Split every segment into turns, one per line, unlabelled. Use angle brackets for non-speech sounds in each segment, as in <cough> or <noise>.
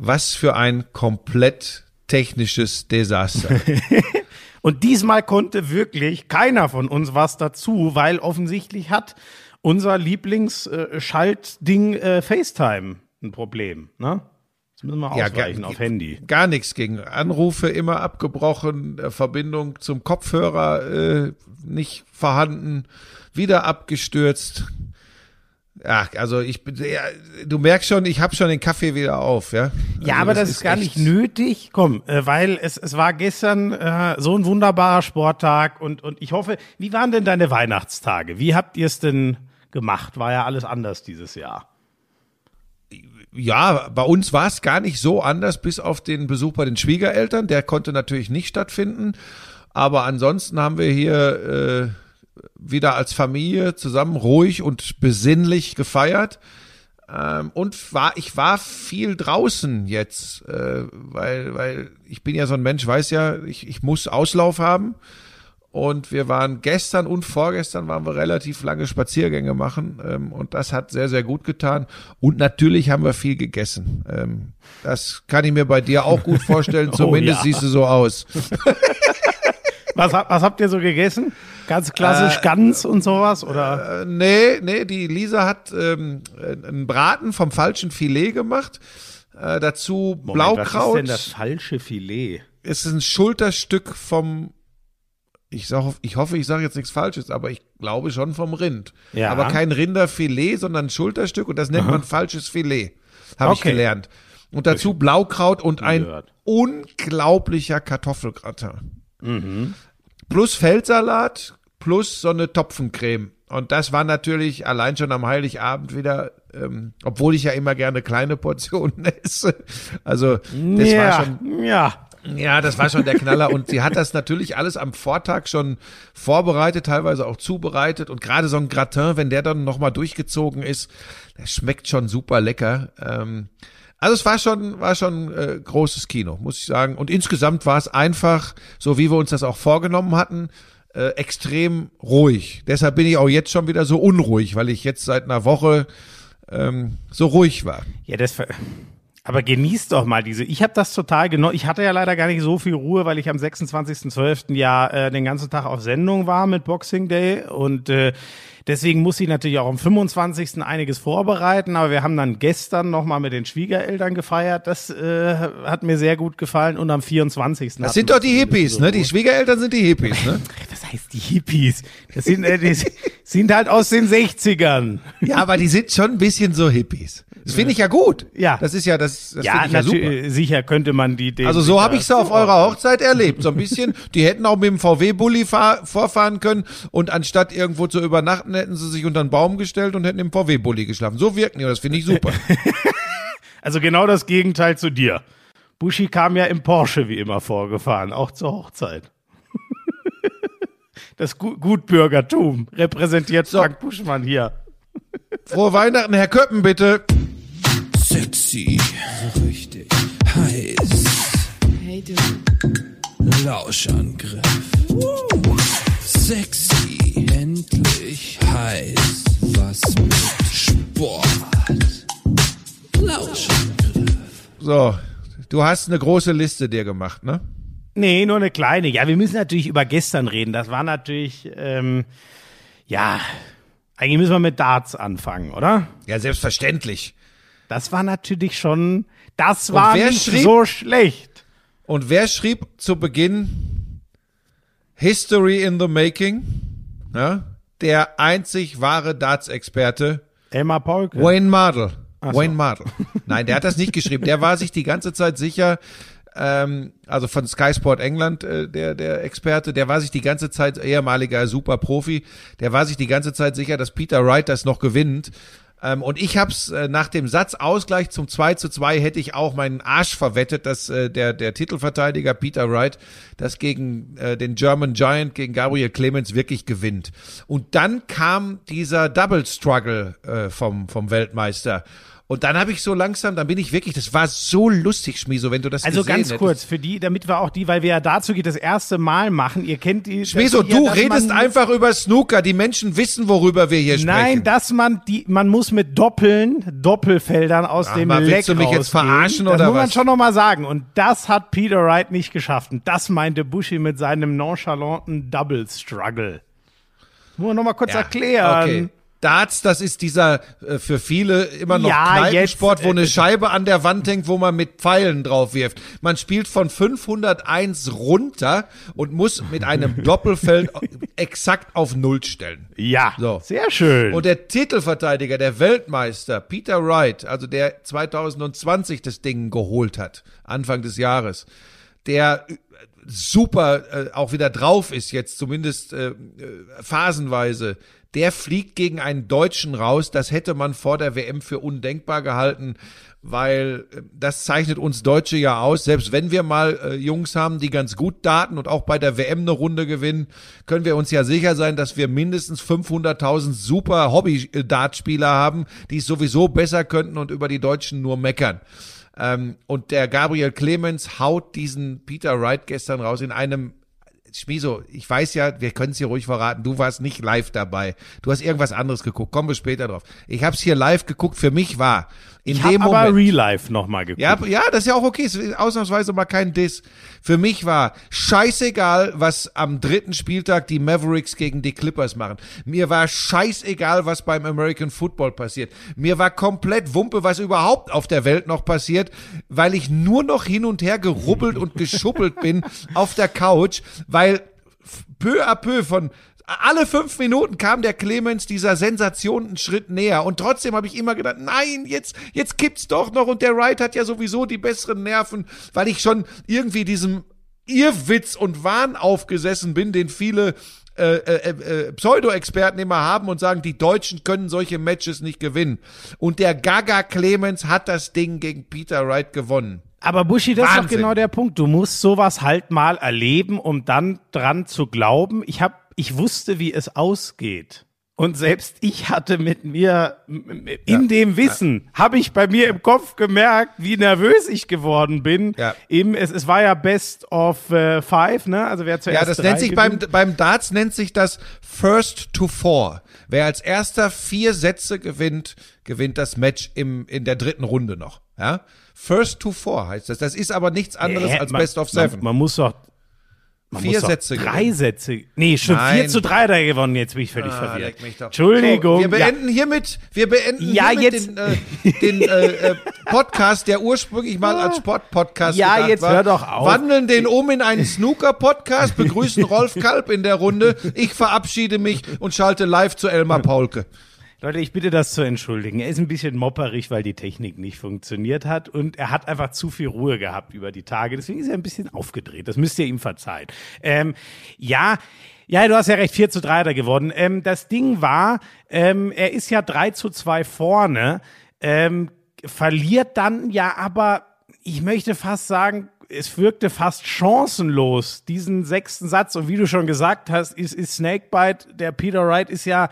Was für ein komplett technisches Desaster. <laughs>
Und diesmal konnte wirklich keiner von uns was dazu, weil offensichtlich hat unser Lieblingsschaltding äh, FaceTime ein Problem. Ne? Das müssen wir ausweichen
gar,
auf Handy.
Gar nichts gegen Anrufe immer abgebrochen, äh, Verbindung zum Kopfhörer äh, nicht vorhanden, wieder abgestürzt. Ja, also ich bin, ja, du merkst schon, ich habe schon den Kaffee wieder auf, ja.
Ja,
also
aber das, das ist gar nicht nötig. Komm, äh, weil es, es war gestern äh, so ein wunderbarer Sporttag und, und ich hoffe, wie waren denn deine Weihnachtstage? Wie habt ihr es denn gemacht? War ja alles anders dieses Jahr.
Ja, bei uns war es gar nicht so anders, bis auf den Besuch bei den Schwiegereltern. Der konnte natürlich nicht stattfinden. Aber ansonsten haben wir hier äh, wieder als Familie zusammen ruhig und besinnlich gefeiert. Ähm, und war, ich war viel draußen jetzt, äh, weil, weil ich bin ja so ein Mensch, weiß ja, ich, ich muss Auslauf haben. Und wir waren gestern und vorgestern waren wir relativ lange Spaziergänge machen. Ähm, und das hat sehr, sehr gut getan. Und natürlich haben wir viel gegessen. Ähm, das kann ich mir bei dir auch gut <laughs> vorstellen. Zumindest oh, ja. siehst du so aus. <laughs>
was, was habt ihr so gegessen? Ganz klassisch äh, Gans und sowas, oder?
Äh, nee, nee, die Lisa hat ähm, einen Braten vom falschen Filet gemacht. Äh, dazu Moment, Blaukraut. Was ist denn
das falsche Filet?
Es ist ein Schulterstück vom ich, sag, ich hoffe, ich sage jetzt nichts Falsches, aber ich glaube schon vom Rind. Ja. Aber kein Rinderfilet, sondern ein Schulterstück und das nennt Aha. man falsches Filet. Habe okay. ich gelernt. Und dazu Blaukraut und ein unglaublicher Kartoffelgratin. Mhm. Plus Feldsalat, plus so eine Topfencreme. Und das war natürlich allein schon am Heiligabend wieder, ähm, obwohl ich ja immer gerne kleine Portionen <laughs> esse. Also das ja, war schon.
Ja.
Ja, das war schon der Knaller und sie hat das natürlich alles am Vortag schon vorbereitet, teilweise auch zubereitet und gerade so ein Gratin, wenn der dann nochmal durchgezogen ist, der schmeckt schon super lecker. Ähm, also es war schon, war schon äh, großes Kino, muss ich sagen. Und insgesamt war es einfach, so wie wir uns das auch vorgenommen hatten, äh, extrem ruhig. Deshalb bin ich auch jetzt schon wieder so unruhig, weil ich jetzt seit einer Woche ähm, so ruhig war.
Ja, das aber genießt doch mal diese. Ich habe das total genossen. Ich hatte ja leider gar nicht so viel Ruhe, weil ich am 26.12. ja äh, den ganzen Tag auf Sendung war mit Boxing Day und äh, Deswegen muss ich natürlich auch am 25. einiges vorbereiten, aber wir haben dann gestern nochmal mit den Schwiegereltern gefeiert. Das äh, hat mir sehr gut gefallen und am 24.
Das sind doch die Hippies, so ne? Die Schwiegereltern sind die Hippies, ne? <laughs>
Was heißt die Hippies? Das sind, äh, die <laughs> sind halt aus den 60ern.
Ja, aber die sind schon ein bisschen so Hippies. Das finde ich ja gut.
Ja.
Das ist ja das, das
ja, ich ja super. sicher könnte man die
Also so habe ich es auf eurer Hochzeit erlebt, so ein bisschen. Die hätten auch mit dem VW Bulli vorfahren können und anstatt irgendwo zu übernachten, hätten sie sich unter einen Baum gestellt und hätten im VW Bulli geschlafen. So wirken die, das finde ich super. <laughs>
also genau das Gegenteil zu dir. Bushi kam ja im Porsche wie immer vorgefahren, auch zur Hochzeit. <laughs> Das Gutbürgertum repräsentiert so. Frank Buschmann hier. <laughs>
Frohe Weihnachten, Herr Köppen, bitte
sexy, so richtig heiß. Hey du. Lauschangriff. Uh. Sexy, endlich heiß. Was mit Sport. Lauschangriff.
So, du hast eine große Liste dir gemacht, ne?
Nee, nur eine kleine. Ja, wir müssen natürlich über gestern reden. Das war natürlich, ähm, ja, eigentlich müssen wir mit Darts anfangen, oder?
Ja, selbstverständlich.
Das war natürlich schon, das war nicht schrieb, so schlecht.
Und wer schrieb zu Beginn History in the Making? Ja, der einzig wahre Darts-Experte.
Emma Polke.
Wayne Mardell. So. Wayne Mardell. Nein, der hat das nicht geschrieben. Der war sich die ganze Zeit sicher, ähm, also von Sky Sport England, äh, der, der Experte, der war sich die ganze Zeit, ehemaliger Superprofi, der war sich die ganze Zeit sicher, dass Peter Wright das noch gewinnt. Ähm, und ich hab's äh, nach dem Satzausgleich zum 2 zu 2 hätte ich auch meinen Arsch verwettet, dass äh, der, der Titelverteidiger Peter Wright das gegen äh, den German Giant, gegen Gabriel Clemens wirklich gewinnt. Und dann kam dieser Double Struggle äh, vom, vom Weltmeister. Und dann habe ich so langsam, dann bin ich wirklich, das war so lustig, Schmieso, wenn du das
Also
gesehen
ganz
hättest.
kurz, für die, damit wir auch die, weil wir ja dazu geht, das erste Mal machen. Ihr kennt die.
Schmieso,
ja,
du
dass
redest
man-
einfach über Snooker. Die Menschen wissen, worüber wir hier sprechen.
Nein, dass man die, man muss mit Doppeln, Doppelfeldern aus
Ach,
dem
mal,
Leck
willst du mich jetzt verarschen
das
oder
muss man schon noch mal sagen. Und das hat Peter Wright nicht geschafft. Und das meinte Bushy mit seinem nonchalanten Double Struggle. Muss man noch mal kurz
Ja,
erklären.
Okay. Darts, das ist dieser äh, für viele immer noch
Ja,
Kneipensport,
jetzt,
wo
äh,
eine Scheibe an der Wand hängt, wo man mit Pfeilen drauf wirft. Man spielt von 501 runter und muss mit einem <laughs> Doppelfeld exakt auf Null stellen.
Ja,
So.
sehr schön.
Und der Titelverteidiger, der Weltmeister, Peter Wright, also der 2020 das Ding geholt hat, Anfang des Jahres, der äh, super äh, auch wieder drauf ist jetzt, zumindest äh, äh, phasenweise, der fliegt gegen einen Deutschen raus. Das hätte man vor der WM für undenkbar gehalten, weil äh, das zeichnet uns Deutsche ja aus. Selbst wenn wir mal äh, Jungs haben, die ganz gut daten und auch bei der WM eine Runde gewinnen, können wir uns ja sicher sein, dass wir mindestens 500.000 super Hobby-Dartspieler haben, die es sowieso besser könnten und über die Deutschen nur meckern. Ähm, und der Gabriel Clemens haut diesen Peter Wright gestern raus in einem Schmiso, ich weiß ja, wir können es hier ruhig verraten, du warst nicht live dabei. Du hast irgendwas anderes geguckt, kommen wir später drauf. Ich habe es hier live geguckt, für mich war in
ich
dem
habe aber
Moment.
Real Life noch mal geguckt.
Ja, ja, das ist ja auch okay. Ist ausnahmsweise mal kein Diss. Für mich war scheißegal, was am dritten Spieltag die Mavericks gegen die Clippers machen. Mir war scheißegal, was beim American Football passiert. Mir war komplett Wumpe, was überhaupt auf der Welt noch passiert, weil ich nur noch hin und her gerubbelt und geschubbelt bin <laughs> auf der Couch, weil peu à peu von alle fünf Minuten kam der Clemens dieser Sensation einen Schritt näher und trotzdem habe ich immer gedacht, nein, jetzt jetzt kippt's doch noch und der Wright hat ja sowieso die besseren Nerven, weil ich schon irgendwie diesem Irrwitz und Wahn aufgesessen bin, den viele äh, äh, äh, Pseudo-Experten immer haben und sagen, die Deutschen können solche Matches nicht gewinnen. Und der Gaga Clemens hat das Ding gegen Peter Wright gewonnen.
Aber Buschi, das ist doch
Wahnsinn.
genau der Punkt. Du musst sowas halt mal erleben, um dann dran zu glauben. Ich hab, ich wusste, wie es ausgeht. Und selbst ich hatte mit mir, in dem Wissen, habe ich bei mir im Kopf gemerkt, wie nervös ich geworden bin.
Ja.
Eben, es, es war ja Best of äh, Five, ne? Also wer zuerst
Ja, das nennt sich beim,
gewinnt.
beim Darts nennt sich das First to Four. Wer als erster vier Sätze gewinnt, gewinnt das Match im, in der dritten Runde noch. Ja? First to Four heißt das. Das ist aber nichts anderes
Hä?
als
Man-
Best of Seven.
Man, man muss doch man
Vier Sätze
Drei
gewinnen.
Sätze. Nee, stimmt.
Nein.
4 zu 3 hat er gewonnen. Jetzt bin ich völlig
Ah,
verwirrt. Entschuldigung.
So, wir beenden hiermit, wir beenden
Ja,
hiermit
jetzt-
den, äh, den äh, äh, Podcast, der ursprünglich mal als Sportpodcast
Ja, jetzt
war.
hör doch auf.
Wandeln den um in einen Snooker-Podcast, begrüßen <laughs> Rolf Kalb in der Runde. Ich verabschiede mich und schalte live zu Elmar Paulke.
Leute, ich bitte das zu entschuldigen. Er ist ein bisschen mopperig, weil die Technik nicht funktioniert hat und er hat einfach zu viel Ruhe gehabt über die Tage. Deswegen ist er ein bisschen aufgedreht. Das müsst ihr ihm verzeihen. Ähm, ja, ja, du hast ja recht, 4 zu 3 hat er geworden. Ähm, das Ding war, ähm, er ist ja 3 zu 2 vorne, ähm, verliert dann ja aber, ich möchte fast sagen, es wirkte fast chancenlos, diesen sechsten Satz. Und wie du schon gesagt hast, ist, ist Snakebite, der Peter Wright ist ja,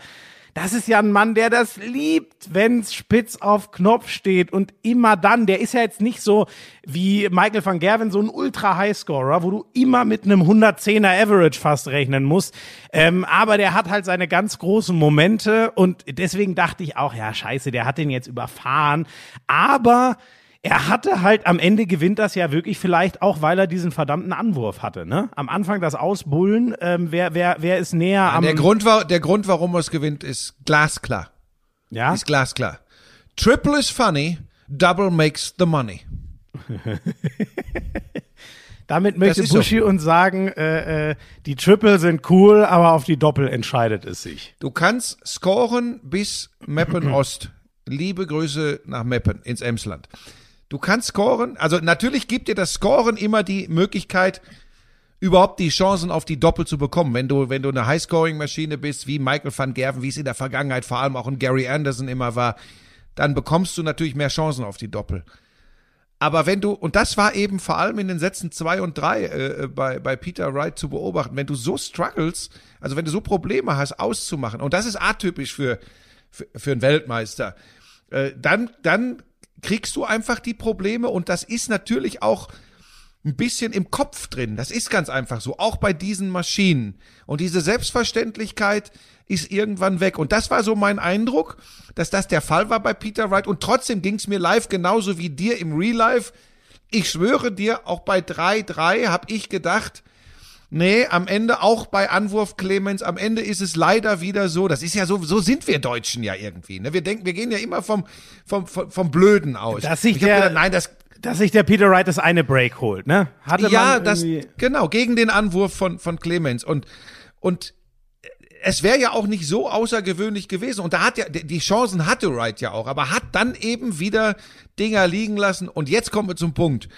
das ist ja ein Mann, der das liebt, wenn's spitz auf Knopf steht und immer dann. Der ist ja jetzt nicht so wie Michael van Gerwen, so ein Ultra-Highscorer, wo du immer mit einem 110er Average fast rechnen musst. Ähm, aber der hat halt seine ganz großen Momente und deswegen dachte ich auch, ja, scheiße, der hat den jetzt überfahren. Aber er hatte halt am Ende gewinnt das ja wirklich vielleicht auch, weil er diesen verdammten Anwurf hatte. Ne? Am Anfang das Ausbullen, ähm, wer, wer, wer ist näher am.
Der Grund, war, der Grund, warum er es gewinnt, ist glasklar.
ja?
Ist glasklar. Triple is funny, double makes the money. <laughs>
Damit möchte
ist so.
Buschi uns sagen, äh, äh, die Triple sind cool, aber auf die Doppel entscheidet es sich.
Du kannst scoren bis Meppen Ost. Liebe Grüße nach Meppen ins Emsland. Du kannst scoren, also natürlich gibt dir das Scoren immer die Möglichkeit, überhaupt die Chancen auf die Doppel zu bekommen. Wenn du, wenn du eine High-Scoring-Maschine bist, wie Michael van Gerven, wie es in der Vergangenheit vor allem auch in Gary Anderson immer war, dann bekommst du natürlich mehr Chancen auf die Doppel. Aber wenn du, und das war eben vor allem in den Sätzen zwei und drei äh, bei, bei Peter Wright zu beobachten, wenn du so struggles, also wenn du so Probleme hast, auszumachen, und das ist atypisch für, für, für einen Weltmeister, äh, dann, dann kriegst du einfach die Probleme und das ist natürlich auch ein bisschen im Kopf drin. Das ist ganz einfach so, auch bei diesen Maschinen. Und diese Selbstverständlichkeit ist irgendwann weg. Und das war so mein Eindruck, dass das der Fall war bei Peter Wright. Und trotzdem ging es mir live genauso wie dir im Real Life. Ich schwöre dir, auch bei 3-3 habe ich gedacht, Nee, am Ende auch bei Anwurf Clemens, am Ende ist es leider wieder so, das ist ja so, so sind wir Deutschen ja irgendwie. Ne? Wir denken, wir gehen ja immer vom, vom, vom, vom Blöden aus.
Dass sich der-
gedacht, nein, das,
Dass sich der Peter Wright das eine Break holt, ne? Hatte
ja,
man
das, genau, gegen den Anwurf von, von Clemens. Und, und es wäre ja auch nicht so außergewöhnlich gewesen. Und da hat ja, die Chancen hatte Wright ja auch, aber hat dann eben wieder Dinger liegen lassen. Und jetzt kommen wir zum Punkt.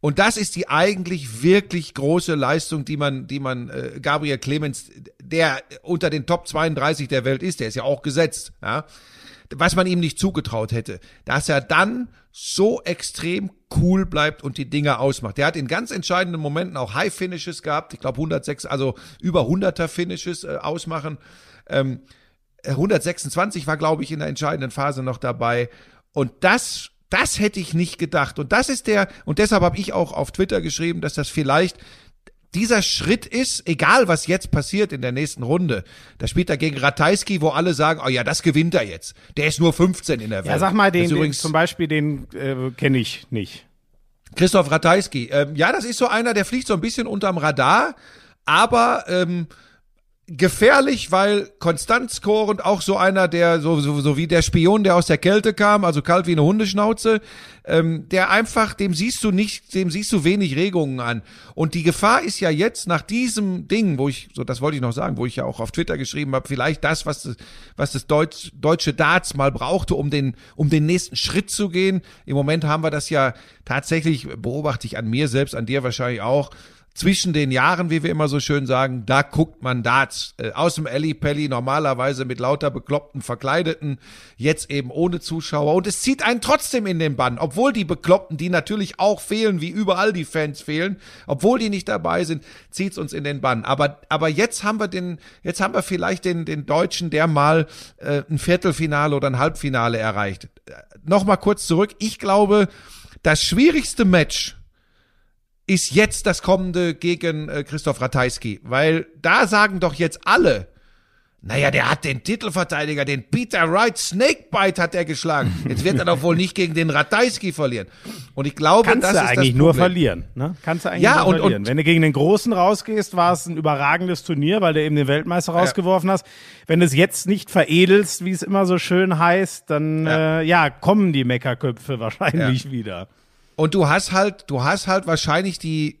Und das ist die eigentlich wirklich große Leistung, die man, die man äh, Gabriel Clemens, der unter den Top 32 der Welt ist, der ist ja auch gesetzt, ja, was man ihm nicht zugetraut hätte, dass er dann so extrem cool bleibt und die Dinger ausmacht. Der hat in ganz entscheidenden Momenten auch High Finishes gehabt, ich glaube 106, also über 100er Finishes äh, ausmachen. Ähm, 126 war, glaube ich, in der entscheidenden Phase noch dabei. Und das, das hätte ich nicht gedacht. Und das ist der, und deshalb habe ich auch auf Twitter geschrieben, dass das vielleicht dieser Schritt ist, egal was jetzt passiert in der nächsten Runde, da spielt er gegen Ratajski, wo alle sagen, oh ja, das gewinnt er jetzt. Der ist nur 15 in der Welt.
Ja, sag mal, den, den
übrigens
zum Beispiel, den äh, kenne ich nicht.
Christoph Ratajski. Ähm, ja, das ist so einer, der fliegt so ein bisschen unterm Radar, aber ähm, gefährlich, weil konstant scorend auch so einer, der so, so, so wie der Spion, der aus der Kälte kam, also kalt wie eine Hundeschnauze, ähm, der einfach, dem siehst du nicht, dem siehst du wenig Regungen an. Und die Gefahr ist ja jetzt nach diesem Ding, wo ich, so das wollte ich noch sagen, wo ich ja auch auf Twitter geschrieben habe, vielleicht das, was das, was das Deutsch, deutsche Darts mal brauchte, um den, um den nächsten Schritt zu gehen. Im Moment haben wir das ja tatsächlich, beobachte ich an mir selbst, an dir wahrscheinlich auch, zwischen den Jahren, wie wir immer so schön sagen, da guckt man Darts äh, aus dem Alley Pelli normalerweise mit lauter bekloppten Verkleideten, jetzt eben ohne Zuschauer und es zieht einen trotzdem in den Bann, obwohl die Bekloppten, die natürlich auch fehlen, wie überall die Fans fehlen, obwohl die nicht dabei sind, zieht's uns in den Bann. Aber aber jetzt haben wir den, jetzt haben wir vielleicht den den Deutschen, der mal äh, ein Viertelfinale oder ein Halbfinale erreicht. Äh, Nochmal kurz zurück. Ich glaube, das schwierigste Match ist jetzt das kommende gegen äh, Christoph Ratajski, weil da sagen doch jetzt alle, naja, der hat den Titelverteidiger, den Peter Wright Snakebite hat er geschlagen. Jetzt wird er doch wohl nicht gegen den Ratajski verlieren. Und ich glaube,
Kannst
das
du
ist
eigentlich
das
nur verlieren, ne? Kannst du eigentlich
Ja,
nur
und-
verlieren.
und-
Wenn du gegen den Großen rausgehst, war es ein überragendes Turnier, weil du eben den Weltmeister rausgeworfen hast. Wenn du es jetzt nicht veredelst, wie es immer so schön heißt, dann
Ja.
Äh, ja kommen die Meckerköpfe <laughs> wahrscheinlich wieder.
Und du hast halt, du hast halt wahrscheinlich die,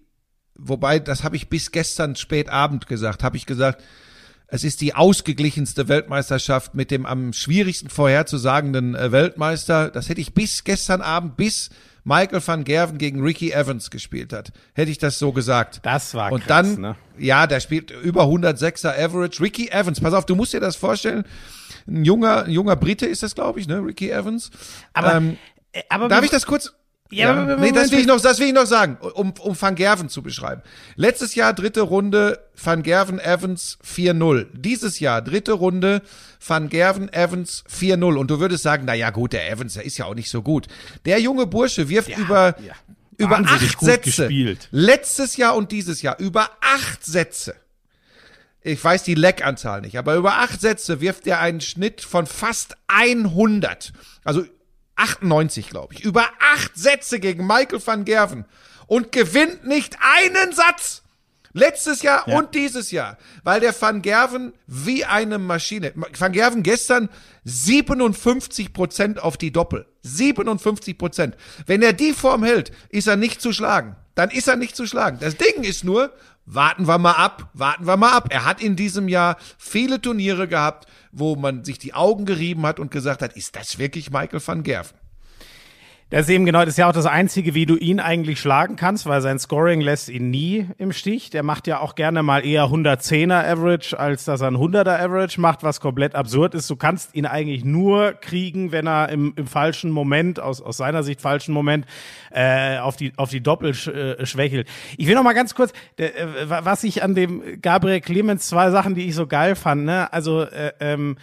wobei, das habe ich bis gestern spät Abend gesagt, habe ich gesagt, es ist die ausgeglichenste Weltmeisterschaft mit dem am schwierigsten vorherzusagenden äh, Weltmeister. Das hätte ich bis gestern Abend, bis Michael van Gerven gegen Ricky Evans gespielt hat, hätte ich das so gesagt.
Das war
Und
krass,
dann,
ne?
ja, der spielt über 106er Average. Ricky Evans, pass auf, du musst dir das vorstellen. Ein junger, ein junger Brite ist das, glaube ich, ne? Ricky Evans.
Aber,
ähm,
äh, aber
Darf ich das kurz?
Ja, aber-
nee, das will ich noch, das will ich noch sagen, um, um Van Gerven zu beschreiben. Letztes Jahr dritte Runde Van Gerven Evans 4-0. Dieses Jahr dritte Runde Van Gerven Evans 4-0. Und du würdest sagen, na ja, gut, der Evans, der ist ja auch nicht so gut. Der junge Bursche wirft über,
ja.
über acht Sätze.
gespielt.
Letztes Jahr und dieses Jahr über acht Sätze. Ich weiß die Leckanzahl nicht, aber über acht Sätze wirft er einen Schnitt von fast 100. Also 98, glaube ich. Über acht Sätze gegen Michael van Gerven und gewinnt nicht einen Satz. Letztes Jahr
Ja.
und dieses Jahr, weil der Van Gerven wie eine Maschine. Van Gerven gestern 57 Prozent auf die Doppel. 57 Prozent. Wenn er die Form hält, ist er nicht zu schlagen. Dann ist er nicht zu schlagen. Das Ding ist nur, warten wir mal ab, warten wir mal ab. Er hat in diesem Jahr viele Turniere gehabt, wo man sich die Augen gerieben hat und gesagt hat, ist das wirklich Michael van Gerven?
Das ist eben genau, das ist ja auch das Einzige, wie du ihn eigentlich schlagen kannst, weil sein Scoring lässt ihn nie im Stich. Der macht ja auch gerne mal eher 110er Average, als dass er ein 100er Average macht, was komplett absurd ist. Du kannst ihn eigentlich nur kriegen, wenn er im, im falschen Moment, aus, aus seiner Sicht falschen Moment, äh, auf die, auf die Doppel äh, schwächelt. Ich will noch mal ganz kurz, äh, was ich an dem Gabriel Clemens, zwei Sachen, die ich so geil fand, ne, also, äh, ähm,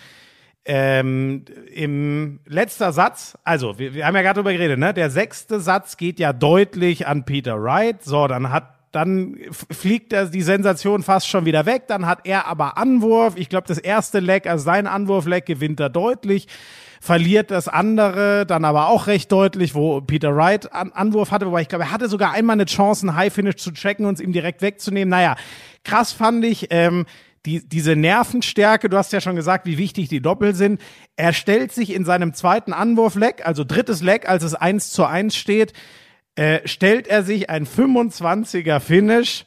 ähm, im letzter Satz, also wir, wir haben ja gerade drüber geredet, ne? Der sechste Satz geht ja deutlich an Peter Wright. So, dann hat dann fliegt er die Sensation fast schon wieder weg. Dann hat er aber Anwurf. Ich glaube, das erste Leck, also sein Anwurfleck gewinnt er deutlich. Verliert das andere dann aber auch recht deutlich, wo Peter Wright an Anwurf hatte. Wobei ich glaube, er hatte sogar einmal eine Chance, einen High Finish zu checken und es ihm direkt wegzunehmen. Naja, krass fand ich. Ähm, die, diese Nervenstärke, du hast ja schon gesagt, wie wichtig die Doppel sind. Er stellt sich in seinem zweiten Anwurfleck, also drittes Leck, als es eins zu eins steht, äh, stellt er sich ein 25er Finish,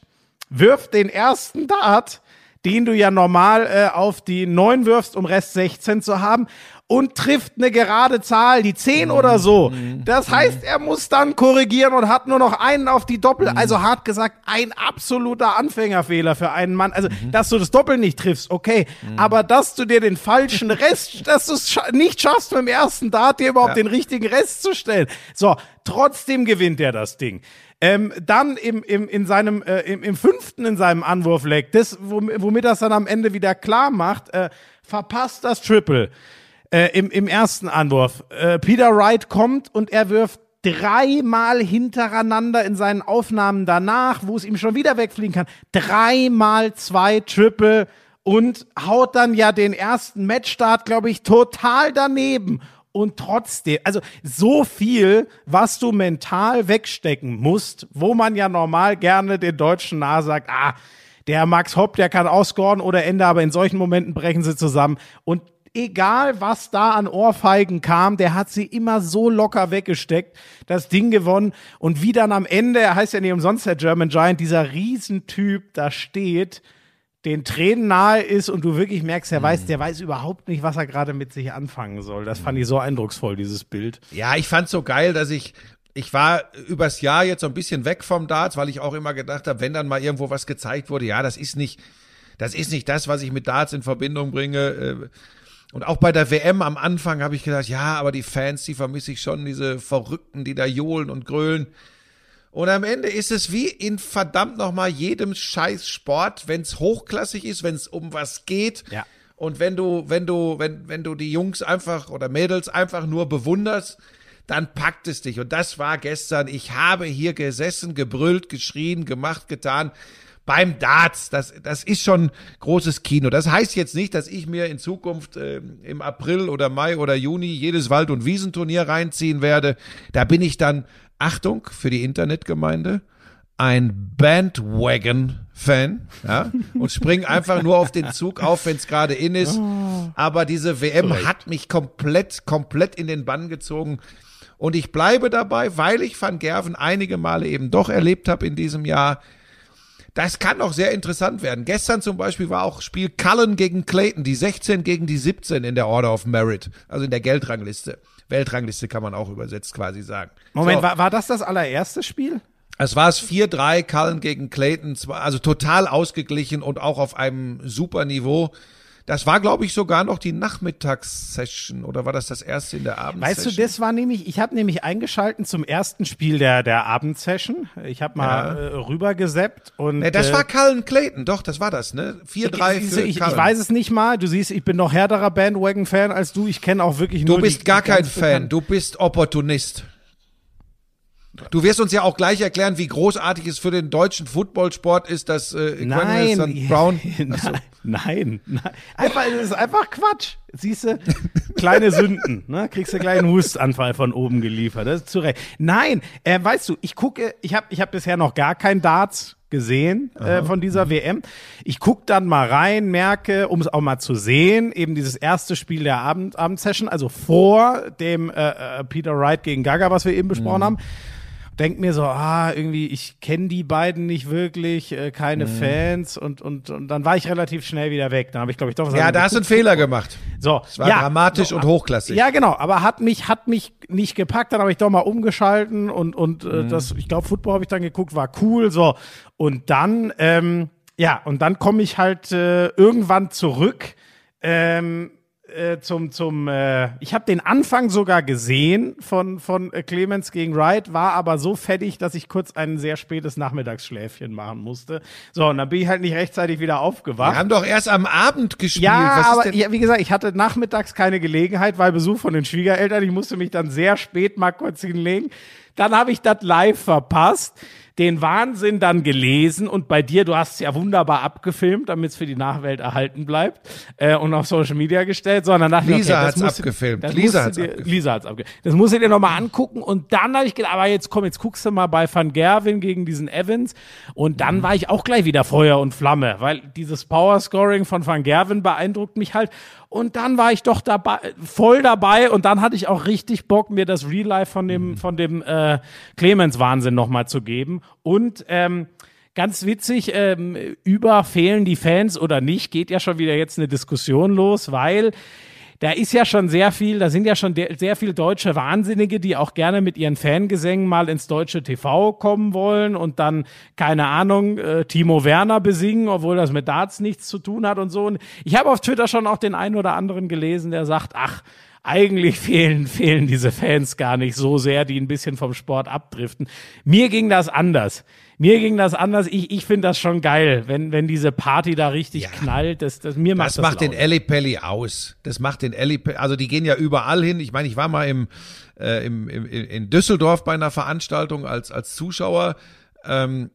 wirft den ersten Dart, den du ja normal äh, auf die 9 wirfst, um Rest 16 zu haben und trifft eine gerade Zahl, die 10 mhm. oder so. Mhm. Das heißt, er muss dann korrigieren und hat nur noch einen auf die Doppel. Mhm. Also hart gesagt, ein absoluter Anfängerfehler für einen Mann. Also, mhm. dass du das Doppel nicht triffst, okay. Mhm. Aber dass du dir den falschen Rest, <laughs> dass du es nicht schaffst, beim ersten Dart dir überhaupt ja. den richtigen Rest zu stellen. So, trotzdem gewinnt er das Ding. Ähm, dann im, im, in seinem, äh, im, im fünften in seinem Anwurfleck, das, womit er es dann am Ende wieder klar macht, äh, verpasst das Triple äh, im, im ersten Anwurf. Äh, Peter Wright kommt und er wirft dreimal hintereinander in seinen Aufnahmen danach, wo es ihm schon wieder wegfliegen kann. Dreimal zwei Triple und haut dann ja den ersten Matchstart, glaube ich, total daneben. Und trotzdem, also so viel, was du mental wegstecken musst, wo man ja normal gerne den Deutschen nahe sagt, ah, der Max Hopp, der kann ausscoren oder Ende, aber in solchen Momenten brechen sie zusammen. Und egal was da an Ohrfeigen kam, der hat sie immer so locker weggesteckt, das Ding gewonnen und wie dann am Ende, er heißt ja nicht umsonst der German Giant, dieser Riesentyp da steht, den Tränen nahe ist und du wirklich merkst, er weiß, mhm. der weiß überhaupt nicht, was er gerade mit sich anfangen soll. Das fand ich so eindrucksvoll, dieses Bild.
Ja, ich fand's so geil, dass ich ich war übers Jahr jetzt so ein bisschen weg vom Darts, weil ich auch immer gedacht habe, wenn dann mal irgendwo was gezeigt wurde, ja, das ist nicht, das ist nicht das, was ich mit Darts in Verbindung bringe. Äh, und auch bei der WM am Anfang habe ich gedacht, ja, aber die Fans, die vermisse ich schon, diese Verrückten, die da johlen und grölen. Und am Ende ist es wie in verdammt nochmal jedem scheiß Sport, wenn es hochklassig ist, wenn es um was geht.
Ja.
Und wenn du, wenn du, wenn, wenn du die Jungs einfach oder Mädels einfach nur bewunderst, dann packt es dich. Und das war gestern. Ich habe hier gesessen, gebrüllt, geschrien, gemacht, getan beim Darts. Das, das ist schon großes Kino. Das heißt jetzt nicht, dass ich mir in Zukunft äh, im April oder Mai oder Juni jedes Wald- und Wiesenturnier reinziehen werde. Da bin ich dann, Achtung für die Internetgemeinde, ein Bandwagon-Fan ja, und spring einfach nur auf den Zug auf, wenn es gerade in ist. Aber diese WM hat mich komplett, komplett in den Bann gezogen. Und ich bleibe dabei, weil ich Van Gerven einige Male eben doch erlebt habe in diesem Jahr das kann auch sehr interessant werden. Gestern zum Beispiel war auch Spiel Cullen gegen Clayton, die 16 gegen die 17 in der Order of Merit, also in der Geldrangliste. Weltrangliste kann man auch übersetzt quasi sagen.
Moment, so. war, war das das allererste Spiel?
Es war es 4-3, Cullen gegen Clayton, also total ausgeglichen und auch auf einem super Niveau. Das war, glaube ich, sogar noch die Nachmittagssession oder war das das erste in der Abendsession?
Weißt du, das war nämlich, ich habe nämlich eingeschalten zum ersten Spiel der, der Abendsession. Ich habe mal ja. äh, rübergeseppt und.
Nee, das äh, war Cullen Clayton, doch, das war das, ne? 4-3
ich, für ich, ich, weiß es nicht mal. Du siehst, ich bin noch härterer Bandwagon-Fan als du. Ich kenne auch wirklich nur.
Du bist
die,
gar die kein Fan, du bist Opportunist. Du wirst uns ja auch gleich erklären, wie großartig es für den deutschen Footballsport ist, dass äh,
nein,
St. Brown. <laughs>
Achso. Nein, nein. Einfach, es ist einfach Quatsch. Siehst du? Kleine Sünden, ne? Kriegst du gleich einen Hustanfall von oben geliefert. Das ist zu Recht. Nein, äh, weißt du, ich gucke, ich habe ich hab bisher noch gar kein Darts gesehen äh, von dieser WM. Ich guck dann mal rein, merke, um es auch mal zu sehen, eben dieses erste Spiel der Abend Abendsession, also vor dem äh, äh, Peter Wright gegen Gaga, was wir eben besprochen mhm. haben denk mir so, ah, irgendwie, ich kenne die beiden nicht wirklich, äh, keine mhm. Fans und, und, und dann war ich relativ schnell wieder weg. Dann habe ich, glaube ich, doch was
Ja, da hast du einen Fehler gemacht.
So,
es war
ja,
dramatisch so, und hochklassig.
Ja, genau, aber hat mich, hat mich nicht gepackt, dann habe ich doch mal umgeschalten und, und äh, mhm. das, ich glaube, Football habe ich dann geguckt, war cool, so. Und dann, ähm, ja, und dann komme ich halt äh, irgendwann zurück. Ähm, äh, zum zum äh, ich habe den Anfang sogar gesehen von von äh, Clemens gegen Wright, war aber so fettig, dass ich kurz ein sehr spätes Nachmittagsschläfchen machen musste. So, und dann bin ich halt nicht rechtzeitig wieder aufgewacht.
Wir haben doch erst am Abend gespielt.
Ja,
Was
aber
ist denn?
ja, wie gesagt, ich hatte nachmittags keine Gelegenheit, weil Besuch von den Schwiegereltern. Ich musste mich dann sehr spät mal kurz hinlegen. Dann habe ich das live verpasst, den Wahnsinn dann gelesen und bei dir, du hast es ja wunderbar abgefilmt, damit es für die Nachwelt erhalten bleibt äh, und auf Social Media gestellt, sondern dachte
Lisa
okay, musst du-
abgefilmt.
das
Lisa
musst du
hat's
dir-
abgefilmt.
Lisa hat's abgefilmt. Das muss ich dir nochmal angucken und dann habe ich gedacht, aber jetzt komm, jetzt guckst du mal bei Van Gerwen gegen diesen Evans und dann
Mhm.
war ich auch gleich wieder Feuer und Flamme, weil dieses Power-Scoring von Van Gerwen beeindruckt mich halt und dann war ich doch dabei, voll dabei und dann hatte ich auch richtig Bock, mir das Real Life von
Mhm.
dem, von dem äh, Clemens-Wahnsinn nochmal zu geben. Und ähm, ganz witzig, ähm, über fehlen die Fans oder nicht, geht ja schon wieder jetzt eine Diskussion los, weil da ist ja schon sehr viel, da sind ja schon sehr viel deutsche Wahnsinnige, die auch gerne mit ihren Fangesängen mal ins deutsche TV kommen wollen und dann, keine Ahnung, äh, Timo Werner besingen, obwohl das mit Darts nichts zu tun hat und so. Und ich habe auf Twitter schon auch den einen oder anderen gelesen, der sagt, ach, eigentlich <laughs> fehlen, fehlen diese Fans gar nicht so sehr, die ein bisschen vom Sport abdriften. Mir ging das anders. Mir ging das anders. Ich, ich finde das schon geil, wenn, wenn diese Party da richtig knallt. Das, das, mir macht
Das
das,
macht den. Ellie Pelli aus. Das macht den Ellie Pelli, also die gehen ja überall hin. Ich meine, ich war mal im, äh, im, im, in Düsseldorf bei einer Veranstaltung als, als Zuschauer. Ähm,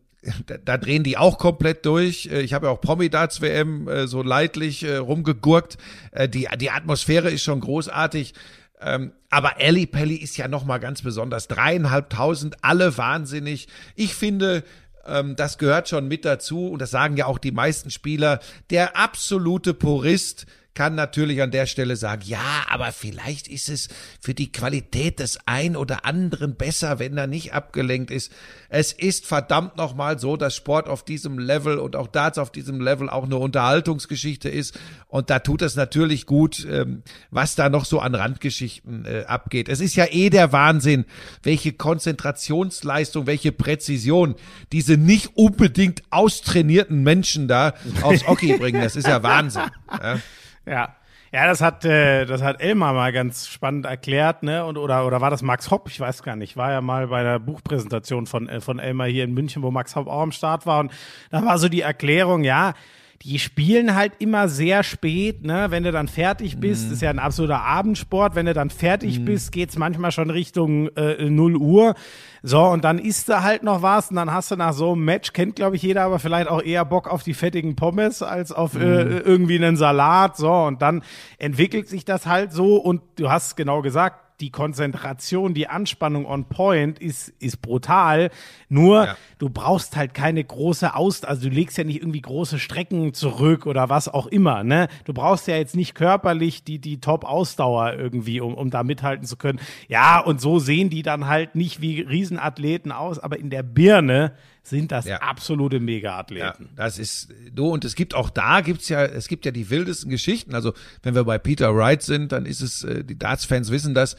da, da drehen die auch komplett durch. Äh, Ich habe ja auch Promi-Darts WM äh, so leidlich äh, rumgegurkt. Äh, die, die Atmosphäre ist schon großartig. Ähm, aber Ellie Pelli ist ja noch mal ganz besonders. Dreieinhalbtausend, alle wahnsinnig. Ich finde, ähm, das gehört schon mit dazu und das sagen ja auch die meisten Spieler. Der absolute Purist kann natürlich an der Stelle sagen, ja, aber vielleicht ist es für die Qualität des ein oder anderen besser, wenn er nicht abgelenkt ist. Es ist verdammt nochmal so, dass Sport auf diesem Level und auch Darts auf diesem Level auch eine Unterhaltungsgeschichte ist. Und da tut es natürlich gut, ähm, was da noch so an Randgeschichten äh, abgeht. Es ist ja eh der Wahnsinn, welche Konzentrationsleistung, welche Präzision diese nicht unbedingt austrainierten Menschen da aufs Hockey bringen. Das ist ja Wahnsinn. Ja.
Ja. Ja, das hat, äh, das hat Elmar mal ganz spannend erklärt, ne? Und, oder, oder war das Max Hopp? Ich weiß gar nicht. War ja mal bei der Buchpräsentation von, äh, von Elmar hier in München, wo Max Hopp auch am Start war. Und da war so die Erklärung, ja, die spielen halt immer sehr spät, ne? Wenn du dann fertig bist, ist ja ein absoluter Abendsport. Wenn du dann fertig bist, geht's manchmal schon Richtung äh, 0 Uhr. So, und dann isst du halt noch was und dann hast du nach so einem Match, kennt glaube ich jeder, aber vielleicht auch eher Bock auf die fettigen Pommes als auf äh, irgendwie einen Salat. So, und dann entwickelt sich das halt so und du hast genau gesagt, die Konzentration, die Anspannung on point ist, ist brutal. Nur,
Ja.
du brauchst halt keine große Aus, also du legst ja nicht irgendwie große Strecken zurück oder was auch immer, ne? Du brauchst ja jetzt nicht körperlich die, die Top-Ausdauer irgendwie, um, um da mithalten zu können. Ja, und so sehen die dann halt nicht wie Riesenathleten aus, aber in der Birne sind das
Ja.
absolute
Ja,
Mega-Athleten.
das ist du und es gibt auch da gibt's ja es gibt ja die wildesten Geschichten. Also wenn wir bei Peter Wright sind, dann ist es äh, die Darts-Fans wissen das.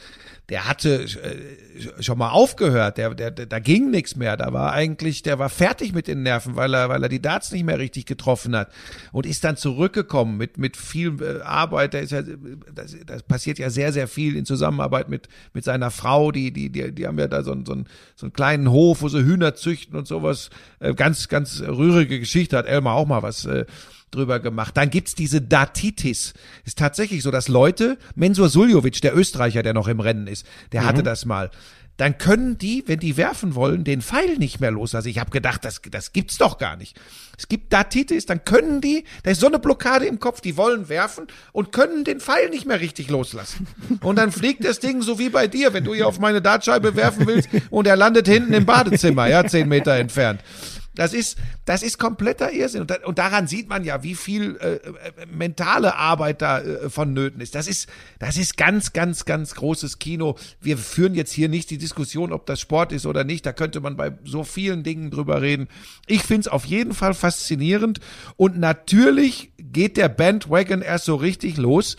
Der hatte äh, schon mal aufgehört. Der, der, der da ging nichts mehr. Da war eigentlich der war fertig mit den Nerven, weil er weil er die Darts nicht mehr richtig getroffen hat und ist dann zurückgekommen mit mit viel äh, Arbeit. Der ist ja das, das passiert ja sehr sehr viel in Zusammenarbeit mit mit seiner Frau. Die die die, die haben ja da so einen so einen, so einen kleinen Hof, wo sie Hühner züchten und sowas. Äh, ganz ganz rührige Geschichte hat Elmar auch mal was äh, drüber gemacht. Dann gibt's diese Datitis. Ist tatsächlich so, dass Leute, Mensur Suljovic, der Österreicher, der noch im Rennen ist, der hatte das mal. Dann können die, wenn die werfen wollen, den Pfeil nicht mehr loslassen. Ich habe gedacht, das, das gibt's doch gar nicht. Es gibt Datitis, dann können die, da ist so eine Blockade im Kopf, die wollen werfen und können den Pfeil nicht mehr richtig loslassen. Und dann fliegt das Ding so wie bei dir, wenn du hier auf meine Dartscheibe werfen willst und er landet hinten im Badezimmer, ja, zehn Meter entfernt. Das ist, das ist kompletter Irrsinn. Und, da, und daran sieht man ja, wie viel äh, äh, mentale Arbeit da äh, vonnöten ist. Das ist, das ist ganz, ganz, ganz großes Kino. Wir führen jetzt hier nicht die Diskussion, ob das Sport ist oder nicht. Da könnte man bei so vielen Dingen drüber reden. Ich find's auf jeden Fall faszinierend. Und natürlich geht der Bandwagon erst so richtig los,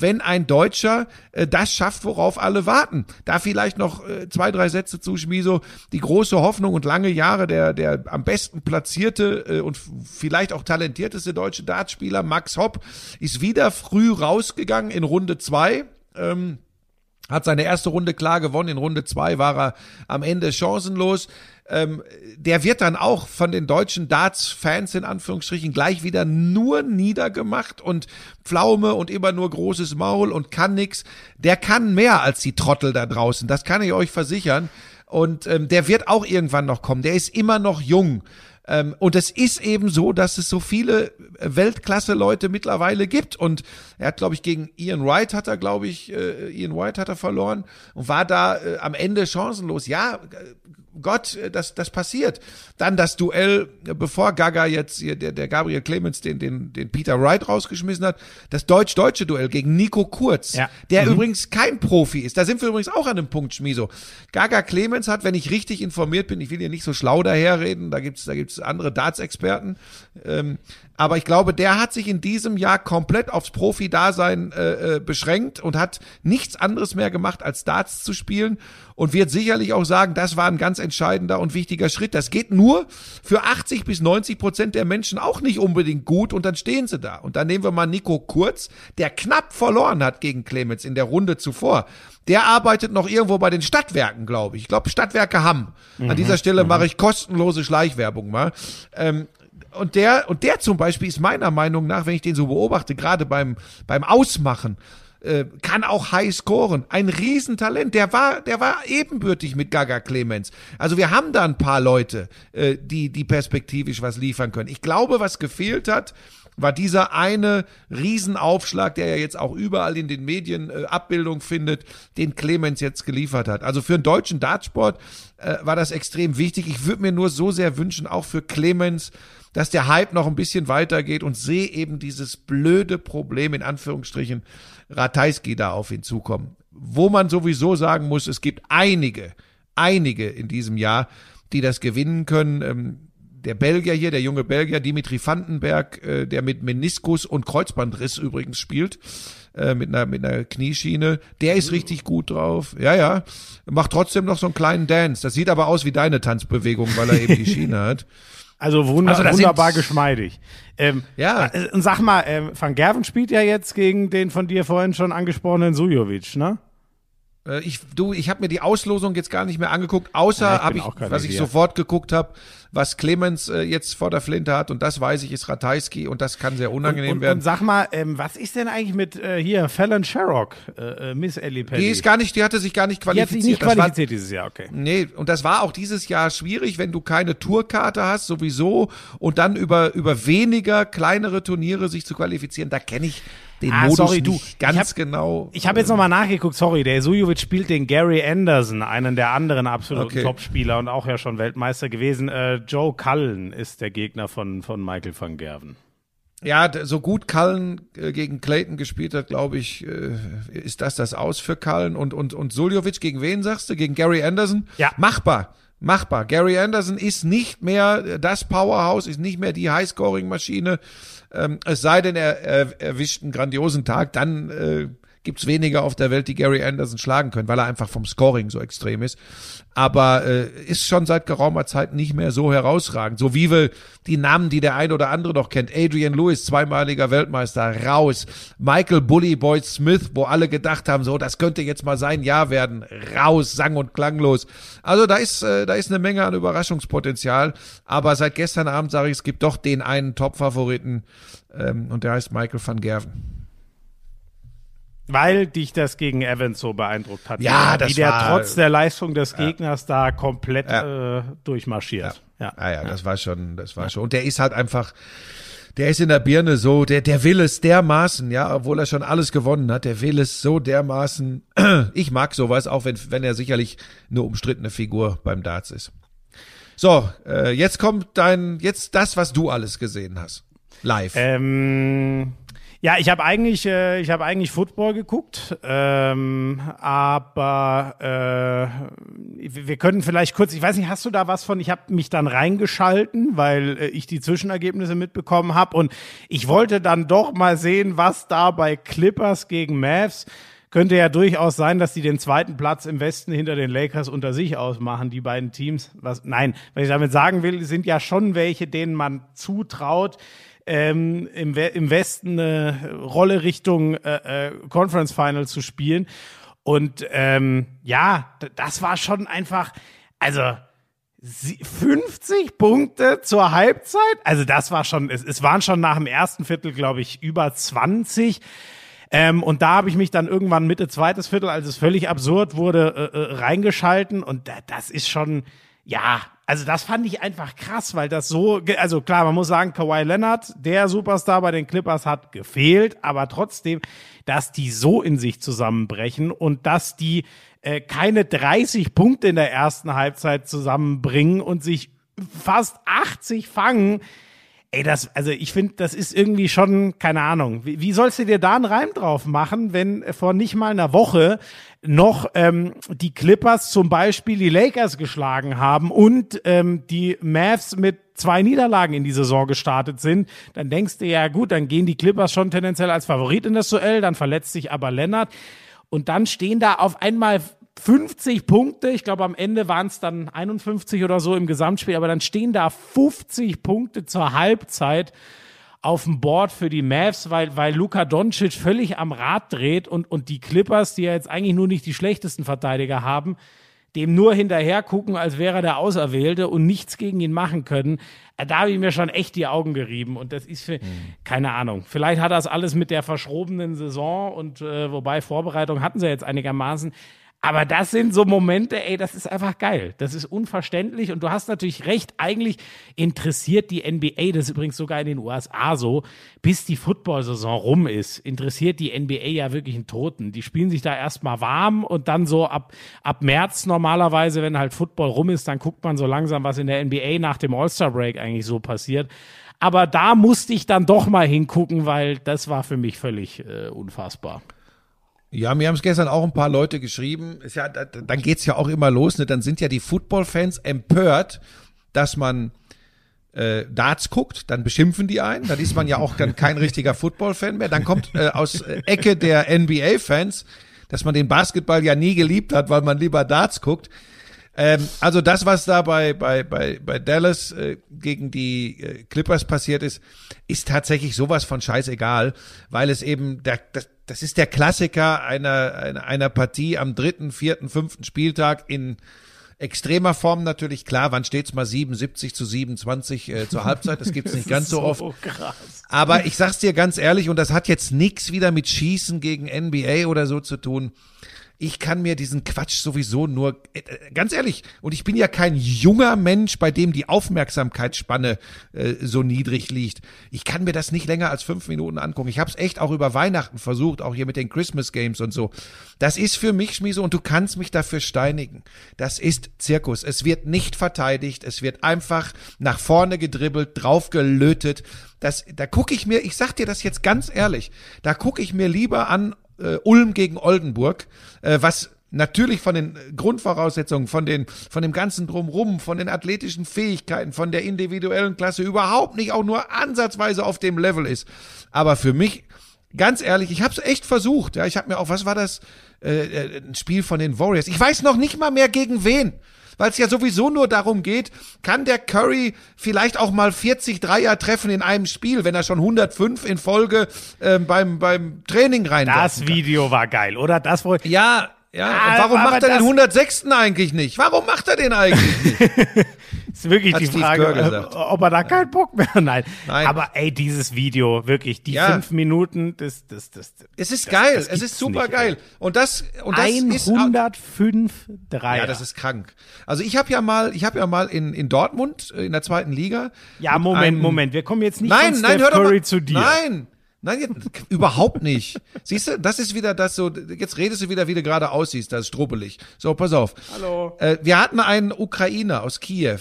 wenn ein Deutscher äh, das schafft, worauf alle warten. Da vielleicht noch äh, zwei, drei Sätze zu Schmiso. Die große Hoffnung und lange Jahre der, der am besten platzierte äh, und vielleicht auch talentierteste deutsche Dartspieler, Max Hopp, ist wieder früh rausgegangen in Runde zwei. Ähm, hat seine erste Runde klar gewonnen. In Runde zwei war er am Ende chancenlos. Ähm, der wird dann auch von den deutschen Darts-Fans in Anführungsstrichen gleich wieder nur niedergemacht und Pflaume und immer nur großes Maul und kann nix. Der kann mehr als die Trottel da draußen. Das kann ich euch versichern. Und ähm, der wird auch irgendwann noch kommen. Der ist immer noch jung. Ähm, und es ist eben so, dass es so viele Weltklasse-Leute mittlerweile gibt. Und er hat, glaube ich, gegen Ian Wright hat er, glaube ich, äh, Ian Wright hat er verloren und war da äh, am Ende chancenlos. Ja, Gott, äh, das, das passiert. Dann das Duell, äh, bevor Gaga jetzt, hier, der, der Gabriel Clemens den, den, den Peter Wright rausgeschmissen hat, das deutsch-deutsche Duell gegen Nico Kurz, ja. der mhm. übrigens kein Profi ist. Da sind wir übrigens auch an dem Punkt, Schmiso. Gaga Clemens hat, wenn ich richtig informiert bin, ich will hier nicht so schlau daherreden, da gibt's da gibt's andere Darts-Experten, ähm, aber ich glaube, der hat sich in diesem Jahr komplett aufs Profi-Dasein äh, äh, beschränkt und hat nichts anderes mehr gemacht, als Darts zu spielen und wird sicherlich auch sagen, das war ein ganz entscheidender und wichtiger Schritt. Das geht nur für 80 bis 90 Prozent der Menschen auch nicht unbedingt gut und dann stehen sie da. Und dann nehmen wir mal Nico Kurz, der knapp verloren hat gegen Clemens in der Runde zuvor. Der arbeitet noch irgendwo bei den Stadtwerken, glaube ich. Ich glaube, Stadtwerke Hamm. An dieser mhm. Stelle mhm. mache ich kostenlose Schleichwerbung mal. Ähm, und der, und der zum Beispiel ist meiner Meinung nach, wenn ich den so beobachte, gerade beim, beim Ausmachen, äh, kann auch high scoren. Ein Riesentalent. Der war, der war ebenbürtig mit Gaga Clemens. Also wir haben da ein paar Leute, äh, die, die perspektivisch was liefern können. Ich glaube, was gefehlt hat, war dieser eine Riesenaufschlag, der ja jetzt auch überall in den Medien äh, Abbildung findet, den Clemens jetzt geliefert hat. Also für einen deutschen Dartsport äh, war das extrem wichtig. Ich würde mir nur so sehr wünschen, auch für Clemens, dass der Hype noch ein bisschen weitergeht und sehe eben dieses blöde Problem in Anführungsstrichen Ratajski da auf ihn zukommen. Wo man sowieso sagen muss, es gibt einige, einige in diesem Jahr, die das gewinnen können. Der Belgier hier, der junge Belgier, Dimitri Vandenberg, äh, der mit Meniskus und Kreuzbandriss übrigens spielt, äh, mit einer, mit einer Knieschiene, der ist richtig gut drauf. Ja, ja. Macht trotzdem noch so einen kleinen Dance. Das sieht aber aus wie deine Tanzbewegung, weil er eben die Schiene <laughs> hat.
Also, wunder also wunderbar geschmeidig. Ähm, ja. Äh, und sag mal, ähm, Van Gerven spielt ja jetzt gegen den von dir vorhin schon angesprochenen Sujovic, ne?
Äh, ich, du, ich habe mir die Auslosung jetzt gar nicht mehr angeguckt, außer ja, habe ich, hab ich was ich sofort geguckt habe, was Clemens äh, jetzt vor der Flinte hat und das weiß ich, ist Ratajski und das kann sehr unangenehm
und, und,
werden.
Und sag mal, ähm, was ist denn eigentlich mit äh, hier Fallon Sherrock, äh, äh Miss Ellie Pelli?
Die ist gar nicht, die hatte sich gar nicht qualifiziert. Die hat sich
nicht qualifiziert war, dieses Jahr, okay.
Nee, und das war auch dieses Jahr schwierig, wenn du keine Tourkarte hast sowieso und dann über über weniger kleinere Turniere sich zu qualifizieren, da kenne ich den ah, Modus sorry, du, ganz
ich hab,
genau.
Ich habe jetzt nochmal nachgeguckt, sorry, der Sujovic spielt den Gary Anderson, einen der anderen absoluten okay. Topspieler und auch ja schon Weltmeister gewesen. Äh, Joe Cullen ist der Gegner von, von Michael van Gerven.
Ja, so gut Cullen äh, gegen Clayton gespielt hat, glaube ich, äh, ist das das Aus für Cullen. Und, und, und Suljovic gegen wen sagst du? Gegen Gary Anderson?
Ja.
Machbar machbar. Gary Anderson ist nicht mehr das Powerhouse, ist nicht mehr die Highscoring-Maschine. Ähm, es sei denn, er, er erwischt einen grandiosen Tag, dann äh, gibt es weniger auf der Welt, die Gary Anderson schlagen können, weil er einfach vom Scoring so extrem ist. Aber äh, ist schon seit geraumer Zeit nicht mehr so herausragend. So wie wir die Namen, die der ein oder andere noch kennt. Adrian Lewis, zweimaliger Weltmeister, raus. Michael Bully Boyd Smith, wo alle gedacht haben, so, das könnte jetzt mal sein Jahr werden, raus, sang- und klanglos. Also da ist, äh, da ist eine Menge an Überraschungspotenzial. Aber seit gestern Abend sage ich, es gibt doch den einen Top-Favoriten ähm, und der heißt Michael van Gerven.
Weil dich das gegen Evans so beeindruckt hat.
Ja, wie
das der war, trotz der Leistung des Gegners ja. da komplett ja. äh, durchmarschiert.
Ja. Ja. Ah, ja, das war schon, das war schon. Und der ist halt einfach, der ist in der Birne so, der, der will es dermaßen, ja, obwohl er schon alles gewonnen hat, der will es so dermaßen. <clears throat> Ich mag sowas, auch wenn, wenn er sicherlich eine umstrittene Figur beim Darts ist. So, äh, jetzt kommt dein, jetzt das, was du alles gesehen hast. Live.
Ähm, Ja, ich habe eigentlich, äh, ich habe eigentlich Football geguckt, ähm, aber äh, wir können vielleicht kurz, ich weiß nicht, hast du da was von? Ich habe mich dann reingeschalten, weil äh, ich die Zwischenergebnisse mitbekommen habe und ich wollte dann doch mal sehen, was da bei Clippers gegen Mavs könnte ja durchaus sein, dass die den zweiten Platz im Westen hinter den Lakers unter sich ausmachen, die beiden Teams. Was, nein, was ich damit sagen will, sind ja schon welche, denen man zutraut, ähm, im, We im Westen eine Rolle Richtung äh, äh, Conference Final zu spielen. Und ähm, ja, das war schon einfach, also 50 Punkte zur Halbzeit. Also das war schon, es, es waren schon nach dem ersten Viertel, glaube ich, über 20. Ähm, und da habe ich mich dann irgendwann Mitte zweites Viertel, als es völlig absurd wurde, äh, äh, reingeschalten. Und da, das ist schon, ja, also das fand ich einfach krass, weil das so, also klar, man muss sagen, Kawhi Leonard, der Superstar bei den Clippers hat gefehlt, aber trotzdem, dass die so in sich zusammenbrechen und dass die äh, keine 30 Punkte in der ersten Halbzeit zusammenbringen und sich fast 80 fangen, Ey, das, also ich finde, das ist irgendwie schon, keine Ahnung. Wie, wie sollst du dir da einen Reim drauf machen, wenn vor nicht mal einer Woche noch ähm, die Clippers zum Beispiel die Lakers geschlagen haben und ähm, die Mavs mit zwei Niederlagen in die Saison gestartet sind, dann denkst du ja gut, dann gehen die Clippers schon tendenziell als Favorit in das Duell, dann verletzt sich aber Lennart und dann stehen da auf einmal 50 Punkte, ich glaube am Ende waren es dann 51 oder so im Gesamtspiel, aber dann stehen da 50 Punkte zur Halbzeit auf dem Board für die Mavs, weil, weil Luka Doncic völlig am Rad dreht und, und die Clippers, die ja jetzt eigentlich nur nicht die schlechtesten Verteidiger haben, dem nur hinterher gucken, als wäre er der Auserwählte und nichts gegen ihn machen können. Äh, da habe ich mir schon echt die Augen gerieben. Und das ist für, mhm. keine Ahnung. Vielleicht hat das alles mit der verschrobenen Saison und äh, wobei Vorbereitung hatten sie jetzt einigermaßen. Aber das sind so Momente, ey, das ist einfach geil. Das ist unverständlich und du hast natürlich recht. Eigentlich interessiert die NBA, das ist übrigens sogar in den USA so, bis die Football-Saison rum ist, interessiert die NBA ja wirklich einen Toten. Die spielen sich da erstmal warm und dann so ab, ab März normalerweise, wenn halt Football rum ist, dann guckt man so langsam, was in der NBA nach dem All-Star-Break eigentlich so passiert. Aber da musste ich dann doch mal hingucken, weil das war für mich völlig äh, unfassbar.
Ja, mir haben es gestern auch ein paar Leute geschrieben. Ist ja, dann geht's ja auch immer los. Ne? Dann sind ja die Football-Fans empört, dass man äh, Darts guckt, dann beschimpfen die einen, dann ist man ja auch dann kein richtiger Football-Fan mehr. Dann kommt äh, aus äh, Ecke der NBA-Fans, dass man den Basketball ja nie geliebt hat, weil man lieber Darts guckt. Ähm, also das, was da bei, bei, bei, bei Dallas äh, gegen die äh, Clippers passiert ist, ist tatsächlich sowas von scheißegal, weil es eben, der, das, das ist der Klassiker einer, einer, einer Partie am dritten, vierten, fünften Spieltag in extremer Form natürlich. Klar, wann steht's mal 77 zu 27 äh, zur Halbzeit? Das gibt's <laughs> nicht ganz so, so oft. Krass. Aber ich sag's dir ganz ehrlich, und das hat jetzt nichts wieder mit Schießen gegen NBA oder so zu tun ich kann mir diesen Quatsch sowieso nur, äh, ganz ehrlich, und ich bin ja kein junger Mensch, bei dem die Aufmerksamkeitsspanne äh, so niedrig liegt. Ich kann mir das nicht länger als fünf Minuten angucken. Ich habe es echt auch über Weihnachten versucht, auch hier mit den Christmas Games und so. Das ist für mich, Schmiese, und du kannst mich dafür steinigen. Das ist Zirkus. Es wird nicht verteidigt, es wird einfach nach vorne gedribbelt, draufgelötet. Das, da gucke ich mir, ich sag dir das jetzt ganz ehrlich, da gucke ich mir lieber an, äh, Ulm gegen Oldenburg, äh, was natürlich von den Grundvoraussetzungen, von den, von dem ganzen Drumrum, von den athletischen Fähigkeiten, von der individuellen Klasse überhaupt nicht auch nur ansatzweise auf dem Level ist. Aber für mich, ganz ehrlich, ich habe es echt versucht. Ja, ich habe mir auch, was war das, äh, äh, ein Spiel von den Warriors. Ich weiß noch nicht mal mehr gegen wen weil es ja sowieso nur darum geht, kann der Curry vielleicht auch mal 40 Dreier treffen in einem Spiel, wenn er schon 105 in Folge ähm, beim, beim Training rein
Das Video war geil, oder? Das wohl.
Ja, ja, ah, warum macht er den 106. eigentlich nicht? Warum macht er den eigentlich nicht? <laughs>
ist wirklich Hat die Steve Frage, ob er da keinen Bock mehr hat. Nein. Nein. Aber ey, dieses Video, wirklich, die ja. fünf Minuten, das, das, das.
Es ist das, geil, das es ist super nicht, geil. Und das, und das
105 ist, Dreier.
Ja, das ist krank. Also ich habe ja mal, ich habe ja mal in, in Dortmund, äh, in der zweiten Liga.
Ja, Moment, Moment, wir kommen jetzt nicht
nein,
von
nein,
Steph
hör
Curry
mal,
zu dir.
Nein, Nein, jetzt, überhaupt nicht. Siehst du, das ist wieder das so, jetzt redest du wieder, wie du gerade aussiehst, das ist strubbelig. So, pass auf.
Hallo.
Äh, wir hatten einen Ukrainer aus Kiew,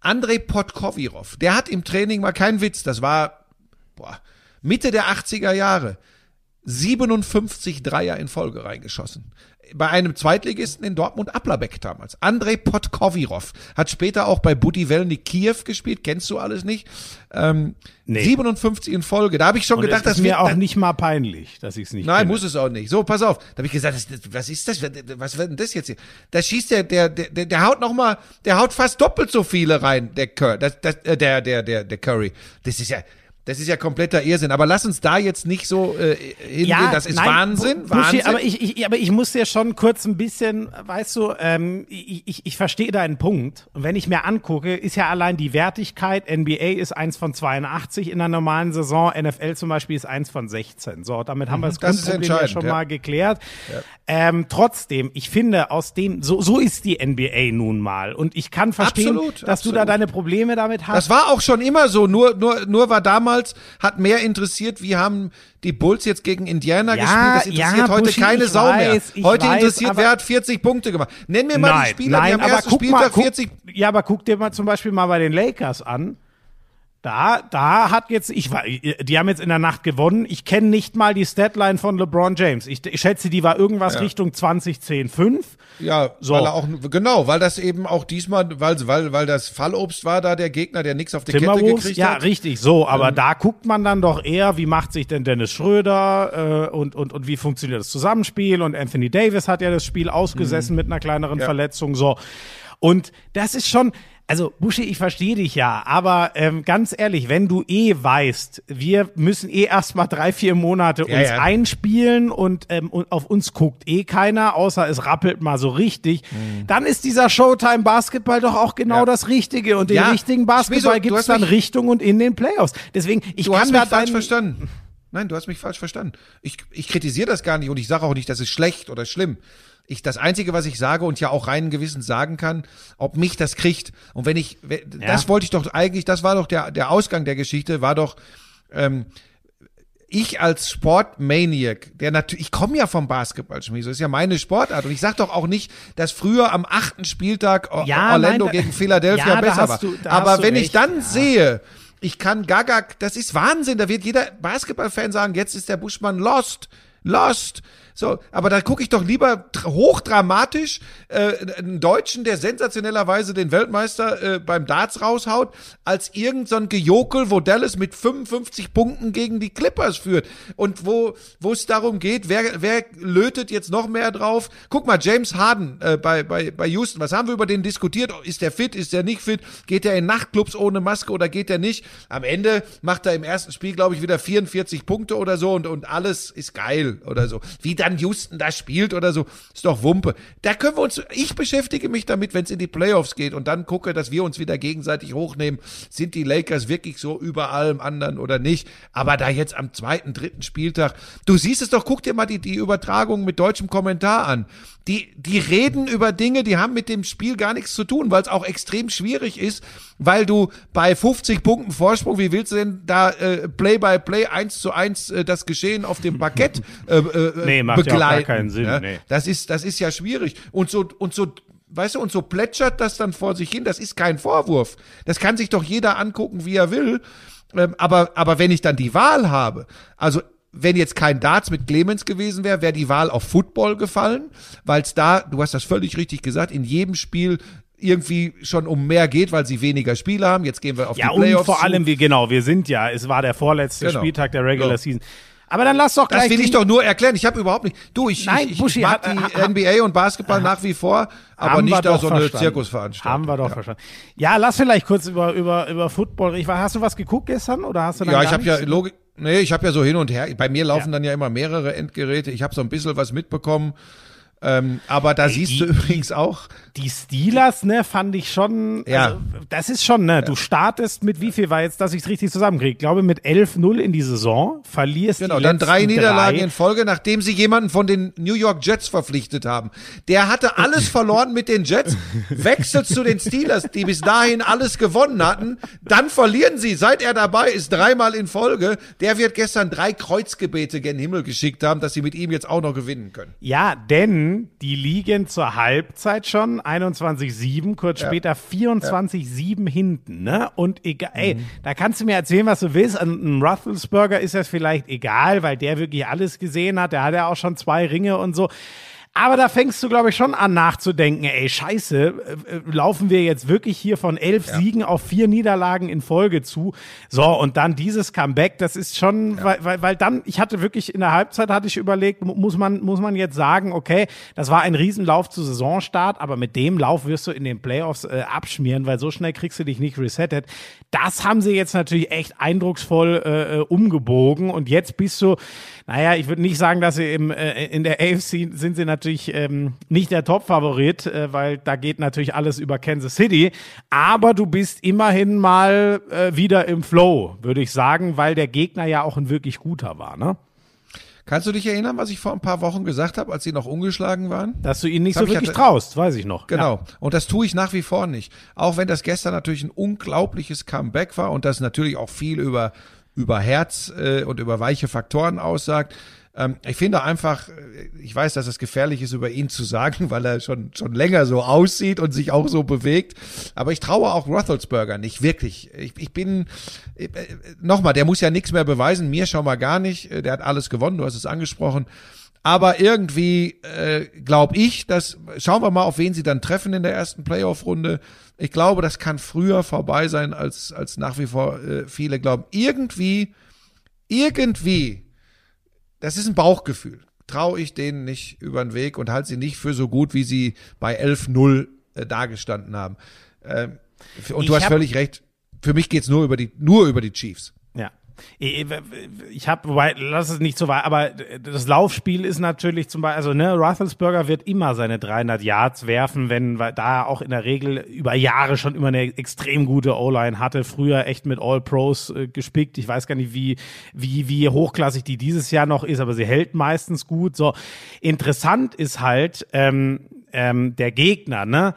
Andrei Podkovirov, der hat im Training mal keinen Witz, das war, boah, Mitte der 80er Jahre 57 Dreier in Folge reingeschossen. Bei einem Zweitligisten in Dortmund Applerbeck damals. Andrei Podkovirov hat später auch bei Budivelny Kiew gespielt, kennst du alles nicht. Ähm,
Nee.
57 in Folge. Da habe ich schon
Und
gedacht,
es ist
das
mir auch nicht mal peinlich, dass ich es nicht
Nein,
kenne.
muss es auch nicht. So, pass auf. Da habe ich gesagt, das, das- was ist das? Was wird denn das jetzt hier? Da schießt der, der, der, der, der haut noch mal, der haut fast doppelt so viele rein, der Curry, das, das, äh, der, der, der, der Curry. Das ist ja, das ist ja kompletter Irrsinn. Aber lass uns da jetzt nicht so äh, hingehen. das ist
nein,
Wahnsinn,
Bu- Buschi,
Wahnsinn.
Aber ich, ich, aber ich muss dir schon kurz ein bisschen, weißt du, ähm, ich, ich, ich verstehe deinen Punkt. Und wenn ich mir angucke, ist ja allein die Wertigkeit, NBA ist eins von 82 in der normalen Saison, NFL zum Beispiel ist eins von 16. So, damit haben wir das,
Mhm. das
Grundproblem ja schon
ja.
mal geklärt. Ähm, trotzdem, ich finde, aus dem, so, so ist die NBA nun mal. Und ich kann verstehen,
Absolut,
dass du da
absolut.
deine Probleme damit hast.
Das war auch schon immer so, nur, nur, nur war damals, hat mehr interessiert, wie haben die Bulls jetzt gegen Indiana
Ja,
gespielt. Das interessiert
ja,
heute
Buschi,
keine Sau mehr.
weiß, ich
Heute
weiß,
interessiert, wer hat 40 Punkte gemacht. Nenn mir mal die Spieler, die am
aber
ersten
mal,
Spieltag
guck,
40
Ja, aber guck dir mal zum Beispiel mal bei den Lakers an. Da, da hat jetzt, ich war, die haben jetzt in der Nacht gewonnen. Ich kenne nicht mal die Statline von LeBron James. Ich, ich schätze, die war irgendwas Richtung 20, 10, 5.
Ja,
So.
weil er auch genau, weil das eben auch diesmal, weil weil weil das Fallobst war da der Gegner, der nichts auf die Kette gekriegt
ja,
hat.
richtig, so, aber da guckt man dann doch eher, wie macht sich denn Dennis Schröder äh, und, und, und wie funktioniert das Zusammenspiel und Anthony Davis hat ja das Spiel ausgesessen mit einer kleineren Verletzung, so. Und das ist schon, also Buschi, ich verstehe dich ja, aber ähm, ganz ehrlich, wenn du eh weißt, wir müssen eh erstmal drei, vier Monate uns
ja.
einspielen und, ähm, und auf uns guckt eh keiner, außer es rappelt mal so richtig, dann ist dieser Showtime Basketball doch auch genau
Mhm. Ja.
das Richtige und den richtigen Basketball gibt's
hast
dann Richtung und in den Playoffs. Deswegen, ich
Du
kann
hast mich falsch verstanden. Nein, du hast mich falsch verstanden. Ich, ich kritisiere das gar nicht und ich sage auch nicht, das ist schlecht oder schlimm. Ich, das Einzige, was ich sage und ja auch reinen Gewissens sagen kann, ob mich das kriegt. Und wenn ich, wenn- das wollte ich doch eigentlich, das war doch der, der Ausgang der Geschichte, war doch, ähm, ich als Sportmaniac, der natürlich, ich komme ja vom Basketball, Schmieso, ist ja meine Sportart. Und ich sag doch auch nicht, dass früher am achten Spieltag O-
Ja,
Orlando
nein, da-
gegen Philadelphia
Ja,
besser war.
du-
Aber wenn ich
recht,
dann
ja.
sehe, ich kann Gagak, das ist Wahnsinn, da wird jeder Basketballfan sagen, jetzt ist der Buschmann lost, lost. So, aber da gucke ich doch lieber dr- hochdramatisch äh, einen Deutschen, der sensationellerweise den Weltmeister äh, beim Darts raushaut, als irgend so Gejokel, wo Dallas mit 55 Punkten gegen die Clippers führt und wo wo es darum geht, wer wer lötet jetzt noch mehr drauf? Guck mal, James Harden äh, bei bei bei Houston, was haben wir über den diskutiert? Ist der fit? Ist der nicht fit? Geht er in Nachtclubs ohne Maske oder geht er nicht? Am Ende macht er im ersten Spiel, glaube ich, wieder 44 Punkte oder so und und alles ist geil oder so. Wie dann Houston da spielt oder so, ist doch Wumpe. Da können wir uns, ich beschäftige mich damit, wenn es in die Playoffs geht und dann gucke, dass wir uns wieder gegenseitig hochnehmen. Sind die Lakers wirklich so über allem anderen oder nicht? Aber da jetzt am zweiten, dritten Spieltag, du siehst es doch, guck dir mal die, die Übertragung mit deutschem Kommentar an. Die, die reden über Dinge, die haben mit dem Spiel gar nichts zu tun, weil es auch extrem schwierig ist, weil du bei 50 Punkten Vorsprung, wie willst du denn da äh, Play by Play eins zu eins äh, das Geschehen auf dem Parkett <laughs> äh, äh,
Nee, macht ja auch gar
begleiten?
keinen Sinn,
ja?
nee.
Das ist, das ist ja schwierig. Und so, und so, weißt du, und so plätschert das dann vor sich hin. Das ist kein Vorwurf. Das kann sich doch jeder angucken, wie er will. Ähm, aber, aber wenn ich dann die Wahl habe, also wenn jetzt kein Darts mit Clemens gewesen wäre, wäre die Wahl auf Football gefallen, weil es da, du hast das völlig richtig gesagt, in jedem Spiel irgendwie schon um mehr geht, weil sie weniger Spiele haben. Jetzt gehen wir auf
Ja,
die
und
Playoffs.
vor
zu.
allem, wir, genau, wir sind ja, es war der vorletzte
Genau.
Spieltag der Regular
Ja.
Season. Aber dann lass doch
Das
gleich
will ich doch nur erklären. Ich habe überhaupt nicht. Du, ich,
Nein,
ich, ich
Buschi,
mag
hat-
die
ha- ha-
NBA und Basketball nach wie vor, aber nicht da so eine
verstanden.
Zirkusveranstaltung.
Haben wir doch
ja.
verstanden. Ja, lass vielleicht kurz über, über, über Football reden. Hast du was geguckt gestern oder hast du dann
Ja, ich habe ja? Logik. Nee, ich habe ja so hin und her. Bei mir laufen
Ja.
dann ja immer mehrere Endgeräte. Ich habe so ein bisschen was mitbekommen. Ähm, aber da siehst
die-
du übrigens auch,
Die Steelers, ne, fand ich schon,
Ja.
also, das ist schon, ne, du startest mit wie viel war jetzt, dass ich es richtig zusammenkriege? Ich glaube mit 11-0 in die Saison, verlierst
genau,
die
dann drei Niederlagen
drei.
in Folge, nachdem sie jemanden von den New York Jets verpflichtet haben. Der hatte alles verloren mit den Jets, <laughs> wechselt zu den Steelers, die bis dahin alles gewonnen hatten. Dann verlieren sie, seit er dabei ist, dreimal in Folge. Der wird gestern drei Kreuzgebete gen Himmel geschickt haben, dass sie mit ihm jetzt auch noch gewinnen können.
Ja, denn die liegen zur Halbzeit schon 21-7, kurz
Ja.
später 24-7 hinten, ne? Und egal, ey,
Mhm.
da kannst du mir erzählen, was du willst. An einem Rufflesburger ist das vielleicht egal, weil der wirklich alles gesehen hat. Der hat ja auch schon zwei Ringe und so. Aber da fängst du, glaube ich, schon an nachzudenken, ey, scheiße, äh, äh, laufen wir jetzt wirklich hier von elf Siegen auf vier Niederlagen in Folge zu. So, und dann dieses Comeback, das ist schon, weil, weil, weil dann, ich hatte wirklich in der Halbzeit, hatte ich überlegt, mu- muss man, muss man jetzt sagen, okay, das war ein Riesenlauf zu Saisonstart, aber mit dem Lauf wirst du in den Playoffs äh, abschmieren, weil so schnell kriegst du dich nicht resettet. Das haben sie jetzt natürlich echt eindrucksvoll äh, äh, umgebogen und jetzt bist du, naja, ich würde nicht sagen, dass sie im, äh, in der AFC sind sie natürlich ähm, nicht der Top-Favorit, äh, weil da geht natürlich alles über Kansas City. Aber du bist immerhin mal äh, wieder im Flow, würde ich sagen, weil der Gegner ja auch ein wirklich guter war, ne?
Kannst du dich erinnern, was ich vor ein paar Wochen gesagt habe, als sie noch ungeschlagen waren?
Dass du ihnen nicht
Das
so wirklich
hatte-
traust, weiß ich noch.
Genau. Und das tue ich nach wie vor nicht. Auch wenn das gestern natürlich ein unglaubliches Comeback war und das natürlich auch viel über, über Herz äh, und über weiche Faktoren aussagt. Ähm, ich finde einfach, ich weiß, dass es gefährlich ist, über ihn zu sagen, <laughs> weil er schon, schon länger so aussieht und sich auch so bewegt. Aber ich traue auch Roethlisberger nicht, wirklich. Ich, ich bin, äh, nochmal, der muss ja nichts mehr beweisen, mir schon mal gar nicht. Der hat alles gewonnen, du hast es angesprochen. Aber irgendwie äh, glaube ich, dass schauen wir mal, auf wen sie dann treffen in der ersten Playoff-Runde. Ich glaube, das kann früher vorbei sein, als als nach wie vor äh, viele glauben. Irgendwie, irgendwie, das ist ein Bauchgefühl. Traue ich denen nicht über den Weg und halte sie nicht für so gut, wie sie bei 11-0 äh, dagestanden haben. Ähm, und
Ich
du hast
hab-
völlig recht. Für mich geht's nur über die nur über die Chiefs.
Ich, habe, wobei, lass es nicht so weit, aber das Laufspiel ist natürlich zum Beispiel, also ne, Roethlisberger wird immer seine 300 Yards werfen, wenn, weil da er auch in der Regel über Jahre schon immer eine extrem gute O-Line hatte, früher echt mit All-Pros äh, gespickt. Ich weiß gar nicht, wie, wie, wie hochklassig die dieses Jahr noch ist, aber sie hält meistens gut. So, interessant ist halt ähm, ähm, der Gegner, ne?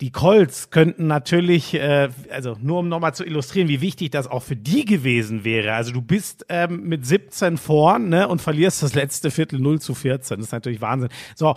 Die Colts könnten natürlich, äh, also nur um nochmal zu illustrieren, wie wichtig das auch für die gewesen wäre. Also du bist ähm, mit 17 vorn ne, und verlierst das letzte Viertel 0 zu 14. Das ist natürlich Wahnsinn. So,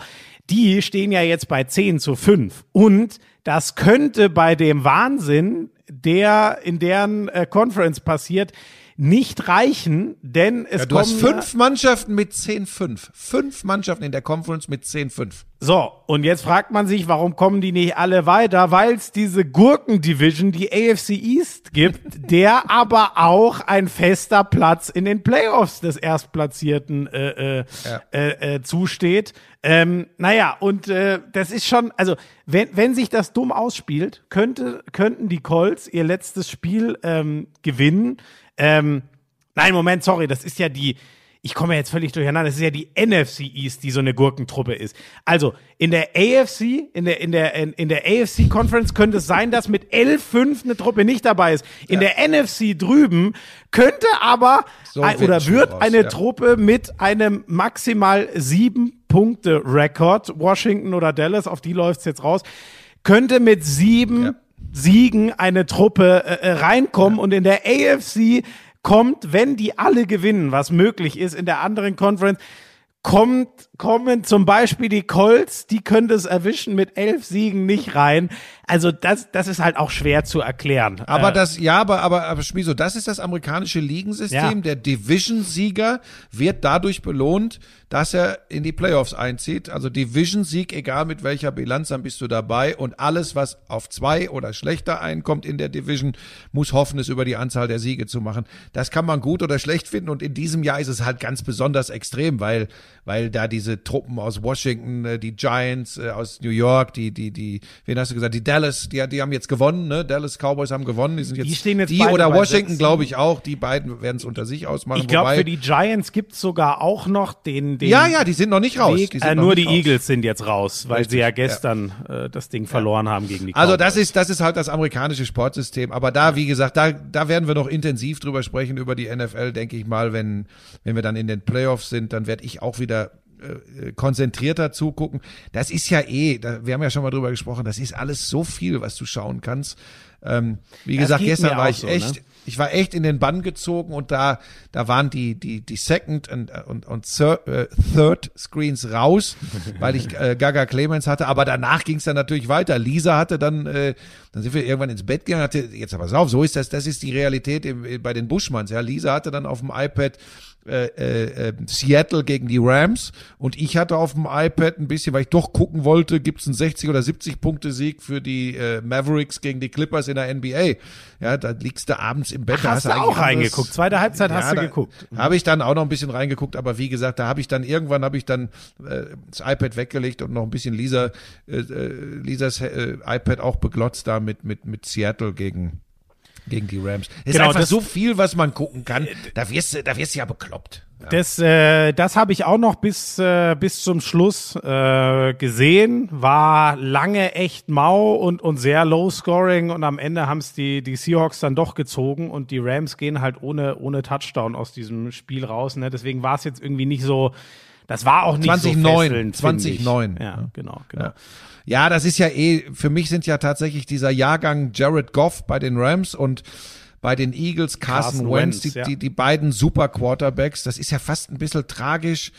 die stehen ja jetzt bei 10 zu 5. Und das könnte bei dem Wahnsinn, der in deren äh, Conference passiert, nicht reichen, denn es
Ja, du
kommen
hast fünf Mannschaften mit 10-5. Fünf Mannschaften in der Conference mit 10-5.
So, und jetzt fragt man sich, warum kommen die nicht alle weiter? Weil es diese Gurken-Division, die AFC East gibt, <laughs> der aber auch ein fester Platz in den Playoffs des Erstplatzierten äh, äh,
Ja.
äh, äh, zusteht. Ähm, naja, und äh, das ist schon, also wenn, wenn sich das dumm ausspielt, könnte, könnten die Colts ihr letztes Spiel ähm, gewinnen. Ähm, nein, Moment, sorry, das ist ja die, ich komme ja jetzt völlig durcheinander, das ist ja die NFC East, die so eine Gurkentruppe ist. Also in der AFC, in der, in der, in, in der AFC Conference könnte es sein, dass mit 11-5 eine Truppe nicht dabei ist. In der NFC drüben könnte aber
So
ein, oder wird
draus,
eine
ja.
Truppe mit einem maximal sieben Punkte Rekord, Washington oder Dallas, auf die läuft's jetzt raus, könnte mit sieben
Ja.
Siegen eine Truppe äh, äh, reinkommen und in der AFC kommt, wenn die alle gewinnen, was möglich ist, in der anderen Conference, kommt, kommen zum Beispiel die Colts, die könnte es erwischen mit elf Siegen nicht rein. Also das, das ist halt auch schwer zu erklären.
Aber
Äh,
das, ja, aber, aber, aber Schmiso, das ist das amerikanische Ligensystem.
Ja.
Der Division-Sieger wird dadurch belohnt, dass er in die Playoffs einzieht. Also Division-Sieg, egal mit welcher Bilanz, dann bist du dabei. Und alles, was auf zwei oder schlechter einkommt in der Division, muss hoffen, es über die Anzahl der Siege zu machen. Das kann man gut oder schlecht finden. Und in diesem Jahr ist es halt ganz besonders extrem, weil, weil da diese Truppen aus Washington, äh, die Giants äh, aus New York, die, die, die, wen hast du gesagt, die Dallas, die, die haben jetzt gewonnen, ne? Dallas Cowboys haben gewonnen, die sind jetzt,
Die stehen jetzt
die oder Washington, glaube ich auch, die beiden werden es unter sich ausmachen.
ich glaube, für die Giants gibt's sogar auch noch den, den
ja, ja, die sind noch nicht raus.
Weg.
Die
Äh, nur die
raus.
Eagles sind jetzt raus, weil
Richtig,
sie ja
ja.
gestern Äh, das Ding verloren haben gegen die
Also
Cowboys.
das ist, das ist halt das amerikanische Sportsystem. Aber da, wie gesagt, da, da werden wir noch intensiv drüber sprechen, über die NFL, denke ich mal, wenn, wenn wir dann in den Playoffs sind, dann werde ich auch wieder äh, konzentrierter zugucken. Das ist ja eh, da, wir haben ja schon mal drüber gesprochen, das ist alles so viel, was du schauen kannst. Ähm, wie
Das
gesagt, gestern war ich
so,
echt,
ne?
ich war echt in den Bann gezogen und da, da waren die, die, die Second und, und, und Third, äh, Third Screens raus, weil ich äh, Gaga Clemens hatte. Aber danach ging es dann natürlich weiter. Lisa hatte dann, äh, dann sind wir irgendwann ins Bett gegangen, hatte, jetzt aber auf, so ist das, das ist die Realität im, bei den Buschmanns. Ja, Lisa hatte dann auf dem iPad äh, äh, äh, Seattle gegen die Rams und ich hatte auf dem iPad ein bisschen, weil ich doch gucken wollte, gibt es einen 60 oder 70 Punkte Sieg für die äh, Mavericks gegen die Clippers in der NBA. Ja, da liegst du abends im Bett. da
Hast du
eigentlich
auch reingeguckt? Zweite Halbzeit hast du geguckt.
Habe ich dann auch noch ein bisschen reingeguckt, aber wie gesagt, da habe ich dann irgendwann habe ich dann äh, das iPad weggelegt und noch ein bisschen Lisa äh, äh, Lisas äh, iPad auch beglotzt da mit mit mit Seattle gegen gegen die Rams. Es
Genau,
ist einfach
das-
so viel, was man gucken kann. Da wirst du da wirst ja bekloppt. Ja.
Das, äh, das habe ich auch noch bis, äh, bis zum Schluss äh, gesehen. War lange echt mau und, und sehr low scoring und am Ende haben es die, die Seahawks dann doch gezogen und die Rams gehen halt ohne, ohne Touchdown aus diesem Spiel raus. Ne? Deswegen war es jetzt irgendwie nicht so. Das war auch nicht
2009,
so fesselnd, finde ich.
2009.
Ja, genau, genau.
Ja. Ja, das ist ja eh, für mich sind ja tatsächlich dieser Jahrgang Jared Goff bei den Rams und bei den Eagles Carson,
Carson
Wentz, die,
ja.
die, die beiden Super Quarterbacks. Das ist ja fast ein bisschen tragisch.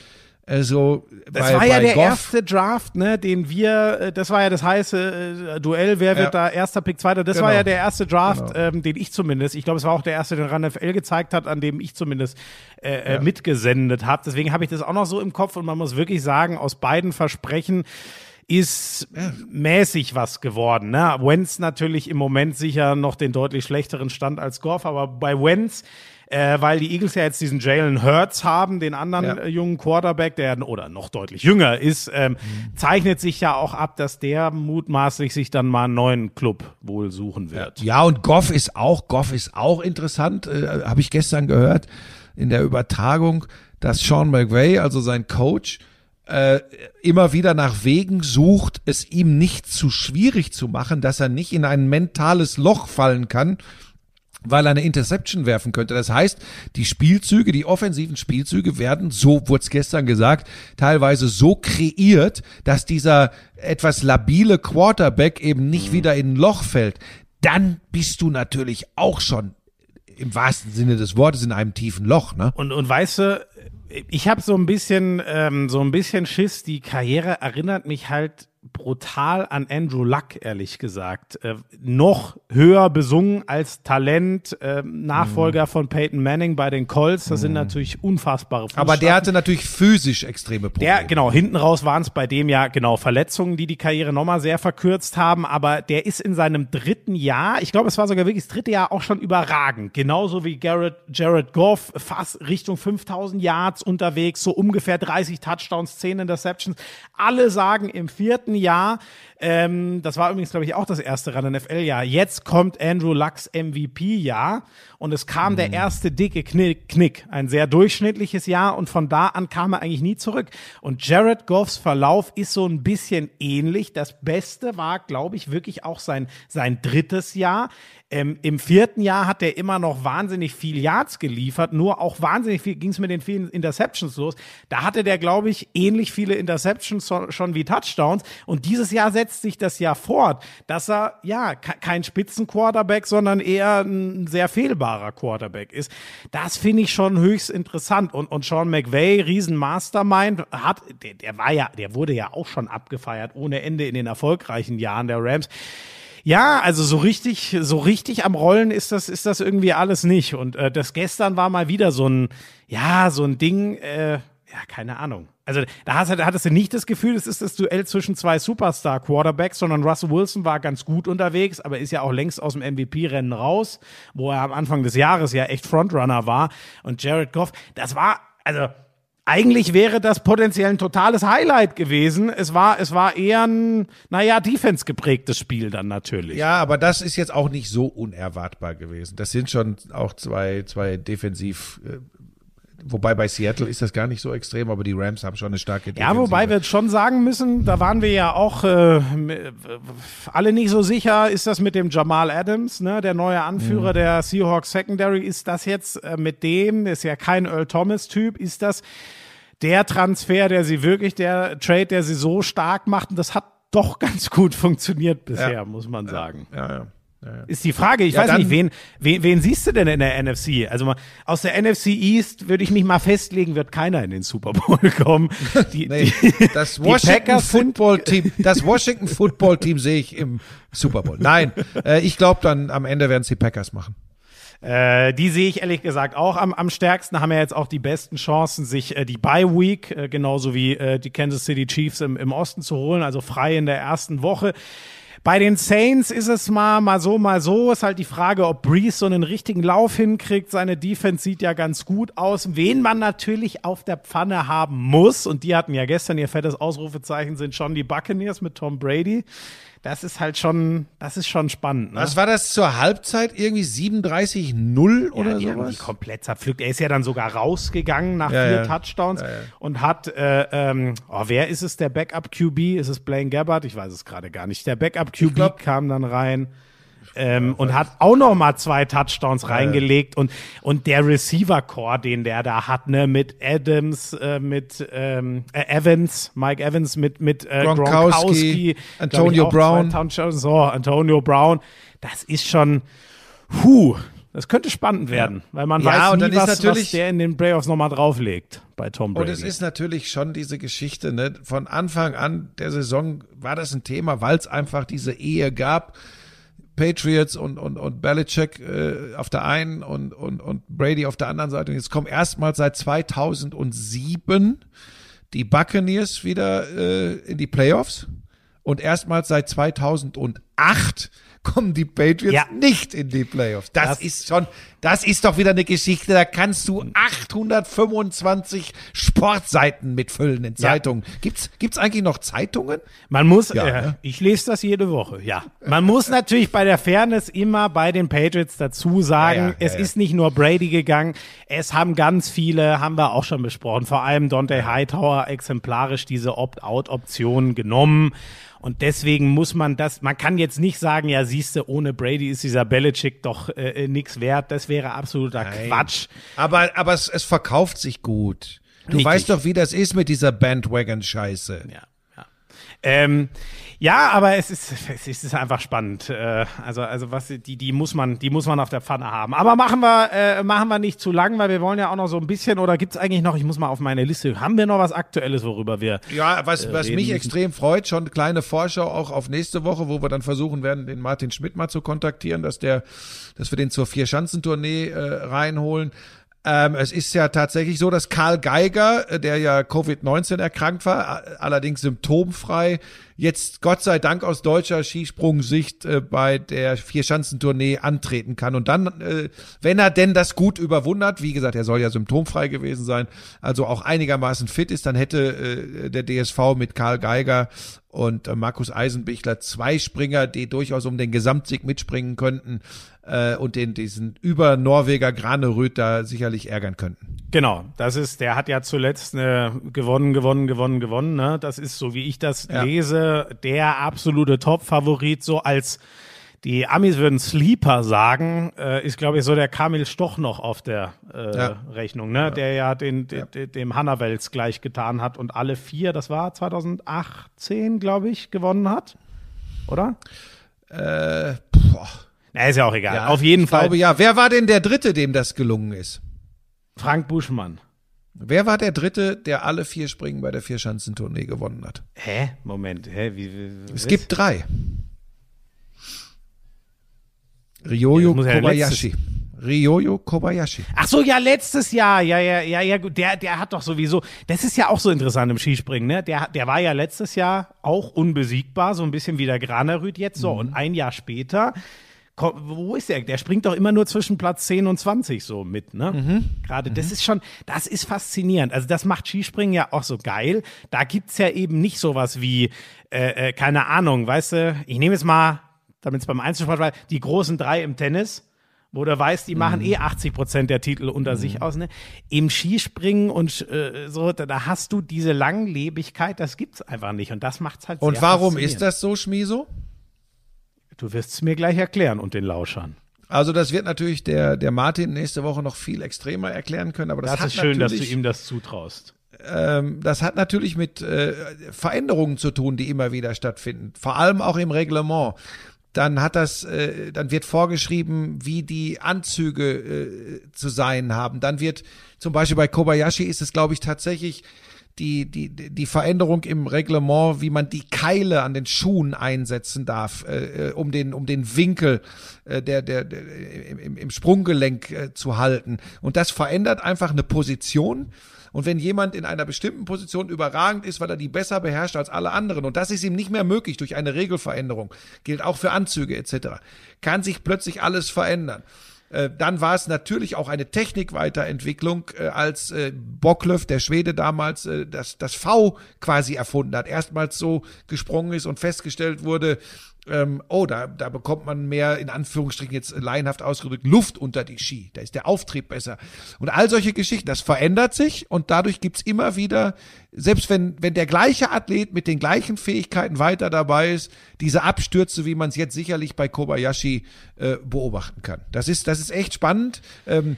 Also,
Das
bei,
war ja der
Goff,
erste Draft, ne, den wir, äh, das war ja das heiße äh, Duell, wer wird
Ja.
da erster Pick, zweiter. Das
Genau.
war ja der erste Draft,
Genau.
ähm, den ich zumindest, ich glaube, es war auch der erste, den RAN NFL gezeigt hat, an dem ich zumindest äh, äh, mitgesendet habe. Deswegen habe ich das auch noch so im Kopf und man muss wirklich sagen, aus beiden Versprechen ist mäßig was geworden. Ne? Wentz natürlich im Moment sicher noch den deutlich schlechteren Stand als Goff, aber bei Wentz äh, weil die Eagles ja jetzt diesen Jalen Hurts haben, den anderen
Ja.
äh, jungen Quarterback, der oder noch deutlich jünger ist, ähm, zeichnet sich ja auch ab, dass der mutmaßlich sich dann mal einen neuen Club wohl suchen wird.
Ja, und Goff ist auch, Goff ist auch interessant, äh, habe ich gestern gehört in der Übertragung, dass Sean McVay, also sein Coach, äh, immer wieder nach Wegen sucht, es ihm nicht zu schwierig zu machen, dass er nicht in ein mentales Loch fallen kann, weil er eine Interception werfen könnte. Das heißt, die Spielzüge, die offensiven Spielzüge werden, so wurde es gestern gesagt, teilweise so kreiert, dass dieser etwas labile Quarterback eben nicht wieder in ein Loch fällt. Dann bist du natürlich auch schon im wahrsten Sinne des Wortes in einem tiefen Loch, ne?
Und, und weißt du, ich habe so ein bisschen, ähm, so ein bisschen Schiss. Die Karriere erinnert mich halt brutal an Andrew Luck, ehrlich gesagt. Äh, noch höher besungen als Talent, äh, Nachfolger von Peyton Manning bei den Colts. Das sind natürlich unfassbare
Aber der
Fußstapfen.
hatte natürlich physisch extreme Probleme.
Der, genau, hinten raus waren es bei dem ja genau Verletzungen, die die Karriere nochmal sehr verkürzt haben, aber der ist in seinem dritten Jahr, ich glaube, es war sogar wirklich das dritte Jahr auch schon überragend. Genauso wie Garrett, Jared Goff, fast Richtung 5000 Yards unterwegs, so ungefähr 30 Touchdowns, 10 Interceptions. Alle sagen im vierten Jahr, ähm, das war übrigens, glaube ich, auch das erste Run NFL-Jahr. Jetzt kommt Andrew Lucks MVP-Jahr und es kam der erste dicke Knick, Knick. Ein sehr durchschnittliches Jahr und von da an kam er eigentlich nie zurück. Und Jared Goffs Verlauf ist so ein bisschen ähnlich. Das Beste war, glaube ich, wirklich auch sein, sein drittes Jahr. Ähm, Im vierten Jahr hat er immer noch wahnsinnig viel Yards geliefert, nur auch wahnsinnig viel ging es mit den vielen Interceptions los. Da hatte der, glaube ich, ähnlich viele Interceptions so- schon wie Touchdowns. Und dieses Jahr setzt sich das ja fort, dass er ja ke- kein Spitzenquarterback, sondern eher ein sehr fehlbarer Quarterback ist. Das finde ich schon höchst interessant. Und, und Sean McVay, riesen Mastermind, hat, der, der war ja, der wurde ja auch schon abgefeiert ohne Ende in den erfolgreichen Jahren der Rams. Ja, also so richtig, so richtig am Rollen ist das, ist das irgendwie alles nicht. Und äh, das gestern war mal wieder so ein, ja, so ein Ding, äh, ja, keine Ahnung. Also da hast, da hattest du nicht das Gefühl, es ist das Duell zwischen zwei Superstar-Quarterbacks, sondern Russell Wilson war ganz gut unterwegs, aber ist ja auch längst aus dem MVP-Rennen raus, wo er am Anfang des Jahres ja echt Frontrunner war. Und Jared Goff, das war, also eigentlich wäre das potenziell ein totales Highlight gewesen. Es war, es war eher ein, naja, Defense geprägtes Spiel dann natürlich.
Ja, aber das ist jetzt auch nicht so unerwartbar gewesen. Das sind schon auch zwei, zwei defensiv, äh, wobei bei Seattle ist das gar nicht so extrem, aber die Rams haben schon eine starke
Ja,
Defensive.
wobei wir schon sagen müssen, da waren wir ja auch äh, alle nicht so sicher, ist das mit dem Jamal Adams, ne, der neue Anführer
Mhm.
der Seahawks Secondary, ist das jetzt äh, mit dem, ist ja kein Earl Thomas-Typ, ist das der Transfer, der sie wirklich, der Trade, der sie so stark macht, und das hat doch <laughs> ganz gut funktioniert bisher,
Ja.
muss man sagen.
Ja, ja.
Ist die Frage, ich
Ja,
weiß nicht, wen, wen, wen siehst du denn in der NFC? Also mal, aus der NFC East würde ich mich mal festlegen, wird keiner in den Super Bowl <laughs> kommen. Die,
Nee,
die,
das Washington Football Team, das Washington Football Team sehe ich im Super Bowl. Nein, äh, ich glaube dann am Ende werden es die Packers machen.
Äh, die sehe ich ehrlich gesagt auch am, am stärksten, haben ja jetzt auch die besten Chancen, sich äh, die Bye Week, äh, genauso wie äh, die Kansas City Chiefs im, im Osten zu holen, also frei in der ersten Woche. Bei den Saints ist es mal, mal so, mal so. Ist halt die Frage, ob Breeze so einen richtigen Lauf hinkriegt. Seine Defense sieht ja ganz gut aus. Wen man natürlich auf der Pfanne haben muss, und die hatten ja gestern ihr fettes Ausrufezeichen, sind schon die Buccaneers mit Tom Brady. Das ist halt schon, das ist schon spannend. Ne?
Was war das zur Halbzeit? Irgendwie 37-0 oder
ja, die haben die
sowas?
komplett zerpflückt. Er ist ja dann sogar rausgegangen nach
Ja,
vier
ja.
Touchdowns und hat, äh, ähm, oh, wer ist es, der Backup QB? Ist es Blaine Gabbard? Ich weiß es gerade gar nicht. Der Backup QB
glaub-
kam dann rein. Ähm, und hat auch noch mal zwei Touchdowns reingelegt und und der Receiver Core, den der da hat, ne, mit Adams, äh, mit ähm, äh, Evans, Mike Evans, mit mit äh,
Gronkowski,
Gronkowski,
Antonio Brown.
So, Antonio Brown, das ist schon, Puh, das könnte spannend werden, weil man
Ja,
weiß nie, was, was
natürlich-
der in den Playoffs nochmal drauflegt bei Tom Brady.
Und es ist natürlich schon diese Geschichte, ne? Von Anfang an der Saison war das ein Thema, weil es einfach diese Ehe gab. Patriots und, und, und Belichick äh, auf der einen und, und, und Brady auf der anderen Seite. Und jetzt kommen erstmals seit 2007 die Buccaneers wieder äh, in die Playoffs. Und erstmals seit 2008 kommen die Patriots
Ja.
nicht in die Playoffs. Das,
Das-
ist schon, das ist doch wieder eine Geschichte, da kannst du 825 Sportseiten mitfüllen in Zeitungen. Gibt's, gibt's eigentlich noch Zeitungen?
Man muss,
Ja,
äh,
ne?
ich lese das jede Woche, ja. Man muss natürlich bei der Fairness immer bei den Patriots dazu sagen,
Ja, ja, ja,
es
ja.
ist nicht nur Brady gegangen, es haben ganz viele, haben wir auch schon besprochen, vor allem Dante Hightower exemplarisch diese Opt-out-Option genommen. Und deswegen muss man das, man kann jetzt nicht sagen, ja, siehste, ohne Brady ist dieser Belichick doch äh, nichts wert. Das wäre absoluter Quatsch.
Aber, aber es, es verkauft sich gut. Du
Richtig.
weißt doch, wie das ist mit dieser Bandwagon-Scheiße.
Ja. Ähm, ja, aber es ist, es ist einfach spannend. Äh, also, also was die, die muss man, die muss man auf der Pfanne haben. Aber machen wir, äh, machen wir nicht zu lang, weil wir wollen ja auch noch so ein bisschen. Oder gibt's eigentlich noch? Ich muss mal auf meine Liste. Haben wir noch was Aktuelles, worüber wir?
Ja, was, was
reden
mich
müssen.
extrem freut, schon eine kleine Vorschau auch auf nächste Woche, wo wir dann versuchen werden, den Martin Schmidt mal zu kontaktieren, dass der, dass wir den zur Vier-Schanzentournee äh, reinholen. Ähm, es ist ja tatsächlich so, dass Karl Geiger, äh, der ja Covid-19 erkrankt war, allerdings symptomfrei, jetzt Gott sei Dank aus deutscher Skisprungsicht äh, bei der Vierschanzentournee antreten kann. Und dann, äh, wenn er denn das gut überwunden hat, wie gesagt, er soll ja symptomfrei gewesen sein, also auch einigermaßen fit ist, dann hätte äh, der DSV mit Karl Geiger und äh, Markus Eisenbichler zwei Springer, die durchaus um den Gesamtsieg mitspringen könnten äh, und den diesen über Norweger Graneröd da sicherlich ärgern könnten.
Genau, das ist, der hat ja zuletzt äh, gewonnen, gewonnen, gewonnen, gewonnen. Ne? Das ist, so wie ich das
Ja.
lese, der absolute Top-Favorit, so als die Amis würden Sleeper sagen, äh, ist, glaube ich, so der Kamil Stoch noch auf der äh,
Ja.
Rechnung, ne? der ja den, de, de, dem Hannawels gleich getan hat und alle vier, das war 2018, glaube ich, gewonnen hat. Oder?
Äh, boah.
Na, ist ja auch egal.
Ja,
auf jeden
ich
Fall
Glaube, ja. Wer war denn der Dritte, dem das gelungen ist?
Frank Buschmann.
Wer war der Dritte, der alle vier Springen bei der Vierschanzentournee gewonnen hat?
Hä? Moment, hä? Wie, wie,
Es gibt drei. Ryoyo
ja
Kobayashi. Ryoyo Kobayashi.
Ach so, ja, letztes Jahr. Ja, ja, ja, ja, gut. Der, der hat doch sowieso, das ist ja auch so interessant im Skispringen, ne? Der, der war ja letztes Jahr auch unbesiegbar, so ein bisschen wie der Granerüt jetzt so. Und ein Jahr später, wo ist der? Der springt doch immer nur zwischen Platz 10 und 20 so mit, ne? Gerade, das ist schon, das ist faszinierend. Also das macht Skispringen ja auch so geil. Da gibt's ja eben nicht sowas wie, äh, äh, keine Ahnung, weißt du, ich nehme jetzt mal, damit es beim Einzelsport war, die großen drei im Tennis wo du weißt, die machen eh 80 Prozent der Titel unter sich aus. Ne? Im Skispringen und äh, so, da, da hast du diese Langlebigkeit, das gibt's einfach nicht. Und das macht's halt
Und warum ist das so, Schmiso?
Du wirst es mir gleich erklären und den Lauschern.
Also das wird natürlich der, der Martin nächste Woche noch viel extremer erklären können, aber das,
Das, ist schön, dass du ihm das zutraust.
ähm, das hat natürlich mit äh, Veränderungen zu tun, die immer wieder stattfinden, vor allem auch im Reglement. dann hat das, äh, dann wird vorgeschrieben, wie die Anzüge äh, zu sein haben. Dann wird zum Beispiel bei Kobayashi ist es, glaube ich, tatsächlich die, die, die Veränderung im Reglement, wie man die Keile an den Schuhen einsetzen darf, äh, äh, um den, um den Winkel äh, der, der, der im, im Sprunggelenk äh, zu halten. Und das verändert einfach eine Position. Und wenn jemand in einer bestimmten Position überragend ist, weil er die besser beherrscht als alle anderen, und das ist ihm nicht mehr möglich durch eine Regelveränderung, gilt auch für Anzüge etc., kann sich plötzlich alles verändern. Äh, dann war es natürlich auch eine Technikweiterentwicklung, äh, als äh, Bocklöff, der Schwede damals, äh, das, das V quasi erfunden hat. Erstmals so gesprungen ist und festgestellt wurde, ähm, oh, da, da bekommt man mehr, in Anführungsstrichen jetzt laienhaft ausgedrückt, Luft unter die Ski. Da ist der Auftrieb besser. Und all solche Geschichten, das verändert sich und dadurch gibt's immer wieder, selbst wenn, wenn der gleiche Athlet mit den gleichen Fähigkeiten weiter dabei ist, diese Abstürze, wie man es jetzt sicherlich bei Kobayashi äh, beobachten kann. Das ist, das ist echt spannend. Ähm,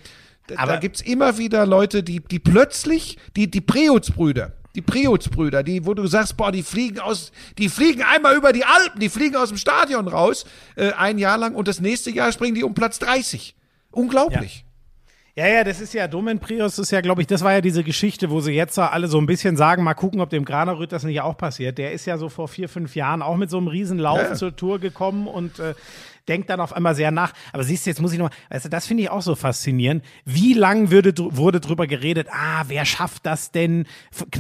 Aber-
da gibt's immer wieder Leute, die, die plötzlich, die, die Preutz-Brüder, die Preutz-Brüder, die, wo du sagst, boah, die fliegen aus, die fliegen einmal über die Alpen, die fliegen aus dem Stadion raus, äh, ein Jahr lang und das nächste Jahr springen die um Platz 30. Unglaublich.
Ja, ja, das ist ja, Domen Prius ist ja, glaube ich, das war ja diese Geschichte, wo sie jetzt alle so ein bisschen sagen, mal gucken, ob dem Granerüt das nicht auch passiert. Der ist ja so vor vier, fünf Jahren auch mit so einem Riesenlauf
Ja, ja.
zur Tour gekommen und äh, denkt dann auf einmal sehr nach. Aber siehst du, jetzt muss ich noch mal, weißt du, das finde ich auch so faszinierend. Wie lang würde, wurde drüber geredet, ah, wer schafft das denn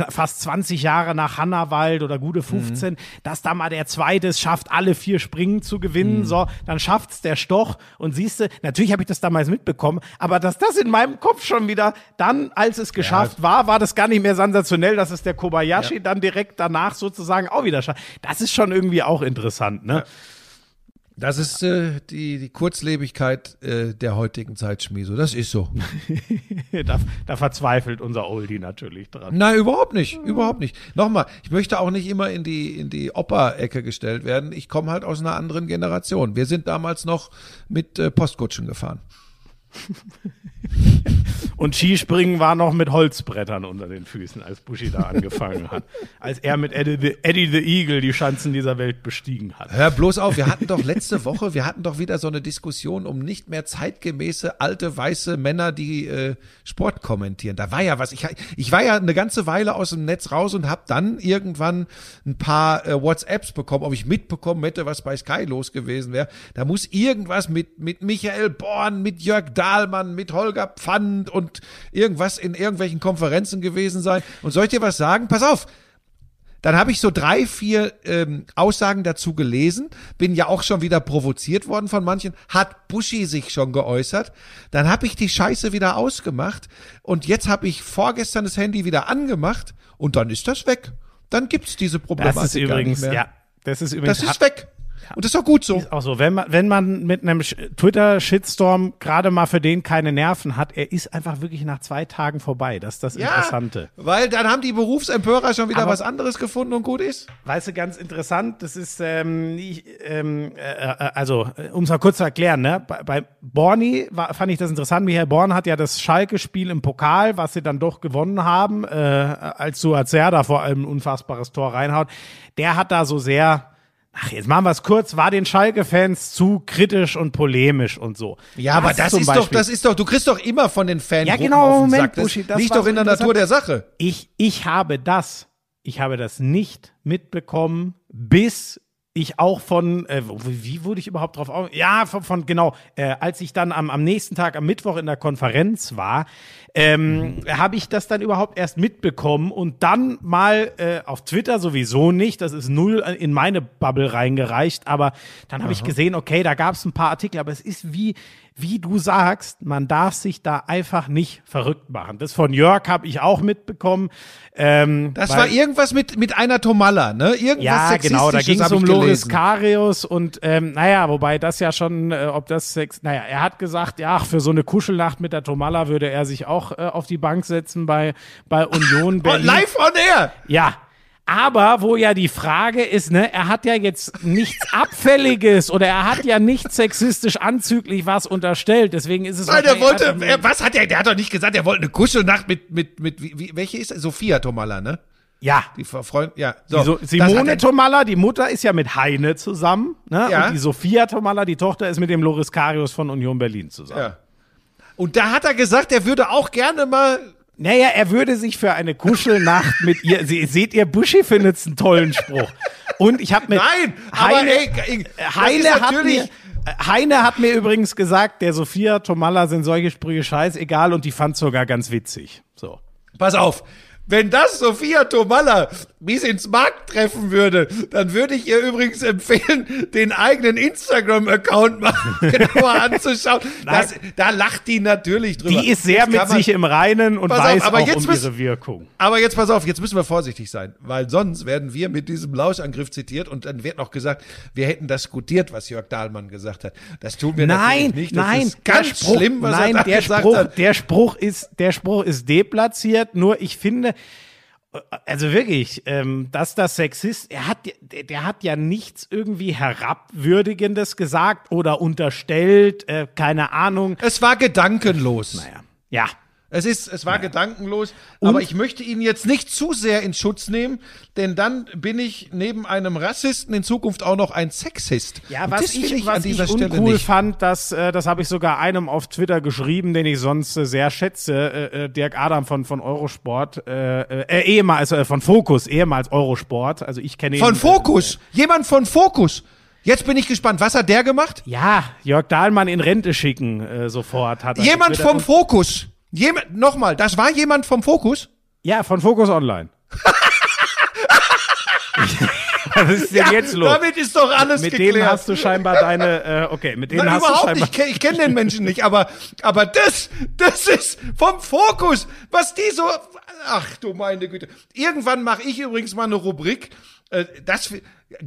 fast 20 Jahre nach Hannawald oder gute 15, dass da mal der Zweite es schafft, alle vier Springen zu gewinnen, so, dann schafft's der Stoch und siehst du, natürlich habe ich das damals mitbekommen, aber dass das in meinem Kopf schon wieder dann, als es geschafft war, war das gar nicht mehr sensationell, dass es der Kobayashi dann direkt danach sozusagen auch wieder schafft. Das ist schon irgendwie auch interessant, ne?
Das ist äh, die, die Kurzlebigkeit äh, der heutigen Zeit, Schmieso. Das ist so. <laughs>
da, da verzweifelt unser Oldie natürlich dran.
Nein, überhaupt nicht. Überhaupt nicht. Nochmal, ich möchte auch nicht immer in die, in die Opa-Ecke gestellt werden. Ich komme halt aus einer anderen Generation. Wir sind damals noch mit äh, Postkutschen gefahren. <laughs>
Und Skispringen war noch mit Holzbrettern unter den Füßen, als Buschi da angefangen hat. Als er mit Eddie the, Eddie the Eagle die Schanzen dieser Welt bestiegen hat.
Hör bloß auf, wir hatten doch letzte Woche, wir hatten doch wieder so eine Diskussion um nicht mehr zeitgemäße alte weiße Männer, die äh, Sport kommentieren. Da war ja was. Ich, ich war ja eine ganze Weile aus dem Netz raus und habe dann irgendwann ein paar äh, WhatsApps bekommen, ob ich mitbekommen hätte, was bei Sky los gewesen wäre. Da muss irgendwas mit mit Michael Born, mit Jörg Dahlmann, mit Holger Pfand und irgendwas in irgendwelchen Konferenzen gewesen sein. Und soll ich dir was sagen? Pass auf, dann habe ich so drei, vier ähm, Aussagen dazu gelesen, bin ja auch schon wieder provoziert worden von manchen, hat Buschi sich schon geäußert, dann habe ich die Scheiße wieder ausgemacht und jetzt habe ich vorgestern das Handy wieder angemacht und dann ist das weg. Dann gibt's diese Problematik
Das ist
gar
übrigens,
nicht mehr.
ja, das ist übrigens
Das ist weg. Und das ist auch gut so.
Ist auch so, wenn man, wenn man mit einem Twitter-Shitstorm gerade mal für den keine Nerven hat, er ist einfach wirklich nach zwei Tagen vorbei. Das ist das Interessante.
weil dann haben die Berufsempörer schon wieder
Aber-
was anderes gefunden und gut ist.
Weißt du, ganz interessant, das ist, ähm, ich, ähm, äh, äh, also, um es mal kurz zu erklären, ne? bei, bei Borny war, fand ich das interessant. Michael Born hat ja das Schalke-Spiel im Pokal, was sie dann doch gewonnen haben, äh, als Suazer da vor allem ein unfassbares Tor reinhaut. Der hat da so sehr, ach, jetzt machen wir es kurz, war den Schalke-Fans zu kritisch und polemisch und so.
Ja, aber das ist doch,
Beispiel-
das ist doch, du kriegst doch immer von den Fans
Ja, genau, Moment.
Das
Buschi, das
liegt doch in der. Natur der Sache.
Ich, ich habe das, ich habe das nicht mitbekommen, bis ich auch von, äh, wie wurde ich überhaupt drauf auf? Ja, von, von genau, äh, als ich dann am, am nächsten Tag, am Mittwoch in der Konferenz war, ähm, habe ich das dann überhaupt erst mitbekommen und dann mal äh, auf Twitter sowieso nicht, das ist null in meine Bubble reingereicht, aber dann habe ich gesehen, okay, da gab es ein paar Artikel, aber es ist wie, wie du sagst, man darf sich da einfach nicht verrückt machen. Das von Jörg habe ich auch mitbekommen. Ähm,
Das war irgendwas mit, mit einer Tomalla, ne? Irgendwas
ja, genau, da ging es um Loris. Karius und ähm, naja, wobei das ja schon, äh, ob das Sex, naja, er hat gesagt, ja, für so eine Kuschelnacht mit der Tomalla würde er sich auch äh, auf die Bank setzen bei, bei Union <laughs>
Oh,
Berlin.
live on air!
Ja. Aber wo ja die Frage ist, ne, er hat ja jetzt nichts <laughs> Abfälliges oder er hat ja nicht sexistisch anzüglich was unterstellt. Deswegen ist es
Weil der
wahrscheinlich
wollte, er, was hat er, der hat doch nicht gesagt, er wollte eine Kuschelnacht mit, mit, mit, wie, wie, welche ist er? Sophia Tomalla, ne?
Ja.
Die Freund, ja. So,
Die so,
das
Simone
er-
Tomalla, die Mutter ist ja mit Heine zusammen. Ne?
Ja.
Und die Sophia Tomalla, die Tochter, ist mit dem Loris Karius von Union Berlin zusammen.
Ja. Und da hat er gesagt, er würde auch gerne mal.
Naja, er würde sich für eine Kuschelnacht mit ihr. Sie, seht ihr, Buschi findet einen tollen Spruch. Und ich habe mit
Nein, aber
Heine,
ey, ey, das
Heine hat mir. Heine hat mir übrigens gesagt, der Sophia Tomalla sind solche Sprüche scheißegal und die fand sogar ganz witzig. So.
Pass auf. Wenn das Sophia Tomalla bis ins Markt treffen würde, dann würde ich ihr übrigens empfehlen, den eigenen Instagram-Account mal <laughs> genauer anzuschauen. <laughs> Das, da lacht die natürlich drüber.
Die ist sehr mit
man-
sich im Reinen und
auf,
weiß
aber
auch
jetzt
um
müssen-
ihre Wirkung.
Aber jetzt pass auf, jetzt müssen wir vorsichtig sein, weil sonst werden wir mit diesem Lauschangriff zitiert und dann wird noch gesagt, wir hätten das gutiert, was Jörg Dahlmann gesagt hat. Das tun wir
Nein,
natürlich nicht. Das
nein,
ist ganz
Spruch,
schlimm, was
nein,
er da
der
gesagt
Spruch,
hat.
der Spruch ist, der Spruch ist deplatziert. Nur ich finde, also wirklich, ähm, dass das Sexist, er hat, der, hat ja nichts irgendwie herabwürdigendes gesagt oder unterstellt, äh, keine Ahnung.
Es war gedankenlos.
Naja, ja.
Es ist, es war gedankenlos, aber ich möchte ihn jetzt nicht zu sehr in Schutz nehmen, denn dann bin ich neben einem Rassisten in Zukunft auch noch ein Sexist.
Ja,
Und
was
will
ich, was
an dieser
ich
Stelle
uncool
nicht.
fand, das, äh, das habe ich sogar einem auf Twitter geschrieben, den ich sonst äh, sehr schätze, äh, äh, Dirk Adam von, von Eurosport, äh, äh, ehemals, von Focus, ehemals Eurosport, also ich kenne ihn.
Von Fokus, jemand von Fokus. Jetzt bin ich gespannt, was hat der gemacht?
Ja, Jörg Dahlmann in Rente schicken äh, sofort hat er
Jemand vom Fokus. Jemand, nochmal, das war jemand vom Fokus?
Ja, von Focus Online. <laughs> Was ist denn jetzt los?
Damit ist doch alles
Mit
geklärt.
denen hast du scheinbar deine, äh, okay, mit denen
Nein,
hast du
überhaupt
scheinbar.
nicht. Ich, kenn- ich kenne den Menschen nicht, aber, aber das, das ist vom Fokus, was die so, ach du meine Güte. Irgendwann mache ich übrigens mal eine Rubrik, äh, das,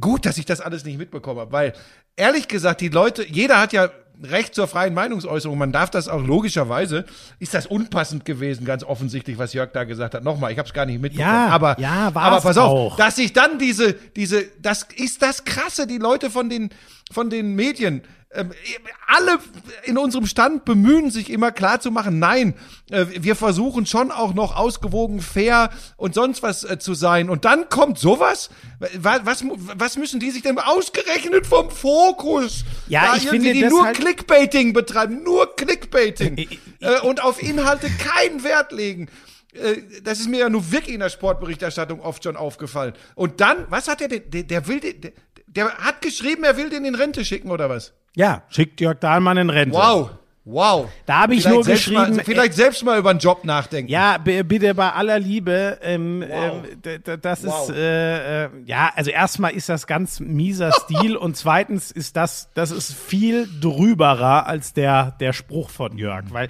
gut, dass ich das alles nicht mitbekommen habe, weil, ehrlich gesagt, die Leute, jeder hat ja Recht zur freien Meinungsäußerung, man darf das auch logischerweise, ist das unpassend gewesen, ganz offensichtlich, was Jörg da gesagt hat. Nochmal, ich habe es gar nicht mitbekommen.
Ja,
aber,
ja,
aber pass auf,
auch.
dass sich dann diese, diese, das ist das Krasse, die Leute von den, von den Medien, alle in unserem Stand bemühen sich immer klar zu machen, nein, äh, wir versuchen schon auch noch ausgewogen, fair und sonst was äh, zu sein. Und dann kommt sowas? Was, was, was müssen die sich denn ausgerechnet vom Fokus?
Ja, ich finde
die
das
nur
halt-
Clickbaiting betreiben, nur Clickbaiting
Äh,
und auf Inhalte keinen Wert legen. Das ist mir ja nur wirklich in der Sportberichterstattung oft schon aufgefallen. Und dann, was hat der denn? Der, der will der, der hat geschrieben, er will den in Rente schicken oder was?
Ja, schickt Jörg Dahlmann in Rente.
Wow, wow.
Da habe ich
Vielleicht
nur geschrieben,
Mal, vielleicht selbst mal über einen Job nachdenken.
Ja, bitte bei aller Liebe. Ähm,
Wow.
ähm, das
Wow.
ist äh, äh, ja, also erstmal ist das ganz mieser Stil <laughs> und zweitens ist das, das ist viel drüberer als der der Spruch von Jörg, weil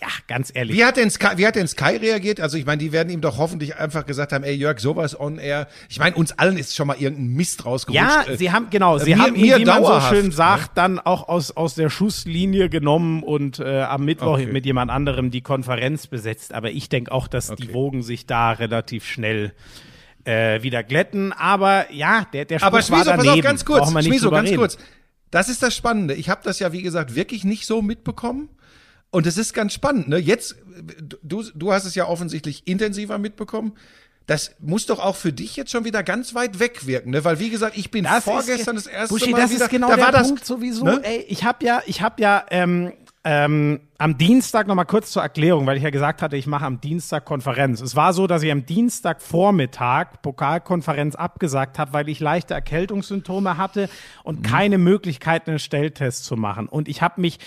ja, ganz ehrlich.
Wie hat denn Sky, wie hat denn Sky reagiert? Also ich meine, die werden ihm doch hoffentlich einfach gesagt haben, ey Jörg, sowas on air. Ich meine, uns allen ist schon mal irgendein Mist rausgerutscht.
ja,
Äh,
sie haben genau, sie
mir-
haben ihn, wie man so schön
ne?
sagt, dann auch aus aus der Schusslinie genommen und äh, am Mittwoch
Okay.
mit jemand anderem die Konferenz besetzt. Aber ich denke auch, dass die Wogen sich da relativ schnell äh, wieder glätten. Aber ja, der der Spruch
Aber
war
Schmiso, pass
daneben.
auf, ganz kurz.
Drüber
ganz
reden.
kurz. Das ist das Spannende. Ich habe das ja, wie gesagt, wirklich nicht so mitbekommen. Und es ist ganz spannend. Ne? Jetzt, du, du hast es ja offensichtlich intensiver mitbekommen. Das muss doch auch für dich jetzt schon wieder ganz weit weg wirken, ne? Weil wie gesagt, ich bin
Das
vorgestern
ist,
das erste
Buschi,
Mal
das
wieder.
ist genau
da
der
das,
Punkt sowieso.
ne?
Ey, ich habe ja, ich habe ja ähm, ähm, am Dienstag noch mal kurz zur Erklärung, weil ich ja gesagt hatte, ich mache am Dienstag Konferenz. Es war so, dass ich am Dienstagvormittag Pokalkonferenz abgesagt habe, weil ich leichte Erkältungssymptome hatte und keine Möglichkeit, einen Stelltest zu machen. Und ich habe mich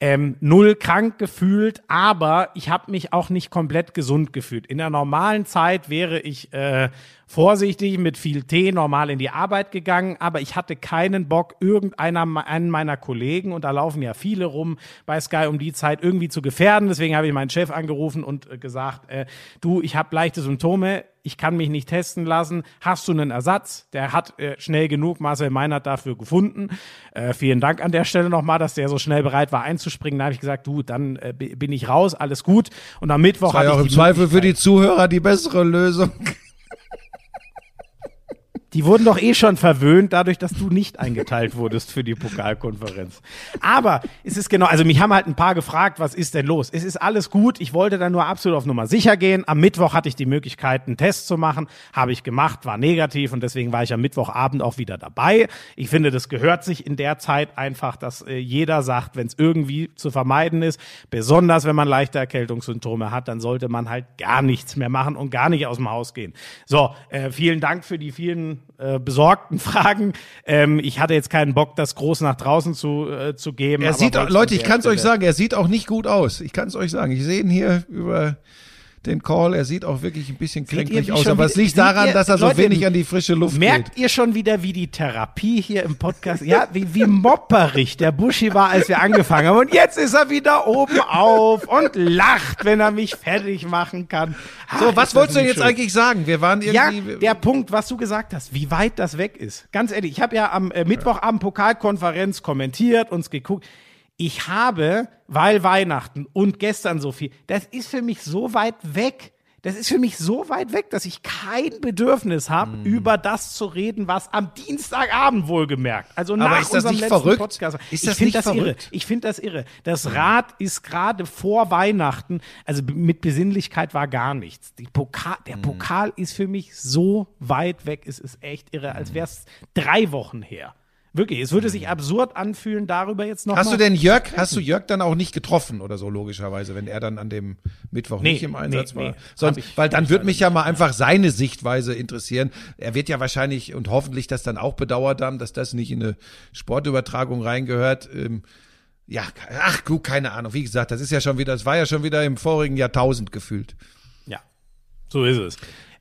ähm, null krank gefühlt, aber ich habe mich auch nicht komplett gesund gefühlt. In der normalen Zeit wäre ich äh, vorsichtig mit viel Tee normal in die Arbeit gegangen, aber ich hatte keinen Bock, irgendeiner einen meiner Kollegen, und da laufen ja viele rum bei Sky um die Zeit, irgendwie zu gefährden. Deswegen habe ich meinen Chef angerufen und äh, gesagt, äh, du, ich habe leichte Symptome, ich kann mich nicht testen lassen. Hast du einen Ersatz? Der hat äh, schnell genug Marcel Meinert dafür gefunden. Äh, vielen Dank an der Stelle nochmal, dass der so schnell bereit war einzuspringen. Da habe ich gesagt, du, dann äh, bi- bin ich raus, alles gut. Und am Mittwoch
War
hatte
ja auch im Zweifel für die Zuhörer die bessere Lösung.
Die wurden doch eh schon verwöhnt, dadurch, dass du nicht eingeteilt wurdest für die Pokalkonferenz. Aber es ist genau, also mich haben halt ein paar gefragt, was ist denn los? Es ist alles gut. Ich wollte dann nur absolut auf Nummer sicher gehen. Am Mittwoch hatte ich die Möglichkeit, einen Test zu machen. Habe ich gemacht, war negativ und deswegen war ich am Mittwochabend auch wieder dabei. Ich finde, das gehört sich in der Zeit einfach, dass äh, jeder sagt, wenn es irgendwie zu vermeiden ist, besonders wenn man leichte Erkältungssymptome hat, dann sollte man halt gar nichts mehr machen und gar nicht aus dem Haus gehen. So, äh, vielen Dank für die vielen äh, besorgten <laughs> Fragen. Ähm, ich hatte jetzt keinen Bock, das groß nach draußen zu, äh, zu geben.
Er sieht, Leute, ich kann es euch sagen, er sieht auch nicht gut aus. Ich kann es euch sagen. Ich sehe ihn hier über den Call. Er sieht auch wirklich ein bisschen kränklich aus. Aber es liegt daran,
ihr,
dass er so
Leute,
wenig an die frische Luft
Merkt
geht.
ihr schon wieder, wie die Therapie hier im Podcast, ja, wie, wie mopperig der Buschi war, als wir angefangen haben. Und jetzt ist er wieder oben auf und lacht, wenn er mich fertig machen kann. Ah,
So, was wolltest du jetzt
schön.
eigentlich sagen? Wir waren
Ja,
irgendwie.
der Punkt, was du gesagt hast, wie weit das weg ist. Ganz ehrlich, ich habe ja am äh, Mittwochabend Pokalkonferenz kommentiert, uns geguckt. Ich habe, weil Weihnachten und gestern so viel, das ist für mich so weit weg. Das ist für mich so weit weg, dass ich kein Bedürfnis habe,
Hm.
über das zu reden, was am Dienstagabend wohlgemerkt. Also nach
ist das
unserem
nicht
letzten
verrückt?
Podcast.
Ist
ich
das
finde
nicht
das irre.
verrückt?
Ich finde das irre. Das Rad ist gerade vor Weihnachten, also mit Besinnlichkeit war gar nichts. Pokal, der
Mhm.
Pokal ist für mich so weit weg, es ist echt irre,
Mhm.
als wäre es drei Wochen her. Wirklich, es würde sich absurd anfühlen, darüber jetzt noch
Hast
mal
du denn Jörg, hast du Jörg dann auch nicht getroffen oder so, logischerweise, wenn er dann an dem Mittwoch
Nee,
nicht im Einsatz
nee,
war?
nee,
Sonst,
ich-
weil dann würde mich ja mal einfach seine Sichtweise interessieren. Er wird ja wahrscheinlich und hoffentlich das dann auch bedauert haben, dass das nicht in eine Sportübertragung reingehört. Ähm, ja, ach gut, keine Ahnung. Wie gesagt, das ist ja schon wieder, das war ja schon wieder im vorigen Jahrtausend gefühlt.
Ja, so ist es.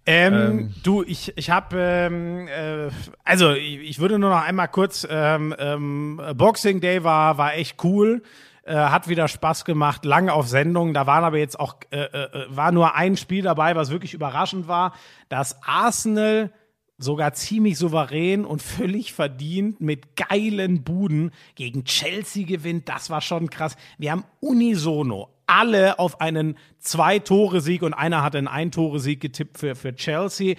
Ähm, Du, ich, ich habe, ähm, äh, also ich, ich würde nur noch einmal kurz, ähm, ähm, Boxing Day war, war echt cool, äh, hat wieder Spaß gemacht, lange auf Sendung. Da waren aber jetzt auch, äh, äh, war nur ein Spiel dabei, was wirklich überraschend war, dass Arsenal sogar ziemlich souverän und <laughs> völlig verdient mit geilen Buden gegen Chelsea gewinnt. Das war schon krass. Wir haben unisono alle auf einen Zwei-Tore-Sieg und einer hatte einen Ein-Tore-Sieg getippt für, für Chelsea.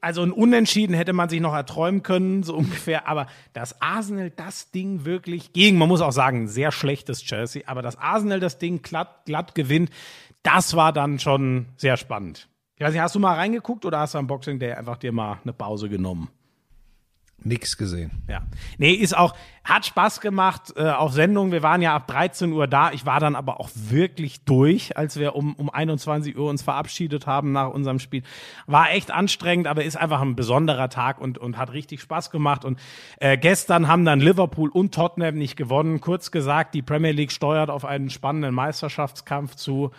Also ein Unentschieden hätte man sich noch erträumen können, so <laughs> ungefähr. Aber dass Arsenal das Ding wirklich gegen, man muss auch sagen, sehr schlechtes Chelsea, aber dass Arsenal das Ding glatt, glatt gewinnt, das war dann schon sehr spannend. Ich weiß nicht, hast du mal reingeguckt oder hast du am Boxing Day einfach dir mal eine Pause genommen?
Nix gesehen.
Ja. Nee, ist auch, hat Spaß gemacht äh, auf Sendung. Wir waren ja ab 13 Uhr da. Ich war dann aber auch wirklich durch, als wir um, um 21 Uhr uns verabschiedet haben nach unserem Spiel. War echt anstrengend, aber ist einfach ein besonderer Tag und, und hat richtig Spaß gemacht. Und äh, gestern haben dann Liverpool und Tottenham nicht gewonnen. Kurz gesagt, die Premier League steuert auf einen spannenden Meisterschaftskampf zu.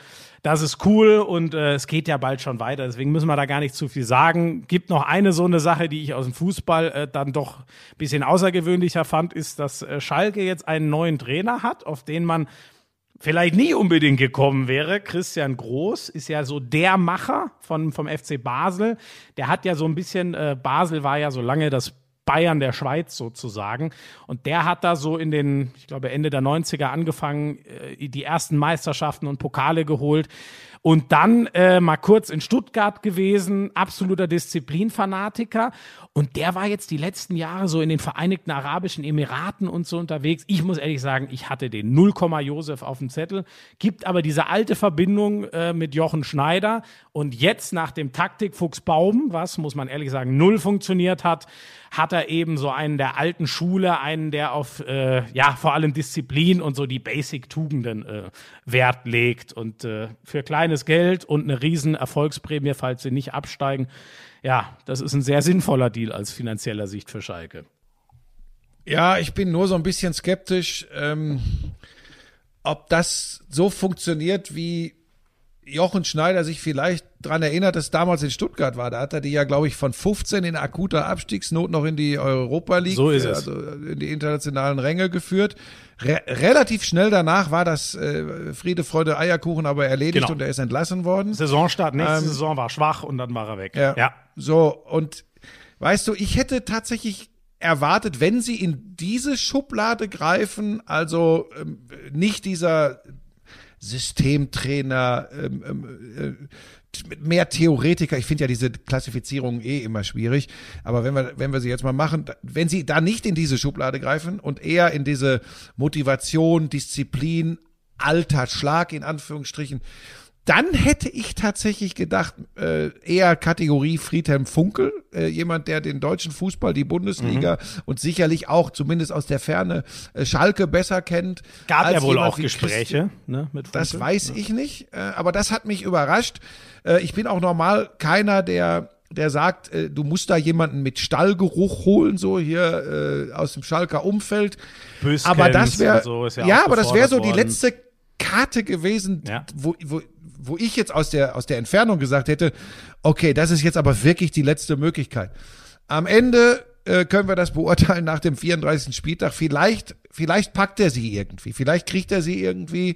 Das ist cool und äh, es geht ja bald schon weiter, deswegen müssen wir da gar nicht zu viel sagen. Gibt noch eine so eine Sache, die ich aus dem Fußball äh, dann doch ein bisschen außergewöhnlicher fand, ist, dass äh, Schalke jetzt einen neuen Trainer hat, auf den man vielleicht nie unbedingt gekommen wäre. Christian Groß ist ja so der Macher von, vom FC Basel. Der hat ja so ein bisschen, äh, Basel war ja so lange das Bayern der Schweiz sozusagen. Und der hat da so in den, ich glaube, Ende der 90er angefangen, äh, die ersten Meisterschaften und Pokale geholt. Und dann äh, mal kurz in Stuttgart gewesen, absoluter Disziplinfanatiker. Und der war jetzt die letzten Jahre so in den Vereinigten Arabischen Emiraten und so unterwegs. Ich muss ehrlich sagen, ich hatte den 0, Josef auf dem Zettel. Gibt aber diese alte Verbindung äh, mit Jochen Schneider. Und jetzt nach dem Taktikfuchs Baum, was, muss man ehrlich sagen, null funktioniert hat, hat er eben so einen der alten Schule, einen, der auf, äh, ja, vor allem Disziplin und so die Basic-Tugenden äh, Wert legt. Und äh, für kleines Geld und eine riesen Erfolgsprämie, falls sie nicht absteigen, ja, das ist ein sehr sinnvoller Deal aus finanzieller Sicht für Schalke.
Ja, ich bin nur so ein bisschen skeptisch, ähm, ob das so funktioniert, wie Jochen Schneider sich vielleicht dran erinnert, dass damals in Stuttgart war. Da hat er die ja, glaube ich, von 15 in akuter Abstiegsnot noch in die Europa League,
So ist es.
also in die internationalen Ränge geführt. Re relativ schnell danach war das äh, Friede, Freude, Eierkuchen aber erledigt
Genau.
und er ist entlassen worden.
Saisonstart, nächste
Ähm,
Saison war schwach und dann war er weg.
Ja.
ja.
So, und weißt du, ich hätte tatsächlich erwartet, wenn sie in diese Schublade greifen, also ähm, nicht dieser Systemtrainer, ähm, ähm, äh, mehr Theoretiker. Ich finde ja diese Klassifizierung eh immer schwierig. Aber wenn wir, wenn wir sie jetzt mal machen, wenn sie da nicht in diese Schublade greifen und eher in diese Motivation, Disziplin, alter Schlag in Anführungsstrichen, dann hätte ich tatsächlich gedacht, äh, eher Kategorie Friedhelm Funkel, äh, jemand, der den deutschen Fußball, die Bundesliga mhm. und sicherlich auch zumindest aus der Ferne äh, Schalke besser kennt.
Gab ja wohl auch Gespräche ne,
mit Funkel. Das weiß ja. ich nicht, äh, aber das hat mich überrascht. Äh, ich bin auch normal keiner, der der sagt, äh, du musst da jemanden mit Stallgeruch holen, so hier äh, aus dem Schalker Umfeld.
Böskens
aber das wäre
so
ja, ja aber das wäre so die letzte Karte gewesen,
ja.
wo, wo, wo ich jetzt aus der, aus der Entfernung gesagt hätte, okay, das ist jetzt aber wirklich die letzte Möglichkeit. Am Ende äh, können wir das beurteilen nach dem 34. Spieltag. Vielleicht, vielleicht packt er sie irgendwie, vielleicht kriegt er sie irgendwie,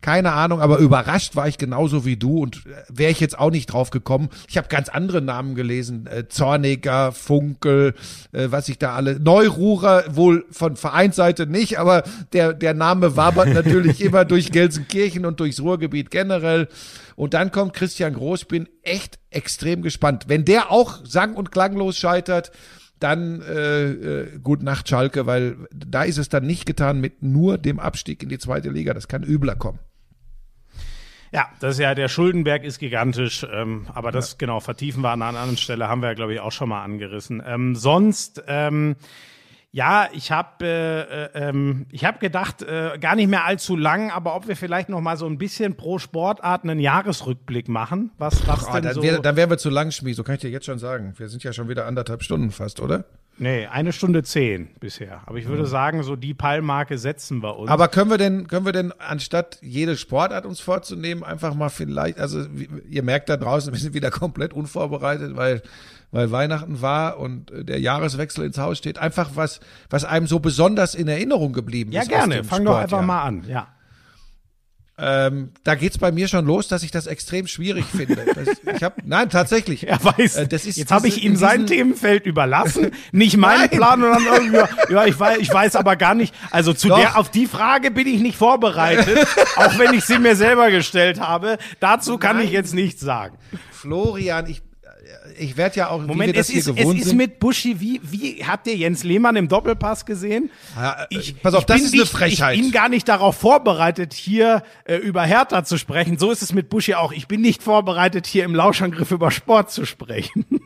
keine Ahnung, aber überrascht war ich genauso wie du und äh, wäre ich jetzt auch nicht drauf gekommen. Ich habe ganz andere Namen gelesen, äh, Zorniger, Funkel, äh, was ich da alle, Neururer wohl von Vereinsseite nicht, aber der, der Name wabert natürlich <laughs> immer durch Gelsenkirchen und durchs Ruhrgebiet generell. Und dann kommt Christian Groß, bin echt extrem gespannt. Wenn der auch sang- und klanglos scheitert, dann äh, äh, gut Nacht Schalke, weil da ist es dann nicht getan mit nur dem Abstieg in die zweite Liga. Das kann übler kommen.
Ja, das ist ja, der Schuldenberg ist gigantisch, ähm, aber das ja. genau vertiefen wir an einer anderen Stelle, haben wir ja, glaube ich, auch schon mal angerissen. Ähm, sonst, ähm, ja, ich habe äh, äh, ähm, ich habe gedacht, äh, gar nicht mehr allzu lang, aber ob wir vielleicht noch mal so ein bisschen pro Sportart einen Jahresrückblick machen, was was
Ach, denn dann, so wär, dann wären wir zu lang, Schmied, so kann ich dir jetzt schon sagen. Wir sind ja schon wieder anderthalb Stunden fast, oder?
Nee, eine Stunde zehn bisher. Aber ich würde mhm. sagen, so die Peilmarke setzen wir uns.
Aber können wir denn, können wir denn, anstatt jede Sportart uns vorzunehmen, einfach mal vielleicht, also ihr merkt da draußen, <laughs> wir sind wieder komplett unvorbereitet, weil, weil Weihnachten war und der Jahreswechsel ins Haus steht. Einfach was, was einem so besonders in Erinnerung geblieben
ja,
ist.
Ja, gerne. Fang Sport, doch einfach ja. mal an, ja.
Ähm, da geht's bei mir schon los, dass ich das extrem schwierig finde. Das, ich hab, nein, tatsächlich. <laughs>
Er weiß. Äh, das ist jetzt habe ich ihm sein Themenfeld überlassen, <laughs> nicht meinen Plan und dann irgendwie, ja, ich weiß, ich weiß aber gar nicht. Also zu Doch. der, auf die Frage bin ich nicht vorbereitet, <laughs> auch wenn ich sie mir selber gestellt habe. Dazu kann nein. ich jetzt nichts sagen.
Florian, ich ich werde ja auch,
Moment, es ist, es ist mit Buschi, wie, wie habt ihr Jens Lehmann im Doppelpass gesehen?
Ja, äh, ich, pass auf, das ist eine Frechheit.
Ich bin gar nicht darauf vorbereitet, hier äh, über Hertha zu sprechen. So ist es mit Buschi auch. Ich bin nicht vorbereitet, hier im Lauschangriff über Sport zu sprechen. <laughs>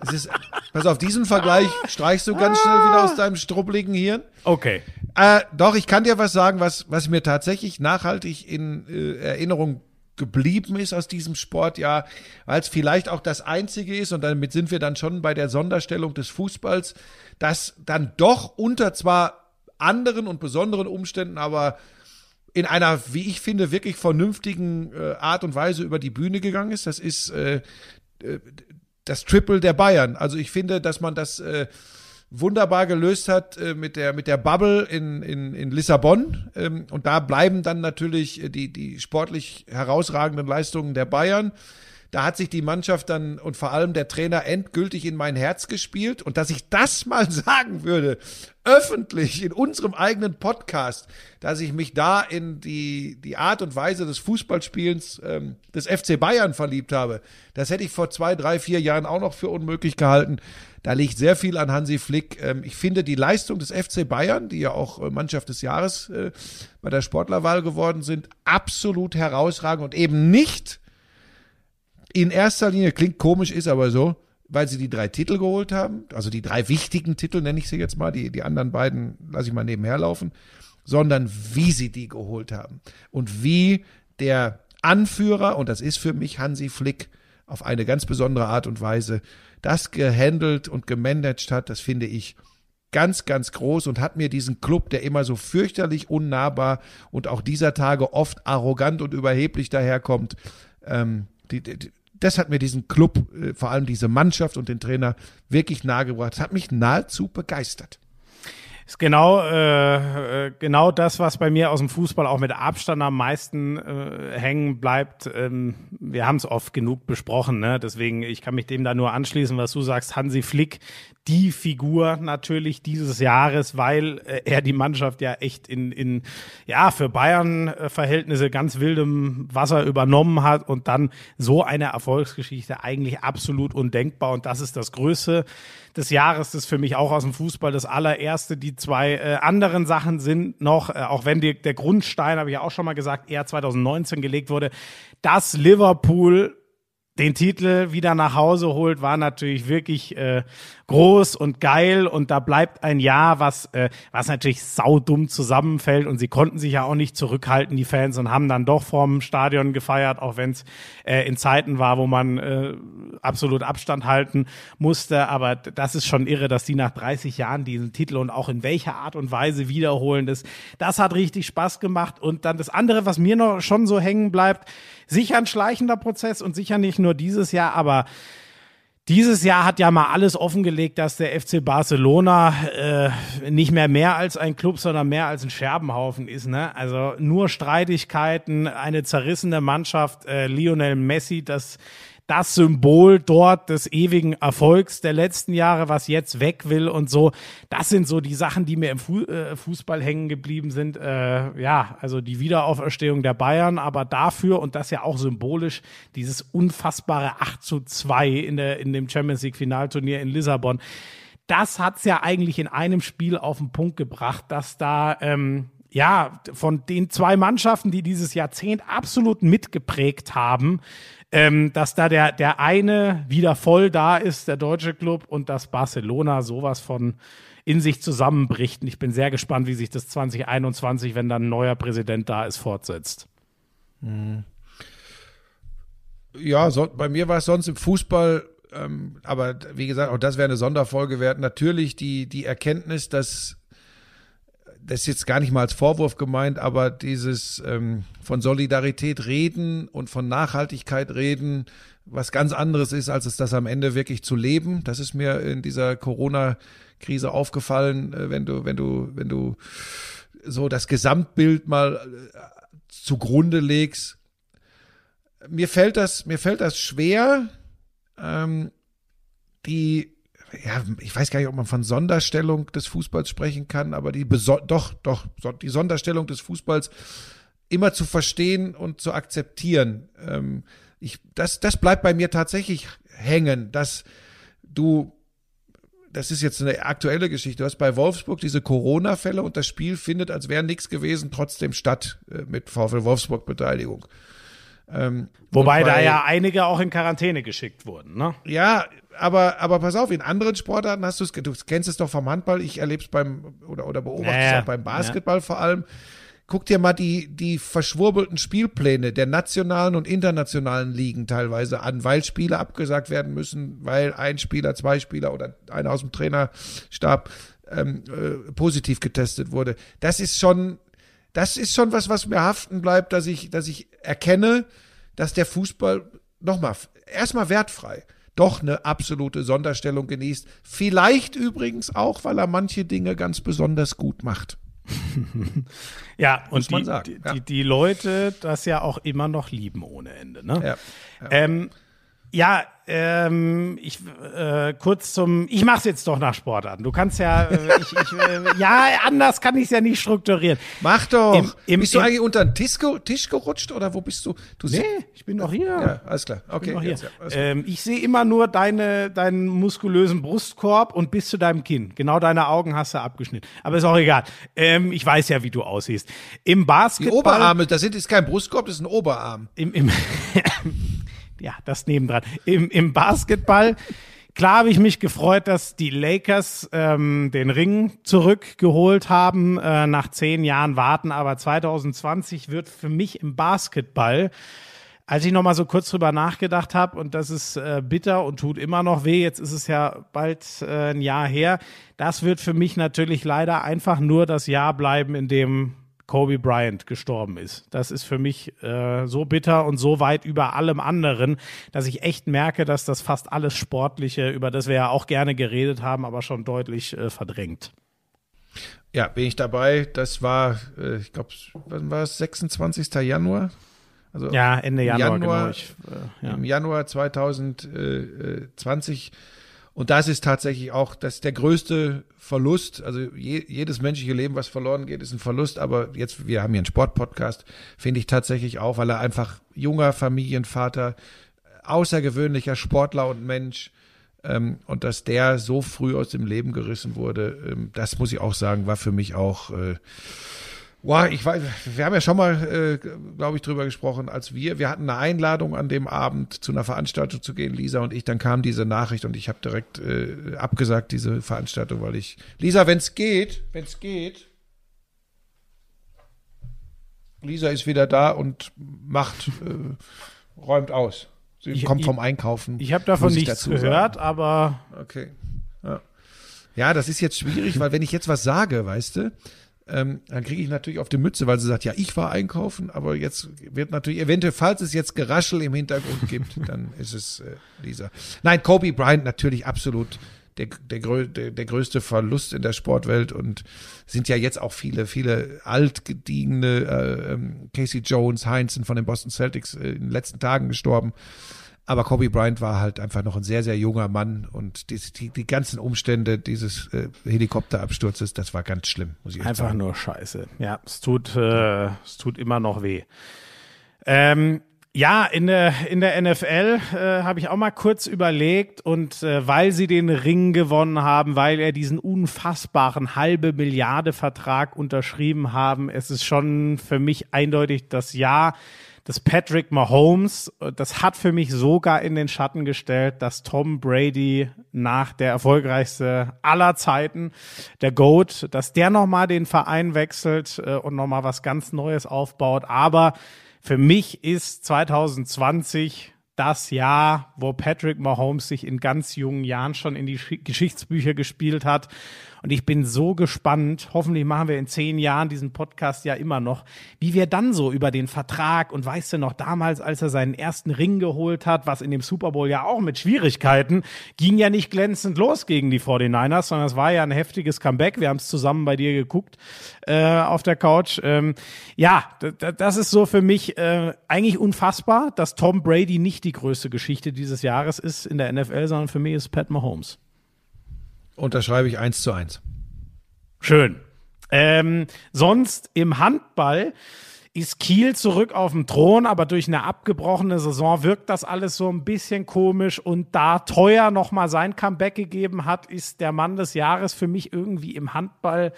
Es ist, pass auf, diesen Vergleich streichst du ganz schnell wieder aus deinem struppeligen Hirn.
Okay.
Äh, doch, ich kann dir was sagen, was, was mir tatsächlich nachhaltig in äh, Erinnerung geblieben ist aus diesem Sportjahr, weil es vielleicht auch das einzige ist, und damit sind wir dann schon bei der Sonderstellung des Fußballs, dass dann doch unter zwar anderen und besonderen Umständen, aber in einer, wie ich finde, wirklich vernünftigen äh, Art und Weise über die Bühne gegangen ist. Das ist äh, äh das Triple der Bayern. Also ich finde, dass man das äh, wunderbar gelöst hat äh, mit der mit der Bubble in in, in Lissabon ähm, und da bleiben dann natürlich äh, die die sportlich herausragenden Leistungen der Bayern. Da hat sich die Mannschaft dann und vor allem der Trainer endgültig in mein Herz gespielt. Und dass ich das <laughs> mal sagen würde, öffentlich in unserem eigenen Podcast, dass ich mich da in die, die Art und Weise des Fußballspielens ähm, des FC Bayern verliebt habe, das hätte ich vor zwei, drei, vier Jahren auch noch für unmöglich gehalten. Da liegt sehr viel an Hansi Flick. Ähm, ich finde die Leistung des FC Bayern, die ja auch äh, Mannschaft des Jahres äh, bei der Sportlerwahl geworden sind, absolut herausragend und eben nicht in erster Linie, klingt komisch, ist aber so, weil sie die drei Titel geholt haben, also die drei wichtigen Titel nenne ich sie jetzt mal, die, die anderen beiden lasse ich mal nebenher laufen, sondern wie sie die geholt haben und wie der Anführer, und das ist für mich Hansi Flick, auf eine ganz besondere Art und Weise das gehandelt und gemanagt hat, das finde ich ganz, ganz groß und hat mir diesen Club, der immer so fürchterlich unnahbar und auch dieser Tage oft arrogant und überheblich daherkommt, ähm, die, die, das hat mir diesen Club, äh, vor allem diese Mannschaft und den Trainer wirklich nahegebracht. Das hat mich nahezu begeistert.
Ist genau, äh, äh, genau das, was bei mir aus dem Fußball auch mit Abstand am meisten äh, hängen bleibt. Ähm, wir haben es oft genug besprochen, ne? deswegen ich kann mich dem da nur anschließen, was du sagst. Hansi Flick, die Figur natürlich dieses Jahres, weil äh, er die Mannschaft ja echt in, in ja für Bayern-Verhältnisse ganz wildem Wasser übernommen hat und dann so eine Erfolgsgeschichte eigentlich absolut undenkbar. Und das ist das Größte des Jahres, das für mich auch aus dem Fußball das allererste. Die zwei äh, anderen Sachen sind noch, äh, auch wenn die, der Grundstein, habe ich ja auch schon mal gesagt, eher 2019 gelegt wurde, dass Liverpool den Titel wieder nach Hause holt, war natürlich wirklich äh, groß und geil und da bleibt ein Jahr, was, äh, was natürlich saudumm zusammenfällt und sie konnten sich ja auch nicht zurückhalten, die Fans, und haben dann doch vorm Stadion gefeiert, auch wenn es äh, in Zeiten war, wo man äh, absolut Abstand halten musste. Aber das ist schon irre, dass die nach 30 Jahren diesen Titel und auch in welcher Art und Weise wiederholen. Das, das hat richtig Spaß gemacht. Und dann das andere, was mir noch schon so hängen bleibt, sicher ein schleichender Prozess und sicher nicht nur dieses Jahr, aber dieses Jahr hat ja mal alles offengelegt, dass der FC Barcelona äh, nicht mehr mehr als ein Club, sondern mehr als ein Scherbenhaufen ist. Ne? Also nur Streitigkeiten, eine zerrissene Mannschaft, äh, Lionel Messi, das das Symbol dort des ewigen Erfolgs der letzten Jahre, was jetzt weg will und so. Das sind so die Sachen, die mir im Fu äh, Fußball hängen geblieben sind. Äh, ja, also die Wiederauferstehung der Bayern, aber dafür und das ja auch symbolisch dieses unfassbare 8 zu 2 in, der, in dem Champions League Finalturnier in Lissabon. Das hat's ja eigentlich in einem Spiel auf den Punkt gebracht, dass da ähm, ja, von den zwei Mannschaften, die dieses Jahrzehnt absolut mitgeprägt haben, ähm, dass da der, der eine wieder voll da ist, der deutsche Club, und dass Barcelona sowas von in sich zusammenbricht. Und ich bin sehr gespannt, wie sich das 2021, wenn dann ein neuer Präsident da ist, fortsetzt.
Ja, so, bei mir war es sonst im Fußball, ähm, aber wie gesagt, auch das wäre eine Sonderfolge wert. Natürlich die, die Erkenntnis, dass das ist jetzt gar nicht mal als Vorwurf gemeint, aber dieses ähm, von Solidarität reden und von Nachhaltigkeit reden, was ganz anderes ist, als es das am Ende wirklich zu leben. Das ist mir in dieser Corona-Krise aufgefallen, äh, wenn du, wenn du, wenn du so das Gesamtbild mal äh, zugrunde legst. Mir fällt das, mir fällt das schwer, ähm, die ja, ich weiß gar nicht, ob man von Sonderstellung des Fußballs sprechen kann, aber die doch, doch, die Sonderstellung des Fußballs immer zu verstehen und zu akzeptieren. Ähm, ich, das, das bleibt bei mir tatsächlich hängen, dass du, das ist jetzt eine aktuelle Geschichte, du hast bei Wolfsburg diese Corona-Fälle und das Spiel findet, als wäre nichts gewesen, trotzdem statt äh, mit VfL Wolfsburg-Beteiligung.
Ähm, Wobei bei, da ja einige auch in Quarantäne geschickt wurden, ne?
Ja, aber, aber pass auf, in anderen Sportarten hast du es, du kennst es doch vom Handball, ich erlebe es beim, oder, oder beobachte es naja, auch beim Basketball ja. vor allem. Guck dir mal die, die verschwurbelten Spielpläne der nationalen und internationalen Ligen teilweise an, weil Spiele abgesagt werden müssen, weil ein Spieler, zwei Spieler oder einer aus dem Trainerstab ähm, äh, positiv getestet wurde. Das ist schon, das ist schon was, was mir haften bleibt, dass ich, dass ich erkenne, dass der Fußball nochmal erstmal wertfrei doch eine absolute Sonderstellung genießt. Vielleicht übrigens auch, weil er manche Dinge ganz besonders gut macht. <laughs>
ja, und die, ja. Die, die, Leute das ja auch immer noch lieben ohne Ende. Ne? Ja, ja. Ähm, ja, ähm, ich äh, kurz zum. Ich mach's jetzt doch nach Sportarten. Du kannst ja, äh, ich, ich, äh, ja, anders kann ich es ja nicht strukturieren.
Mach doch. Im, im, bist du im, eigentlich unter den Tisch, Tisch, gerutscht oder wo bist du? du
nee, ich bin noch hier.
Ja, alles klar. Okay. Ich,
jetzt, ja, ähm, ich sehe immer nur deine, deinen muskulösen Brustkorb und bis zu deinem Kinn. Genau deine Augen hast du abgeschnitten. Aber ist auch egal. Ähm, ich weiß ja, wie du aussiehst. Im Basketball.
Die Oberarme, das ist kein Brustkorb, das ist ein Oberarm.
Im, im <laughs> ja, das nebendran. Im, im Basketball, klar habe ich mich gefreut, dass die Lakers ähm, den Ring zurückgeholt haben äh, nach zehn Jahren Warten, aber 2020 wird für mich im Basketball als ich noch mal so kurz drüber nachgedacht habe und das ist äh, bitter und tut immer noch weh, jetzt ist es ja bald äh, ein Jahr her, das wird für mich natürlich leider einfach nur das Jahr bleiben, in dem Kobe Bryant gestorben ist. Das ist für mich äh, so bitter und so weit über allem anderen, dass ich echt merke, dass das fast alles Sportliche, über das wir ja auch gerne geredet haben, aber schon deutlich äh, verdrängt.
Ja, bin ich dabei. Das war, äh, ich glaube, wann war es? 26. Januar?
Also ja, Ende Januar,
Januar
genau. Ich,
äh, ja. Im Januar 2020. Und das ist tatsächlich auch das der größte Verlust. Also je, jedes menschliche Leben, was verloren geht, ist ein Verlust. Aber jetzt, wir haben hier einen Sportpodcast, finde ich tatsächlich auch, weil er einfach junger Familienvater, außergewöhnlicher Sportler und Mensch, ähm, und dass der so früh aus dem Leben gerissen wurde, ähm, das muss ich auch sagen, war für mich auch. Äh, Wow, ich weiß, wir haben ja schon mal, äh, glaube ich, drüber gesprochen, als wir, wir hatten eine Einladung an dem Abend zu einer Veranstaltung zu gehen, Lisa und ich, dann kam diese Nachricht und ich habe direkt äh, abgesagt, diese Veranstaltung, weil ich, Lisa, wenn es geht, wenn es geht, Lisa ist wieder da und macht, äh, räumt aus. Sie ich, kommt vom Einkaufen.
Ich habe davon nichts gehört, sagen. aber.
Okay. Ja. ja, das ist jetzt schwierig, weil wenn ich jetzt was sage, weißt du, ähm, dann kriege ich natürlich auf die Mütze, weil sie sagt, ja, ich war einkaufen, aber jetzt wird natürlich, eventuell, falls es jetzt Geraschel im Hintergrund gibt, <laughs> dann ist es äh, dieser. Nein, Kobe Bryant natürlich absolut der, der, der, der größte Verlust in der Sportwelt und sind ja jetzt auch viele, viele altgediegene äh, ähm, Casey Jones, Heinzen von den Boston Celtics äh, in den letzten Tagen gestorben. Aber Kobe Bryant war halt einfach noch ein sehr, sehr junger Mann und die, die, die ganzen Umstände dieses äh, Helikopterabsturzes, das war ganz schlimm,
muss ich Einfach sagen. nur scheiße. Ja, es tut, äh, es tut immer noch weh. Ähm, ja, in der, in der NFL äh, habe ich auch mal kurz überlegt und äh, weil sie den Ring gewonnen haben, weil er diesen unfassbaren halbe Milliarde Vertrag unterschrieben haben, es ist schon für mich eindeutig das Ja dass Patrick Mahomes, das hat für mich sogar in den Schatten gestellt, dass Tom Brady nach der erfolgreichste aller Zeiten, der GOAT, dass der nochmal den Verein wechselt äh, und nochmal was ganz Neues aufbaut. Aber für mich ist 2020 das Jahr, wo Patrick Mahomes sich in ganz jungen Jahren schon in die Geschichtsbücher gespielt hat und ich bin so gespannt, hoffentlich machen wir in zehn Jahren diesen Podcast ja immer noch, wie wir dann so über den Vertrag und weißt du noch, damals, als er seinen ersten Ring geholt hat, was in dem Super Bowl ja auch mit Schwierigkeiten, ging ja nicht glänzend los gegen die 49ers, sondern es war ja ein heftiges Comeback. Wir haben es zusammen bei dir geguckt äh, auf der Couch. Ähm, ja, das ist so für mich äh, eigentlich unfassbar, dass Tom Brady nicht die größte Geschichte dieses Jahres ist in der NFL, sondern für mich ist Pat Mahomes.
Unterschreibe ich eins zu eins.
Schön. Ähm, sonst im Handball ist Kiel zurück auf dem Thron, aber durch eine abgebrochene Saison wirkt das alles so ein bisschen komisch und da teuer nochmal sein Comeback gegeben hat, ist der Mann des Jahres für mich irgendwie im Handball.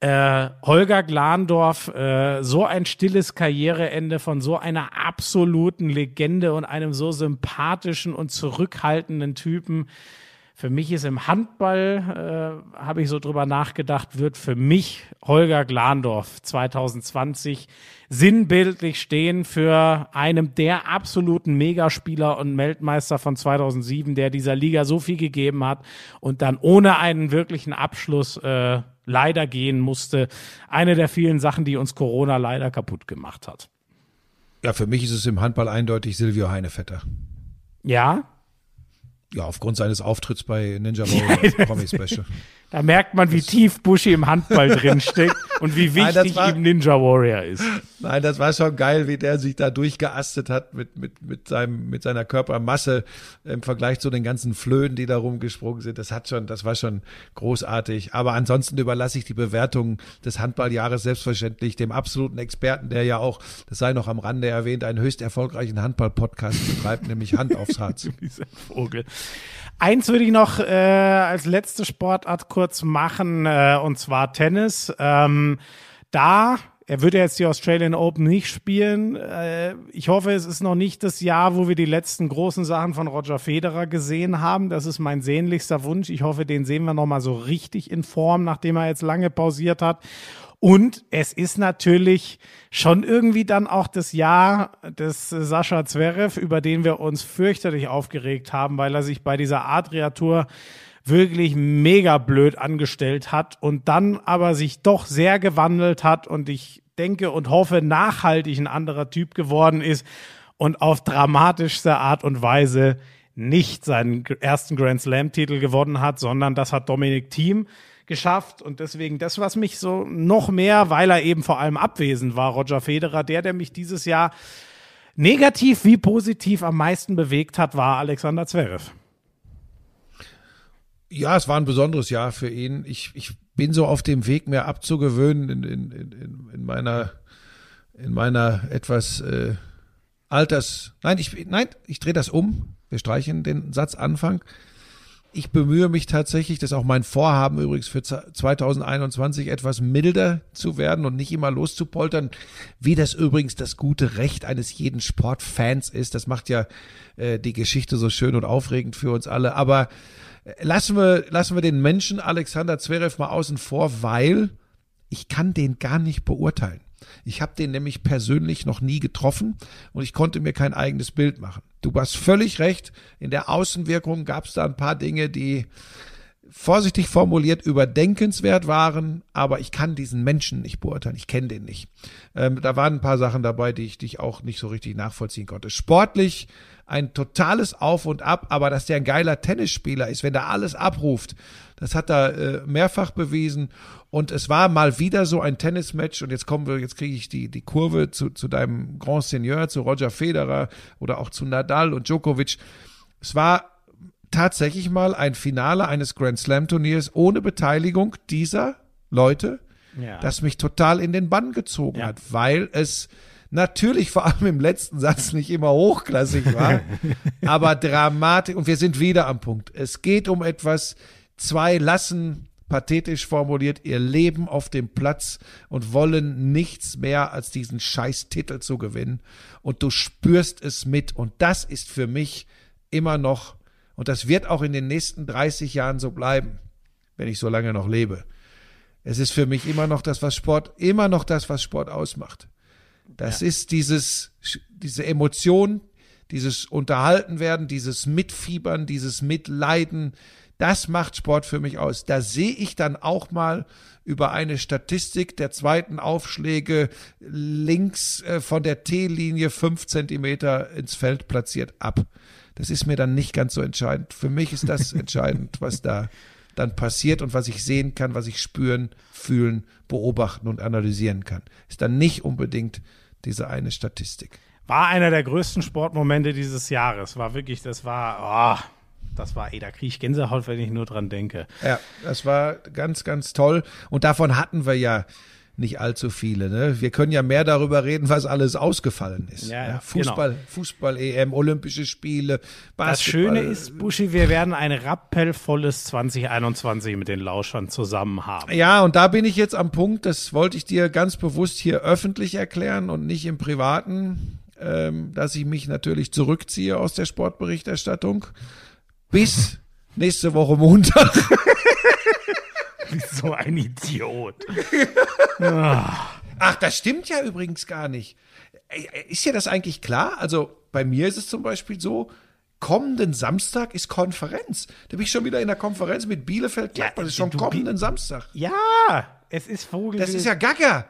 Äh, Holger Glandorf, äh, so ein stilles Karriereende von so einer absoluten Legende und einem so sympathischen und zurückhaltenden Typen für mich ist im Handball, äh, habe ich so drüber nachgedacht, wird für mich Holger Glandorf 2020 sinnbildlich stehen für einem der absoluten Megaspieler und Weltmeister von 2007, der dieser Liga so viel gegeben hat und dann ohne einen wirklichen Abschluss äh, leider gehen musste. Eine der vielen Sachen, die uns Corona leider kaputt gemacht hat.
Ja, für mich ist es im Handball eindeutig Silvio Heinevetter.
Ja,
ja, aufgrund seines Auftritts bei Ninja <laughs> Warrior Promi Special.
Da merkt man, wie tief Bushi im Handball drinsteckt <laughs> und wie wichtig Nein, war, ihm Ninja Warrior ist.
Nein, das war schon geil, wie der sich da durchgeastet hat mit, mit, mit, seinem, mit seiner Körpermasse im Vergleich zu den ganzen Flöhen, die da rumgesprungen sind. Das hat schon, das war schon großartig. Aber ansonsten überlasse ich die Bewertung des Handballjahres selbstverständlich dem absoluten Experten, der ja auch, das sei noch am Rande erwähnt, einen höchst erfolgreichen Handball-Podcast betreibt, nämlich Hand aufs Harz. <laughs>
Dieser Vogel. Eins würde ich noch äh, als letzte Sportart kurz machen, äh, und zwar Tennis. Ähm, da er würde jetzt die Australian Open nicht spielen. Äh, ich hoffe, es ist noch nicht das Jahr, wo wir die letzten großen Sachen von Roger Federer gesehen haben. Das ist mein sehnlichster Wunsch. Ich hoffe, den sehen wir noch mal so richtig in Form, nachdem er jetzt lange pausiert hat. Und es ist natürlich schon irgendwie dann auch das Jahr des Sascha Zverev, über den wir uns fürchterlich aufgeregt haben, weil er sich bei dieser Adria-Tour wirklich mega blöd angestellt hat und dann aber sich doch sehr gewandelt hat und ich denke und hoffe nachhaltig ein anderer Typ geworden ist und auf dramatischste Art und Weise nicht seinen ersten Grand Slam Titel gewonnen hat, sondern das hat Dominik Thiem geschafft und deswegen das, was mich so noch mehr, weil er eben vor allem abwesend war, Roger Federer, der, der mich dieses Jahr negativ wie positiv am meisten bewegt hat, war Alexander Zverev.
Ja, es war ein besonderes Jahr für ihn. Ich, ich bin so auf dem Weg, mehr abzugewöhnen in, in, in, in meiner, in meiner etwas äh, Alters. Nein, ich, nein, ich drehe das um. Wir streichen den Satz Anfang. Ich bemühe mich tatsächlich, das ist auch mein Vorhaben übrigens für 2021, etwas milder zu werden und nicht immer loszupoltern, wie das übrigens das gute Recht eines jeden Sportfans ist. Das macht ja äh, die Geschichte so schön und aufregend für uns alle. Aber lassen wir, lassen wir den Menschen Alexander Zverev mal außen vor, weil ich kann den gar nicht beurteilen. Ich habe den nämlich persönlich noch nie getroffen und ich konnte mir kein eigenes Bild machen. Du hast völlig recht. In der Außenwirkung gab es da ein paar Dinge, die vorsichtig formuliert überdenkenswert waren, aber ich kann diesen Menschen nicht beurteilen. Ich kenne den nicht. Ähm, da waren ein paar Sachen dabei, die ich, die ich auch nicht so richtig nachvollziehen konnte. Sportlich ein totales Auf und Ab, aber dass der ein geiler Tennisspieler ist, wenn er alles abruft, das hat er äh, mehrfach bewiesen. Und es war mal wieder so ein Tennismatch und jetzt kommen wir, jetzt kriege ich die, die Kurve zu, zu deinem Grand Seigneur, zu Roger Federer oder auch zu Nadal und Djokovic. Es war tatsächlich mal ein Finale eines Grand Slam Turniers ohne Beteiligung dieser Leute,
Ja.
das mich total in den Bann gezogen
Ja.
hat, weil es natürlich vor allem im letzten Satz nicht immer hochklassig war, <laughs> aber Dramatik und wir sind wieder am Punkt. Es geht um etwas, zwei lassen pathetisch formuliert ihr Leben auf dem Platz und wollen nichts mehr als diesen scheiß Titel zu gewinnen und du spürst es mit und das ist für mich immer noch und das wird auch in den nächsten 30 Jahren so bleiben, wenn ich so lange noch lebe. Es ist für mich immer noch das, was Sport, immer noch das, was Sport ausmacht. Das ist dieses, diese Emotion, dieses Unterhalten werden, dieses Mitfiebern, dieses Mitleiden. Das macht Sport für mich aus. Da sehe ich dann auch mal über eine Statistik der zweiten Aufschläge links äh, von der T-Linie fünf Zentimeter ins Feld platziert ab. Das ist mir dann nicht ganz so entscheidend. Für mich ist das <laughs> entscheidend, was da dann passiert und was ich sehen kann, was ich spüren, fühlen, beobachten und analysieren kann. Ist dann nicht unbedingt diese eine Statistik.
War einer der größten Sportmomente dieses Jahres. War wirklich, das war, oh, das war, ey, da kriege ich Gänsehaut, wenn ich nur dran denke.
Ja, das war ganz, ganz toll. Und davon hatten wir ja nicht allzu viele. Ne? Wir können ja mehr darüber reden, was alles ausgefallen ist.
Ja, ja,
Fußball, Fußball, EM, Olympische Spiele, Basketball.
Das Schöne ist, Buschi, wir werden ein rappellvolles 2021 mit den Lauschern zusammen haben.
Ja, und da bin ich jetzt am Punkt, das wollte ich dir ganz bewusst hier öffentlich erklären und nicht im Privaten, ähm, dass ich mich natürlich zurückziehe aus der Sportberichterstattung bis nächste Woche Montag. <laughs> <laughs>
So ein Idiot.
Ach, das stimmt ja übrigens gar nicht. Ist dir das eigentlich klar? Also bei mir ist es zum Beispiel so, kommenden Samstag ist Konferenz. Da bin ich schon wieder in der Konferenz mit Bielefeld Gladbach. Das ist schon kommenden Samstag.
Ja, es ist Vogel.
Das ist ja gaga.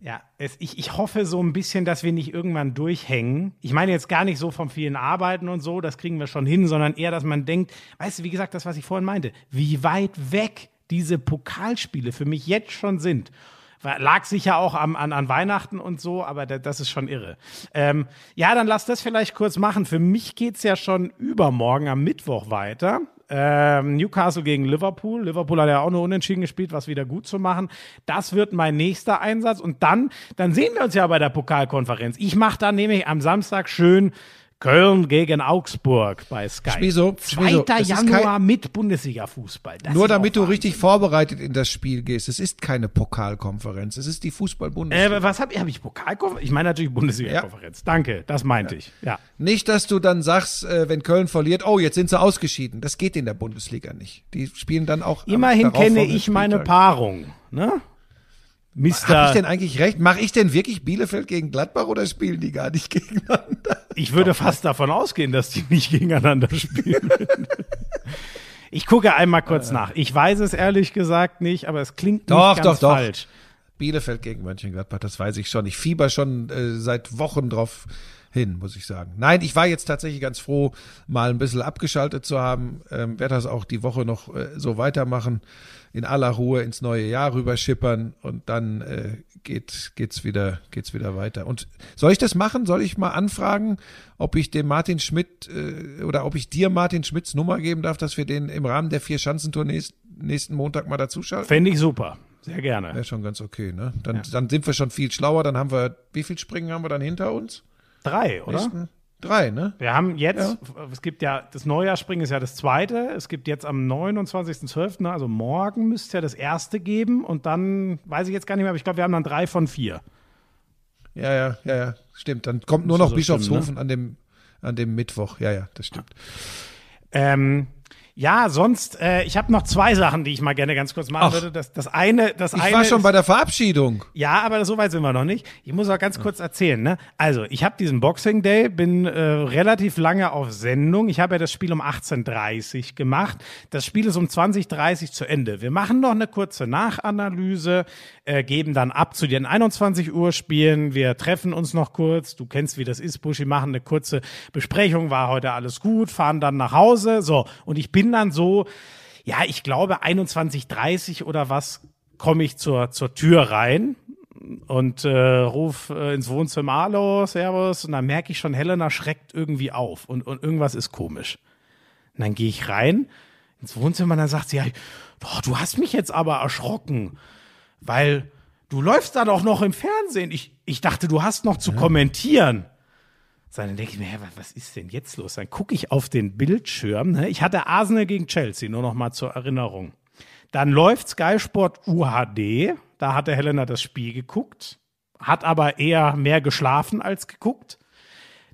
Ja, es, ich, ich hoffe so ein bisschen, dass wir nicht irgendwann durchhängen. Ich meine jetzt gar nicht so vom vielen Arbeiten und so, das kriegen wir schon hin, sondern eher, dass man denkt, weißt du, wie gesagt, das, was ich vorhin meinte, wie weit weg diese Pokalspiele für mich jetzt schon sind. Lag sicher auch am, an, an Weihnachten und so, aber da, das ist schon irre. Ähm, ja, dann lass das vielleicht kurz machen. Für mich geht's ja schon übermorgen am Mittwoch weiter. Ähm, Newcastle gegen Liverpool. Liverpool hat ja auch nur unentschieden gespielt, was wieder gut zu machen. Das wird mein nächster Einsatz. Und dann, dann sehen wir uns ja bei der Pokalkonferenz. Ich mache dann nämlich am Samstag schön Köln gegen Augsburg bei Sky.
Schmieso,
2.
Schmieso, das ist
Januar
kein-
mit Bundesliga-Fußball.
Nur damit du richtig vorbereitet in das Spiel gehst. Es ist keine Pokalkonferenz. Es ist die Fußball-Bundesliga.
Äh, was habe ich? Habe ich Pokalkonferenz? Ich meine natürlich Bundesliga-Konferenz. Danke, das meinte ich. Ja.
Nicht, dass du dann sagst, äh, wenn Köln verliert, oh, jetzt sind sie ausgeschieden. Das geht in der Bundesliga nicht. Die spielen dann auch.
Immerhin kenne ich meine. Paarung. Ne?
Hab ich
Mister.
denn eigentlich recht? Mache ich denn wirklich Bielefeld gegen Gladbach oder spielen die gar nicht <laughs> gegeneinander?
Ich würde fast davon ausgehen, dass die nicht gegeneinander spielen. <laughs> ich gucke einmal kurz nach. Ich weiß es ehrlich gesagt nicht, aber es klingt
Doch,
nicht
doch,
ganz
doch.
falsch.
Bielefeld gegen Mönchengladbach, das weiß ich schon. Ich fieber schon äh, seit Wochen drauf hin, muss ich sagen. Nein, ich war jetzt tatsächlich ganz froh, mal ein bisschen abgeschaltet zu haben. Ähm, Werde das auch die Woche noch äh, so weitermachen, in aller Ruhe ins neue Jahr rüberschippern und dann äh, geht, geht's wieder, geht's wieder weiter. Und soll ich das machen? Soll ich mal anfragen, ob ich dem Martin Schmidt äh, oder ob ich dir Martin Schmidts Nummer geben darf, dass wir den im Rahmen der vier Schanzentournees nächsten Montag mal dazuschalten?
Fände ich super. Sehr gerne.
Wäre schon ganz okay, ne? Dann, dann sind wir schon viel schlauer. Dann haben wir, wie viel Springen haben wir dann hinter uns?
Drei, oder?
Nächsten? Drei, ne?
Wir haben jetzt, es gibt ja, das Neujahrsspringen ist ja das zweite. Es gibt jetzt am 29.12., also morgen müsste es ja das erste geben. Und dann, weiß ich jetzt gar nicht mehr, aber ich glaube, wir haben dann drei von vier.
Ja, ja, ja, ja. Stimmt. Dann kommt nur noch
so
Bischofshofen
stimmen,
an dem, an dem Mittwoch. Ja, ja, das stimmt.
Ähm, ja, sonst, äh, ich habe noch zwei Sachen, die ich mal gerne ganz kurz machen
Ach.
würde. Das, das eine, das
Ich
eine
war schon
ist,
bei der Verabschiedung.
Ja, aber so weit sind wir noch nicht. Ich muss auch ganz kurz erzählen. Ne? Also, ich habe diesen Boxing Day, bin äh, relativ lange auf Sendung. Ich habe ja das Spiel um 18.30 gemacht. Das Spiel ist um 20.30 zu Ende. Wir machen noch eine kurze Nachanalyse, äh, geben dann ab zu den 21 Uhr Spielen. Wir treffen uns noch kurz. Du kennst, wie das ist, Buschi, machen eine kurze Besprechung. War heute alles gut, fahren dann nach Hause. So, und ich bin dann so, ja, ich glaube 21.30 oder was komme ich zur, zur Tür rein und äh, ruf äh, ins Wohnzimmer, hallo, servus. Und dann merke ich schon, Helena schreckt irgendwie auf und, und irgendwas ist komisch. Und dann gehe ich rein ins Wohnzimmer und dann sagt sie, ja, boah, du hast mich jetzt aber erschrocken, weil du läufst da doch noch im Fernsehen. Ich, ich dachte, du hast noch zu kommentieren. So, Dann denke ich mir, hä, wa- was ist denn jetzt los? Dann gucke ich auf den Bildschirm. Ne? Ich hatte Arsenal gegen Chelsea, nur noch mal zur Erinnerung. Dann läuft Sky Sport UHD. Da hatte Helena das Spiel geguckt, hat aber eher mehr geschlafen als geguckt.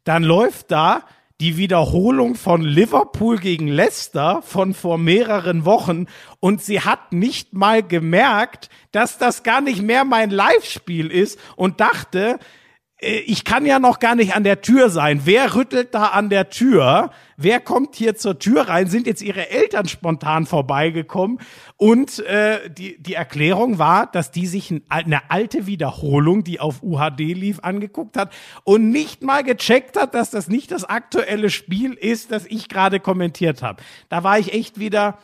Dann läuft da die Wiederholung von Liverpool gegen Leicester von vor mehreren Wochen. Und sie hat nicht mal gemerkt, dass das gar nicht mehr mein Live-Spiel ist und dachte, ich kann ja noch gar nicht an der Tür sein. Wer rüttelt da an der Tür? Wer kommt hier zur Tür rein? Sind jetzt ihre Eltern spontan vorbeigekommen? Und äh, die, die Erklärung war, dass die sich ein, eine alte Wiederholung, die auf UHD lief, angeguckt hat und nicht mal gecheckt hat, dass das nicht das aktuelle Spiel ist, das ich gerade kommentiert habe. Da war ich echt wieder,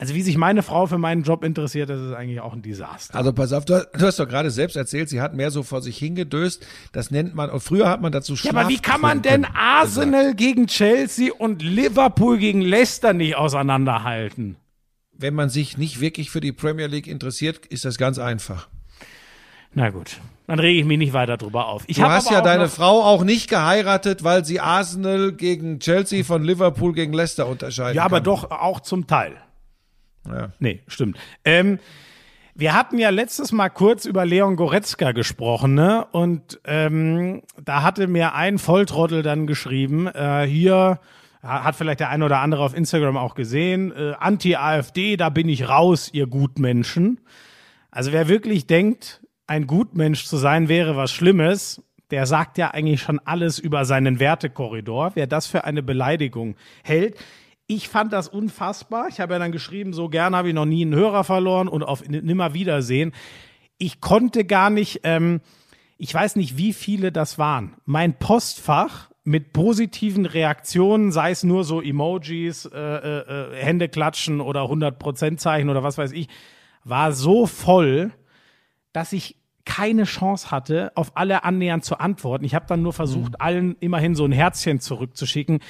also wie sich meine Frau für meinen Job interessiert, das ist eigentlich auch ein Desaster.
Also pass auf, du, hast doch gerade selbst erzählt, sie hat mehr so vor sich hingedöst. Das nennt man, und früher hat man dazu
Ja, aber wie kann man denn Arsenal gegen Chelsea und Liverpool gegen Leicester nicht auseinanderhalten?
Wenn man sich nicht wirklich für die Premier League interessiert, ist das ganz einfach.
Na gut, dann rege ich mich nicht weiter drüber auf. Ich
Du hast ja deine Frau auch nicht geheiratet, weil sie Arsenal gegen Chelsea von Liverpool gegen Leicester unterscheiden
Ja, aber
kann.
doch auch zum Teil.
Ja.
Nee, stimmt. Ähm, wir hatten ja letztes Mal kurz über Leon Goretzka gesprochen, ne? Und ähm, da hatte mir ein Volltrottel dann geschrieben, äh, hier hat vielleicht der eine oder andere auf Instagram auch gesehen, äh, Anti-AfD, da bin ich raus, ihr Gutmenschen. Also wer wirklich denkt, ein Gutmensch zu sein wäre was Schlimmes, der sagt ja eigentlich schon alles über seinen Wertekorridor. Wer das für eine Beleidigung hält. Ich fand das unfassbar. Ich habe ja dann geschrieben, so gern habe ich noch nie einen Hörer verloren und auf nimmer Wiedersehen. Ich konnte gar nicht, ähm, ich weiß nicht, wie viele das waren. Mein Postfach mit positiven Reaktionen, sei es nur so Emojis, äh, äh, äh, Hände klatschen oder 100% Zeichen oder was weiß ich, war so voll, dass ich keine Chance hatte, auf alle annähernd zu antworten. Ich habe dann nur versucht, allen immerhin so ein Herzchen zurückzuschicken.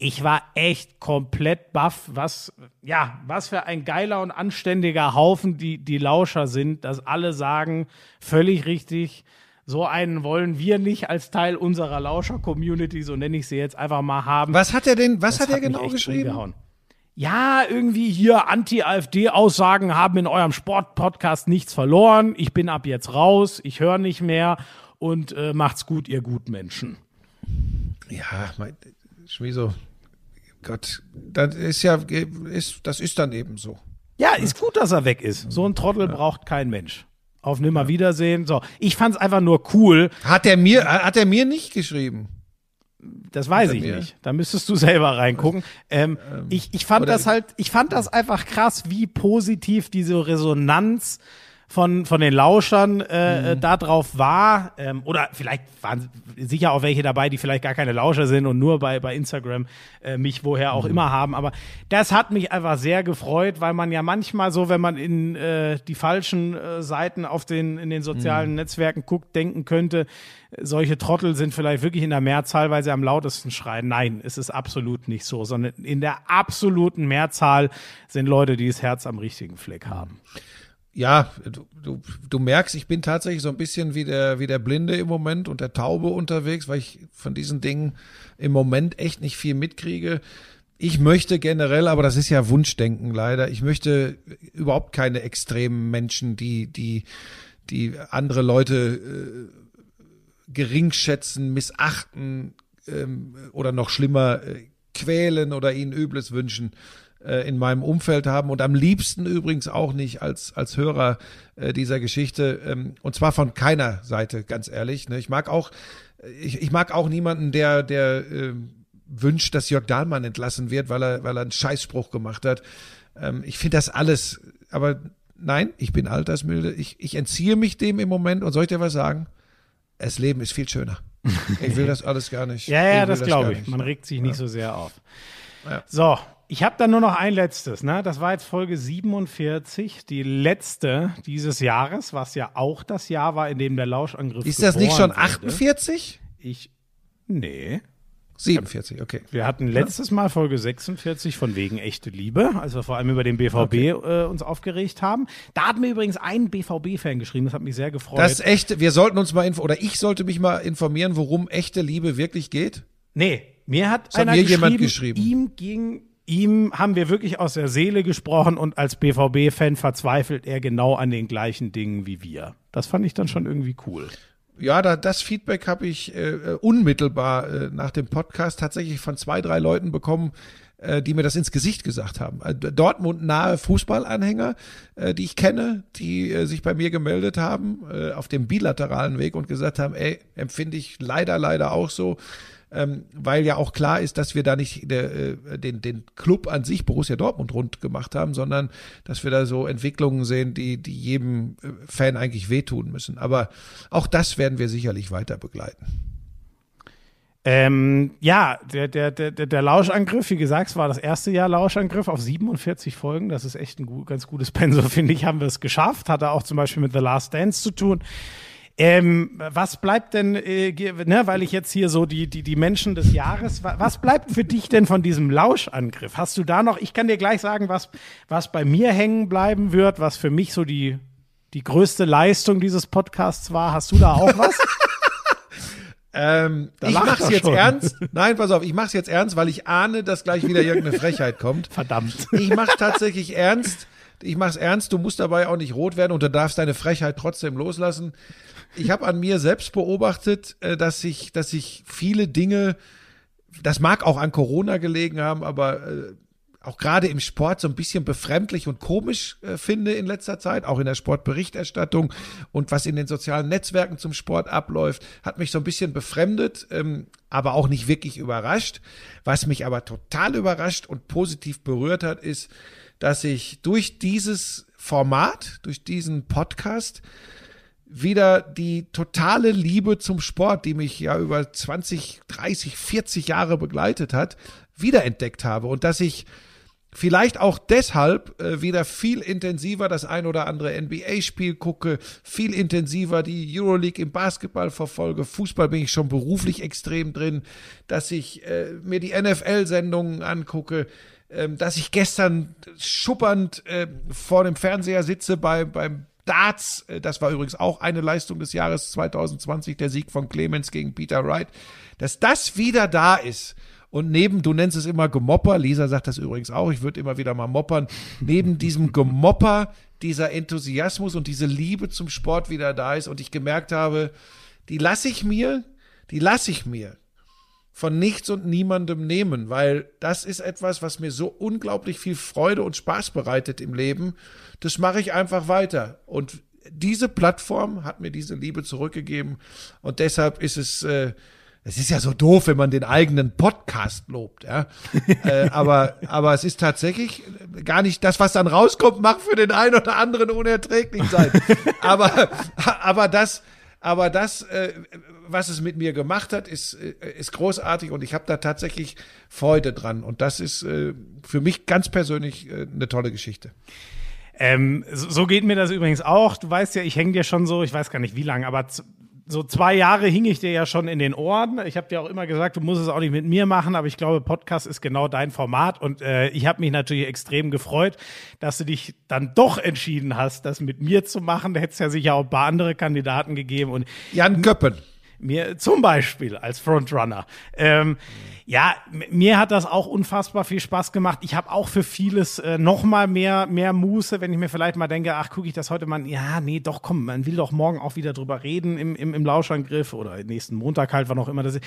Ich war echt komplett baff, was, ja, was für ein geiler und anständiger Haufen die, die Lauscher sind, dass alle sagen, völlig richtig, so einen wollen wir nicht als Teil unserer Lauscher-Community, so nenne ich sie jetzt einfach mal haben.
Was hat er denn, was
Das
hat er genau geschrieben?
umgehauen. Ja, irgendwie hier Anti-AfD-Aussagen haben in eurem Sport-Podcast nichts verloren. Ich bin ab jetzt raus, ich höre nicht mehr und äh, macht's gut, ihr Gutmenschen.
Ja, mein, Schmieso, Gott, das ist ja, ist, das ist dann eben so.
Ja, ist gut, dass er weg ist. So ein Trottel braucht kein Mensch. Auf Nimmerwiedersehen. So, ich fand's einfach nur cool.
Hat er mir, hat er mir nicht geschrieben?
Das weiß ich
mir-
nicht. Da müsstest du selber reingucken. Ähm, ich, ich fand das halt, ich fand das einfach krass, wie positiv diese Resonanz von, von den Lauschern äh, mhm. da drauf war. Ähm, oder vielleicht waren sicher auch welche dabei, die vielleicht gar keine Lauscher sind und nur bei, bei Instagram äh, mich woher auch mhm. immer haben. Aber das hat mich einfach sehr gefreut, weil man ja manchmal so, wenn man in äh, die falschen äh, Seiten auf den, in den sozialen mhm. Netzwerken guckt, denken könnte, solche Trottel sind vielleicht wirklich in der Mehrzahl, weil sie am lautesten schreien. Nein, es ist absolut nicht so, sondern in der absoluten Mehrzahl sind Leute, die das Herz am richtigen Fleck haben
ja, du, du, du merkst, ich bin tatsächlich so ein bisschen wie der, wie der Blinde im Moment und der Taube unterwegs, weil ich von diesen Dingen im Moment echt nicht viel mitkriege. Ich möchte generell, aber das ist ja Wunschdenken leider, ich möchte überhaupt keine extremen Menschen, die, die, die andere Leute äh, gering schätzen, missachten ähm, oder noch schlimmer äh, quälen oder ihnen Übles wünschen äh, in meinem Umfeld haben und am liebsten übrigens auch nicht als, als Hörer äh, dieser Geschichte ähm, und zwar von keiner Seite, ganz ehrlich. Ne? Ich mag auch, ich, ich mag auch niemanden, der, der äh, wünscht, dass Jörg Dahlmann entlassen wird, weil er, weil er einen Scheißspruch gemacht hat. Ähm, ich finde das alles, aber nein, ich bin altersmilde. Ich, ich entziehe mich dem im Moment und soll ich dir was sagen? Das Leben ist viel schöner. Ich will das <laughs> alles gar nicht.
ja, ja, das, das glaube ich. Man regt sich nicht so sehr auf. Ja. So, ich habe dann nur noch ein letztes, ne? Das war jetzt Folge 47, die letzte dieses Jahres, was ja auch das Jahr war, in dem der Lauschangriff
Ist das nicht schon 48?
Wurde. Ich nee.
47, okay.
Wir hatten letztes Mal Folge 46 von wegen echte Liebe, als wir vor allem über den BVB okay. äh, uns aufgeregt haben. Da hat mir übrigens ein BVB-Fan geschrieben, das hat mich sehr gefreut.
Das echte, wir sollten uns mal oder ich sollte mich mal informieren, worum echte Liebe wirklich geht.
Nee, mir hat das einer hat mir geschrieben, jemand geschrieben, ihm ging ihm haben wir wirklich aus der Seele gesprochen und als BVB-Fan verzweifelt er genau an den gleichen Dingen wie wir. Das fand ich dann schon irgendwie cool.
Ja, da, das Feedback habe ich äh, unmittelbar äh, nach dem Podcast tatsächlich von zwei, drei Leuten bekommen, äh, die mir das ins Gesicht gesagt haben. Äh, Dortmund nahe Fußballanhänger, äh, die ich kenne, die äh, sich bei mir gemeldet haben äh, auf dem bilateralen Weg und gesagt haben, ey, empfinde ich leider, leider auch so ähm, weil ja auch klar ist, dass wir da nicht der, äh, den, den Club an sich Borussia Dortmund rund gemacht haben, sondern dass wir da so Entwicklungen sehen, die, die jedem äh, Fan eigentlich wehtun müssen. Aber auch das werden wir sicherlich weiter begleiten.
Ähm, ja, der, der, der, der Lauschangriff, wie gesagt, es war das erste Jahr Lauschangriff auf 47 Folgen. Das ist echt ein gut, ganz gutes Pensum, <laughs> finde ich, haben wir es geschafft. Hatte auch zum Beispiel mit The Last Dance zu tun. Ähm, was bleibt denn, äh, ne, weil ich jetzt hier so die, die, die Menschen des Jahres, was bleibt für dich denn von diesem Lauschangriff? Hast du da noch, ich kann dir gleich sagen, was, was bei mir hängen bleiben wird, was für mich so die, die größte Leistung dieses Podcasts war. Hast du da auch was? <laughs>
ähm, ich mach's jetzt schon. ernst. Nein, pass auf, ich mach's jetzt ernst, weil ich ahne, dass gleich wieder irgendeine Frechheit kommt. <laughs>
Verdammt.
Ich mach's tatsächlich ernst. Ich mach's ernst, du musst dabei auch nicht rot werden und du darfst deine Frechheit trotzdem loslassen ich habe an mir selbst beobachtet, äh, dass ich, dass ich viele Dinge, das mag auch an Corona gelegen haben, aber äh, auch gerade im Sport so ein bisschen befremdlich und komisch äh, finde in letzter Zeit, auch in der Sportberichterstattung und was in den sozialen Netzwerken zum Sport abläuft, hat mich so ein bisschen befremdet, ähm, aber auch nicht wirklich überrascht. Was mich aber total überrascht und positiv berührt hat, ist, dass ich durch dieses Format, durch diesen Podcast wieder die totale Liebe zum Sport, die mich ja über 20, 30, 40 Jahre begleitet hat, wiederentdeckt habe und dass ich vielleicht auch deshalb äh, wieder viel intensiver das ein oder andere NBA-Spiel gucke, viel intensiver die Euroleague im Basketball verfolge. Fußball bin ich schon beruflich extrem drin, dass ich äh, mir die NFL-Sendungen angucke, dass ich gestern schuppernd äh, vor dem Fernseher sitze bei, beim Darts. Äh, das war übrigens auch eine Leistung des Jahres 2020, der Sieg von Clemens gegen Peter Wright. Dass das wieder da ist. Und neben, du nennst es immer Gemopper, Lisa sagt das übrigens auch, ich würde immer wieder mal moppern, neben diesem Gemopper, dieser Enthusiasmus und diese Liebe zum Sport wieder da ist und ich gemerkt habe, die lasse ich mir, die lasse ich mir von nichts und niemandem nehmen, weil das ist etwas, was mir so unglaublich viel Freude und Spaß bereitet im Leben. Das mache ich einfach weiter. Und diese Plattform hat mir diese Liebe zurückgegeben und deshalb ist es, äh, es ist ja so doof, wenn man den eigenen Podcast lobt, ja. <laughs> äh, aber, aber es ist tatsächlich gar nicht das, was dann rauskommt, mag für den einen oder anderen unerträglich sein. <laughs> aber, aber das, aber das, äh, was es mit mir gemacht hat, ist, äh, ist großartig und ich habe da tatsächlich Freude dran. Und das ist äh, für mich ganz persönlich äh, eine tolle Geschichte.
Ähm, so geht mir das übrigens auch. Du weißt ja, ich hänge dir schon so, ich weiß gar nicht wie lange, aber so zwei Jahre hing ich dir ja schon in den Ohren. Ich habe dir auch immer gesagt, du musst es auch nicht mit mir machen, aber ich glaube, Podcast ist genau dein Format und äh, ich habe mich natürlich extrem gefreut, dass du dich dann doch entschieden hast, das mit mir zu machen. Da hätte es ja sicher auch ein paar andere Kandidaten gegeben und
Jan Köppen.
Mir zum Beispiel als Frontrunner. Ähm, ja, mir hat das auch unfassbar viel Spaß gemacht. Ich habe auch für vieles äh, noch mal mehr mehr Muße, wenn ich mir vielleicht mal denke, ach, gucke ich das heute mal. Ja, nee, doch, komm, man will doch morgen auch wieder drüber reden im, im, im Lauschangriff oder nächsten Montag halt, wann auch immer das ist.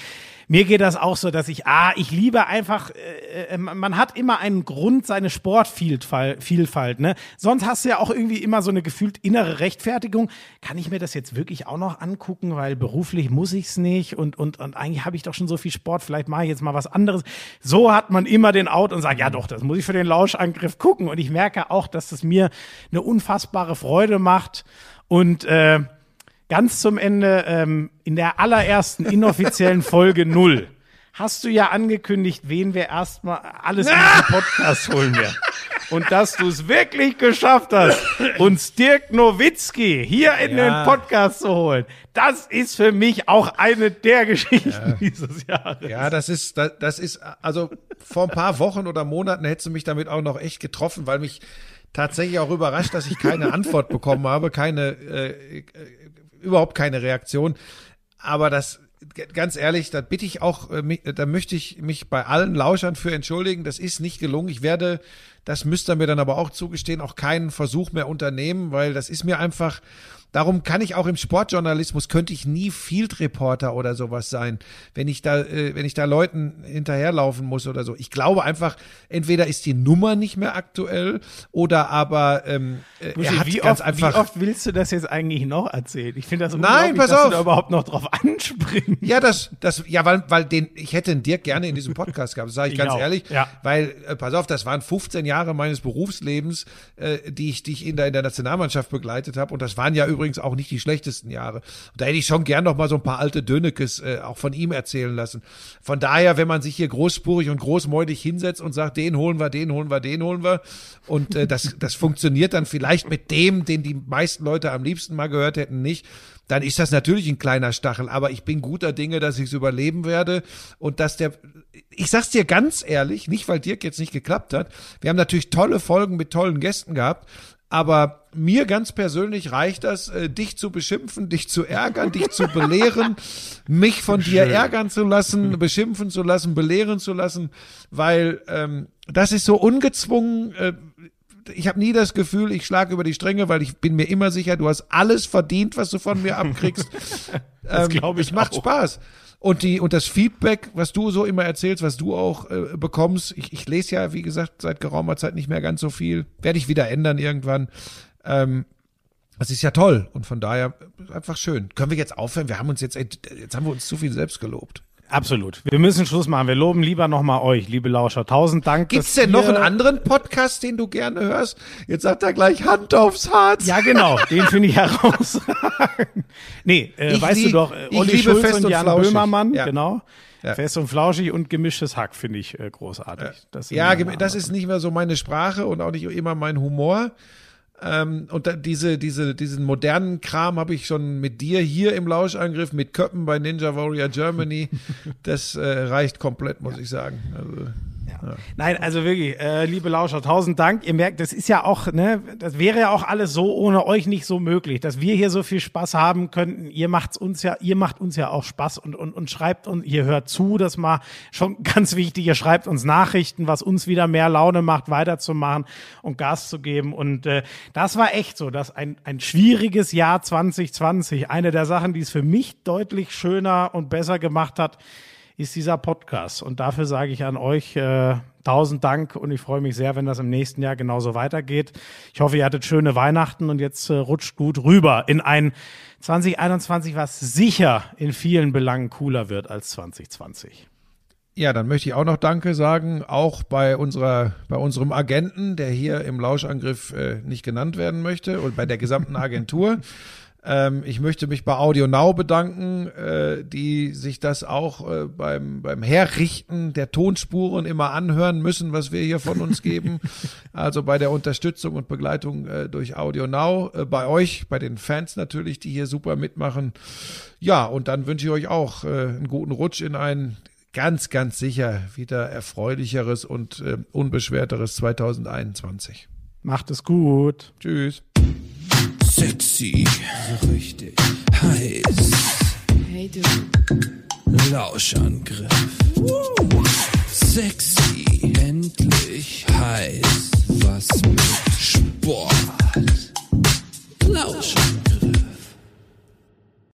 Mir geht das auch so, dass ich, ah, ich liebe einfach, äh, äh, man hat immer einen Grund, seine Sportvielfalt, Vielfalt, ne? Sonst hast du ja auch irgendwie immer so eine gefühlt innere Rechtfertigung. Kann ich mir das jetzt wirklich auch noch angucken, weil beruflich muss ich's nicht und, und, und eigentlich habe ich doch schon so viel Sport, vielleicht mache ich jetzt mal was anderes. So hat man immer den Out und sagt, ja doch, das muss ich für den Lauschangriff gucken. Und ich merke auch, dass das mir eine unfassbare Freude macht. Und äh, ganz zum Ende, ähm, in der allerersten inoffiziellen Folge null hast du ja angekündigt, wen wir erstmal alles in diesen <laughs> Podcast holen werden. Und dass du es wirklich geschafft hast, uns Dirk Nowitzki hier in
Ja.
den Podcast zu holen. Das ist für mich auch eine der Geschichten dieses Jahres.
Ja, das ist, das, das ist, also vor ein paar Wochen oder Monaten hättest du mich damit auch noch echt getroffen, weil mich tatsächlich auch überrascht, dass ich keine Antwort bekommen habe, keine, äh, äh, überhaupt keine Reaktion. Aber das, ganz ehrlich, da bitte ich auch, äh, da möchte ich mich bei allen Lauschern für entschuldigen. Das ist nicht gelungen. Ich werde, das müsst ihr mir dann aber auch zugestehen, auch keinen Versuch mehr unternehmen, weil das ist mir einfach, Darum kann ich auch im Sportjournalismus könnte ich nie Field Reporter oder sowas sein, wenn ich da, äh, wenn ich da Leuten hinterherlaufen muss oder so. Ich glaube einfach, entweder ist die Nummer nicht mehr aktuell oder aber ähm, äh,
Buschi,
er hat
wie, oft,
einfach.
wie oft willst du das jetzt eigentlich noch erzählen? Ich finde das
Nein, pass
dass
auf.
du da überhaupt noch drauf <laughs> anspringst.
Ja, das, das, ja, weil, weil den, ich hätte den Dirk gerne in diesem Podcast gehabt, sage ich ganz
Genau,
ehrlich.
ja.
Weil, äh, pass auf, das waren 15 Jahre meines Berufslebens, äh, die ich, die ich in der, in der Nationalmannschaft begleitet habe. Und das waren ja übrigens auch nicht die schlechtesten Jahre. Und da hätte ich schon gern noch mal so ein paar alte Dönekes äh, auch von ihm erzählen lassen. Von daher, wenn man sich hier großspurig und großmäulig hinsetzt und sagt, den holen wir, den holen wir, den holen wir. Und äh, das, <laughs> das funktioniert dann vielleicht mit dem, den die meisten Leute am liebsten mal gehört hätten, nicht dann ist das natürlich ein kleiner Stachel, aber ich bin guter Dinge, dass ich es überleben werde und dass der, ich sag's dir ganz ehrlich, nicht weil Dirk jetzt nicht geklappt hat, wir haben natürlich tolle Folgen mit tollen Gästen gehabt, aber mir ganz persönlich reicht das, äh, dich zu beschimpfen, dich zu ärgern, dich zu belehren, <laughs> mich von dir ärgern zu lassen, <laughs> beschimpfen zu lassen, belehren zu lassen, weil ähm, das ist so ungezwungen. Äh, ich habe nie das Gefühl, ich schlage über die Stränge, weil ich bin mir immer sicher, du hast alles verdient, was du von mir abkriegst. <laughs>
Das
ähm,
glaub ich
es macht
auch.
Spaß. Und die und das Feedback, was du so immer erzählst, was du auch äh, bekommst, ich, ich lese ja, wie gesagt, seit geraumer Zeit nicht mehr ganz so viel. Werde ich wieder ändern irgendwann. Ähm, das ist ja toll und von daher äh, einfach schön. Können wir jetzt aufhören? Wir haben uns jetzt, jetzt haben wir uns zu viel selbst gelobt.
Absolut. Wir müssen Schluss machen. Wir loben lieber nochmal euch, liebe Lauscher. Tausend Dank.
Gibt's denn noch einen anderen Podcast, den du gerne hörst? Jetzt sagt er gleich Hand aufs Harz.
Ja, genau. <laughs> Den finde ich herausragend. <laughs> Nee, äh,
Ich
weißt
lieb-
du doch, äh,
ich
Olli
liebe
Schulz
Fest
und
und
Jan
Flauschig.
Böhmermann,
Ja.
genau.
Ja.
Fest und flauschig und gemischtes Hack finde ich äh, großartig. Das
Ja, das ist nicht mehr so meine Sprache und auch nicht immer mein Humor. Ähm, und da, diese, diese, diesen modernen Kram habe ich schon mit dir hier im Lauschangriff, mit Köppen bei Ninja Warrior Germany. <laughs> Das äh, reicht komplett, muss ich sagen. Also,
Nein, also wirklich, äh, liebe Lauscher, tausend Dank. Ihr merkt, das ist ja auch, ne, das wäre ja auch alles so ohne euch nicht so möglich, dass wir hier so viel Spaß haben könnten. Ihr macht's uns ja, ihr macht uns ja auch Spaß und, und, und schreibt uns, ihr hört zu, das mal schon <laughs> ganz wichtig, ihr schreibt uns Nachrichten, was uns wieder mehr Laune macht, weiterzumachen und Gas zu geben. Und äh, das war echt so, dass ein, ein schwieriges Jahr 2020, eine der Sachen, die es für mich deutlich schöner und besser gemacht hat, ist dieser Podcast. Und dafür sage ich an euch äh, tausend Dank und ich freue mich sehr, wenn das im nächsten Jahr genauso weitergeht. Ich hoffe, ihr hattet schöne Weihnachten und jetzt äh, rutscht gut rüber in ein 2021, was sicher in vielen Belangen cooler wird als 2020.
Ja, dann möchte ich auch noch Danke sagen, auch bei unserer, bei unserem Agenten, der hier im Lauschangriff äh, nicht genannt werden möchte und bei der gesamten Agentur. Ähm, ich möchte mich bei Audio Now bedanken, äh, die sich das auch äh, beim, beim Herrichten der Tonspuren immer anhören müssen, was wir hier von uns geben. <laughs> also bei der Unterstützung und Begleitung äh, durch Audio Now, äh, bei euch, bei den Fans natürlich, die hier super mitmachen. Ja, und dann wünsche ich euch auch äh, einen guten Rutsch in ein ganz, ganz sicher wieder erfreulicheres und äh, unbeschwerteres 2021.
Macht es gut.
Tschüss.
Sexy, so richtig heiß.
Hey du.
Lauschangriff. Sexy, endlich heiß. Was mit Sport. Lauschangriff.